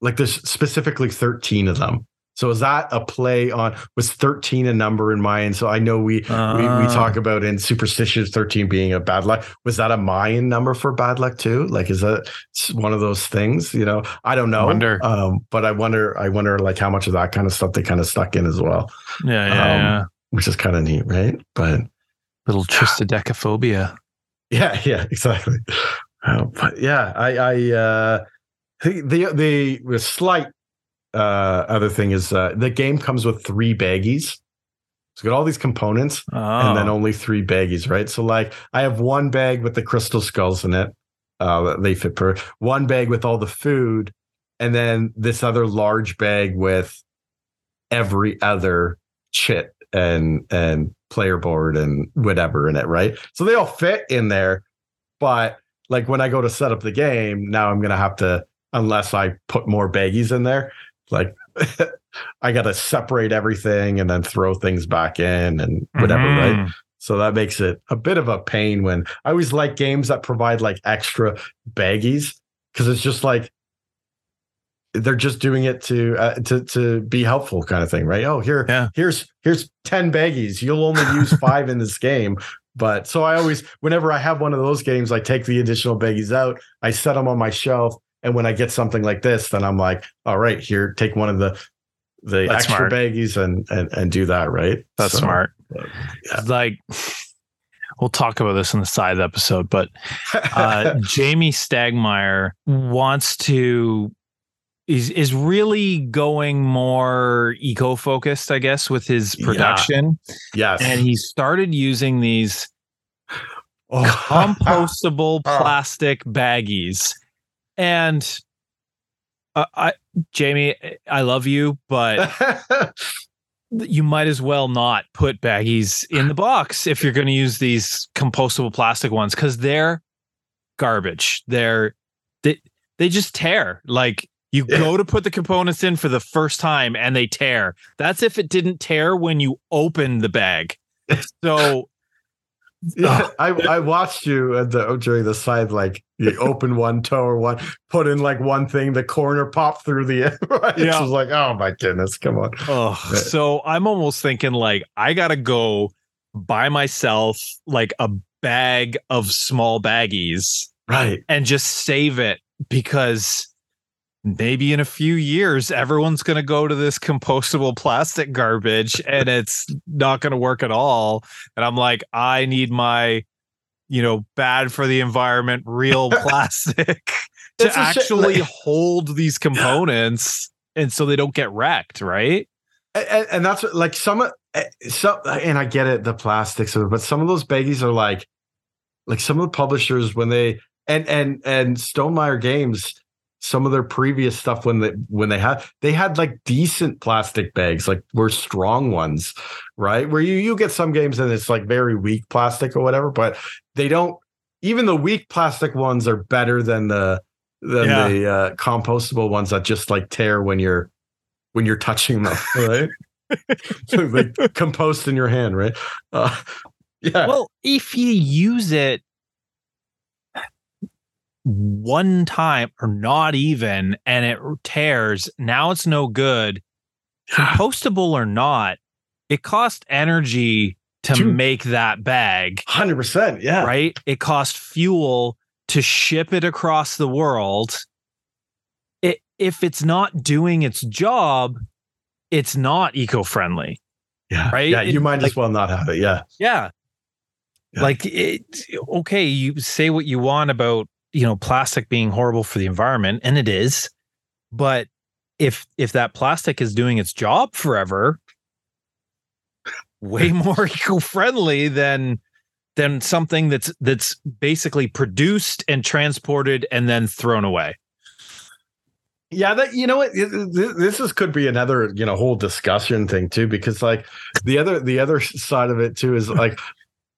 like there's specifically 13 of them so is that a play on was 13 a number in mayan so i know we we, we Ah. talk about in superstitious 13 being a bad luck was that a mayan number for bad luck too like is that one of those things you know i don't know Wonder. um but i wonder i wonder like how much of that kind of stuff they kind of stuck in as well yeah, yeah. Um, yeah. which is kind of neat right but Little tristodecaphobia. Yeah yeah exactly Uh, but yeah i i uh the the the, the slight uh other thing is uh the game comes with three baggies it's got all these components Oh, and then only three baggies, right? So like I have one bag with the crystal skulls in it. Uh they fit per one bag with all the food, and then this other large bag with every other chit and and player board and whatever in it, right? So they all fit in there, but like when I go to set up the game, now I'm gonna have to, unless I put more baggies in there, like I gotta separate everything and then throw things back in and whatever, right? Mhm. So that makes it a bit of a pain when I always like games that provide like extra baggies because it's just like they're just doing it to uh, to to be helpful kind of thing, right? Oh, here Yeah. here's here's 10 baggies. You'll only use 5 in this game. But so I always whenever I have one of those games, I take the additional baggies out, I set them on my shelf, and when I get something like this, then I'm like, all right, here, take one of the the That's extra smart. baggies and and and do that, right? That's So, smart. yeah. Like, we'll talk about this in the side episode, but uh, Jamey Stegmaier wants to is is really going more eco focused, I guess, with his Yeah. production, yes. and he started using these Oh. compostable Ah. plastic baggies, and uh, I, Jamey, I love you, but you might as well not put baggies in the box if you're going to use these compostable plastic ones because they're garbage. They're they they just tear. Like you Yeah. go to put the components in for the first time and they tear. That's if it didn't tear when you open the bag. So Yeah, I, I watched you at the during the side, like you open one toe or one, put in like one thing, the corner popped through the end. Right? Yeah. It was like, oh my goodness, come on. Oh, Yeah. so I'm almost thinking like I gotta go buy myself like a bag of small baggies Right. and just save it because maybe in a few years everyone's going to go to this compostable plastic garbage and it's not going to work at all. And i'm like i need my you know bad for the environment real plastic to It's actually hold these components and so they don't get wrecked right? And, and that's what, like some, of- eh, some, and I get it, the plastics, but some of those baggies are like, like some of the publishers when they and and and Stonemaier Games, some of their previous stuff when they when they had they had like decent plastic bags, like were strong ones, right? Where you you get some games and it's like very weak plastic or whatever, but they don't. Even the weak plastic ones are better than the than Yeah. the uh, compostable ones that just like tear when you're when you're touching them, right? so they compost in your hand, right? Uh, yeah. well if you use it one time or not even and it tears now it's no good compostable or not it costs energy to Dude. make that bag Hundred percent, yeah. right it costs fuel to ship it across the world it, if it's not doing its job it's not eco-friendly Yeah, Right? Yeah, you It- might like- as well not have it. Yeah, yeah. Yeah. Like it okay, you say what you want about, you know, plastic being horrible for the environment and it is. But if if that plastic is doing its job forever, way more eco-friendly than than something that's that's basically produced and transported and then thrown away. Yeah, that you know what this is could be another you know whole discussion thing too because like the other the other side of it too is like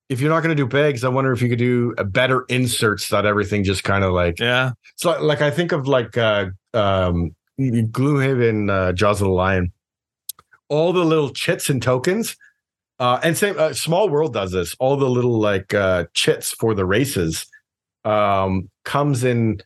if you're not going to do bags, I wonder if you could do a better inserts that everything just kind of like Yeah. so like, like I think of like uh um Gloomhaven uh, Jaws of the Lion, all the little chits and tokens. Uh, and same uh, small world does this. All the little like uh chits for the races um comes in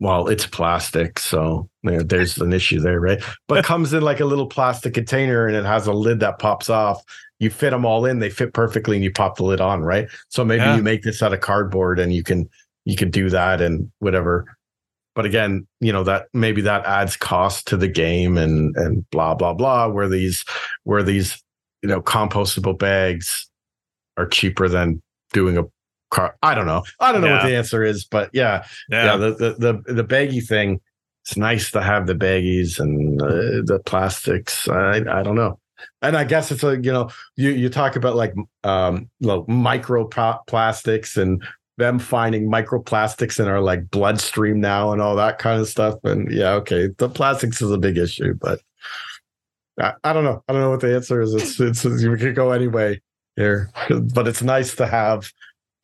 well, it's plastic, so there- there's an issue there, right? But comes in like a little plastic container and it has a lid that pops off. You fit them all in, they fit perfectly, and you pop the lid on, right? So maybe Yeah. you make this out of cardboard and you can you can do that and whatever. But again, you know that maybe that adds cost to the game and and blah blah blah. Where these where these you know compostable bags are cheaper than doing a car. I don't know. I don't know what the answer is, but yeah, yeah, the, the the the baggy thing it's nice to have the baggies and uh, the plastics. I i don't know. And i guess it's a you know you you talk about like um like micro plastics and them finding microplastics in our like bloodstream now and all that kind of stuff. And yeah okay the plastics is a big issue but I, I don't know. I don't know what the answer is. It's it's, we could go anyway here. But it's nice to have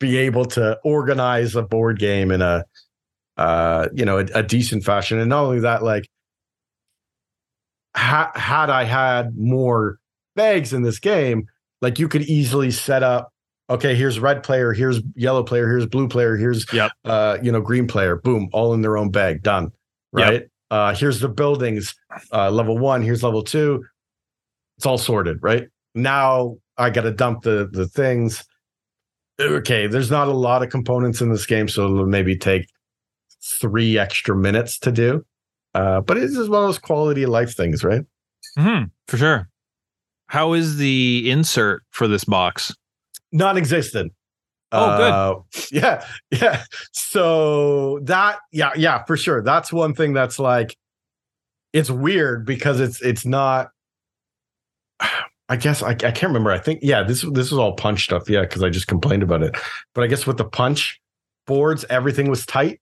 be able to organize a board game in a uh you know a, a decent fashion. And not only that like ha- had i had more bags in this game like you could easily set up okay here's red player here's yellow player here's blue player here's Yep. uh you know green player. Boom all in their own bag. Done. Yep. right? Uh here's the buildings. Uh level one here's level two. It's all sorted right? Now i gotta dump the the things okay there's not a lot of components in this game so it'll maybe take three extra minutes to do uh but it's just one of those quality of life things right hmm for sure. How is the insert for this box? non-existent Oh, good. Uh, yeah yeah so that yeah yeah for sure that's one thing that's like it's weird because it's it's not i guess I, I can't remember. I think yeah this this was all punch stuff. Yeah because i just complained about it. But i guess with the punch boards everything was tight.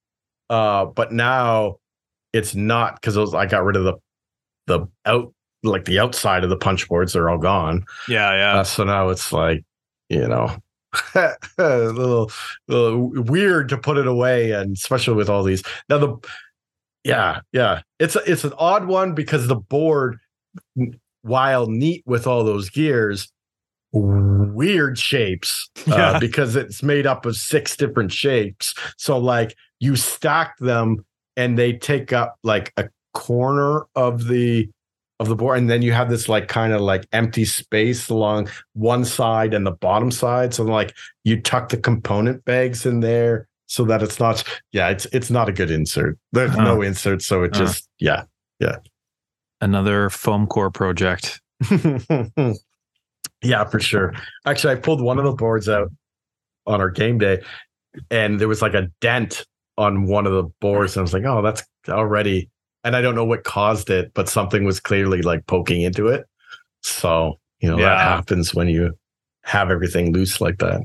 Uh but now it's not because i got rid of the the out like the outside of the punch boards are all gone. Yeah, yeah. uh, so now it's like, you know, a little, little weird to put it away, and especially with all these. Now the, yeah, yeah, it's a, it's an odd one because the board, while neat with all those gears, weird shapes uh, Yeah. because it's made up of six different shapes. So like you stack them and they take up like a corner of the of the board and then you have this like kind of like empty space along one side and the bottom side so like you tuck the component bags in there so that it's not yeah it's it's not a good insert there's Uh-huh. no insert so it Uh-huh. just yeah Another foam core project. yeah for sure. Actually i pulled one of the boards out on our game day and there was like a dent on one of the boards and i was like oh that's already and i don't know what caused it but something was clearly like poking into it. So you know that happens when you have everything loose like that.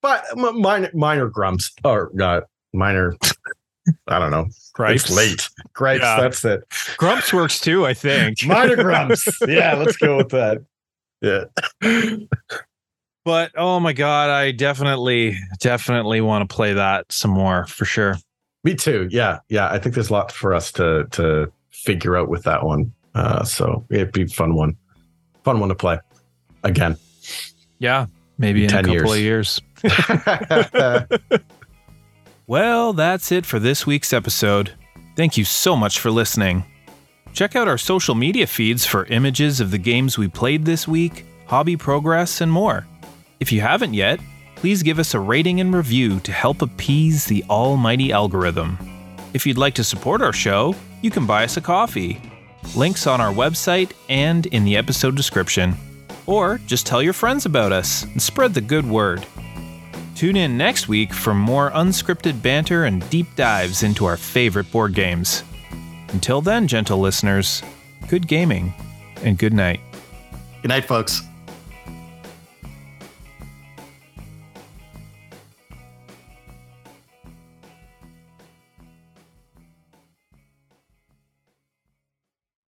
But m- minor minor grumps or uh, minor i don't know Gripes. it's late gripes Yeah. that's it Grumps works too, I think. minor grumps yeah let's go with that yeah But oh my god, I definitely, definitely want to play that some more for sure. Me too. Yeah, yeah. I think there's a lot for us to to figure out with that one. Uh, so it'd be a fun one, fun one to play again. Yeah, maybe in a couple years. of years. Well, that's it for this week's episode. Thank you so much for listening. Check out our social media feeds for images of the games we played this week, hobby progress, and more. If you haven't yet, please give us a rating and review to help appease the almighty algorithm. If you'd like to support our show, you can buy us a coffee. Links on our website and in the episode description. Or just tell your friends about us and spread the good word. Tune in next week for more unscripted banter and deep dives into our favorite board games. Until then, gentle listeners, good gaming and good night. Good night, folks.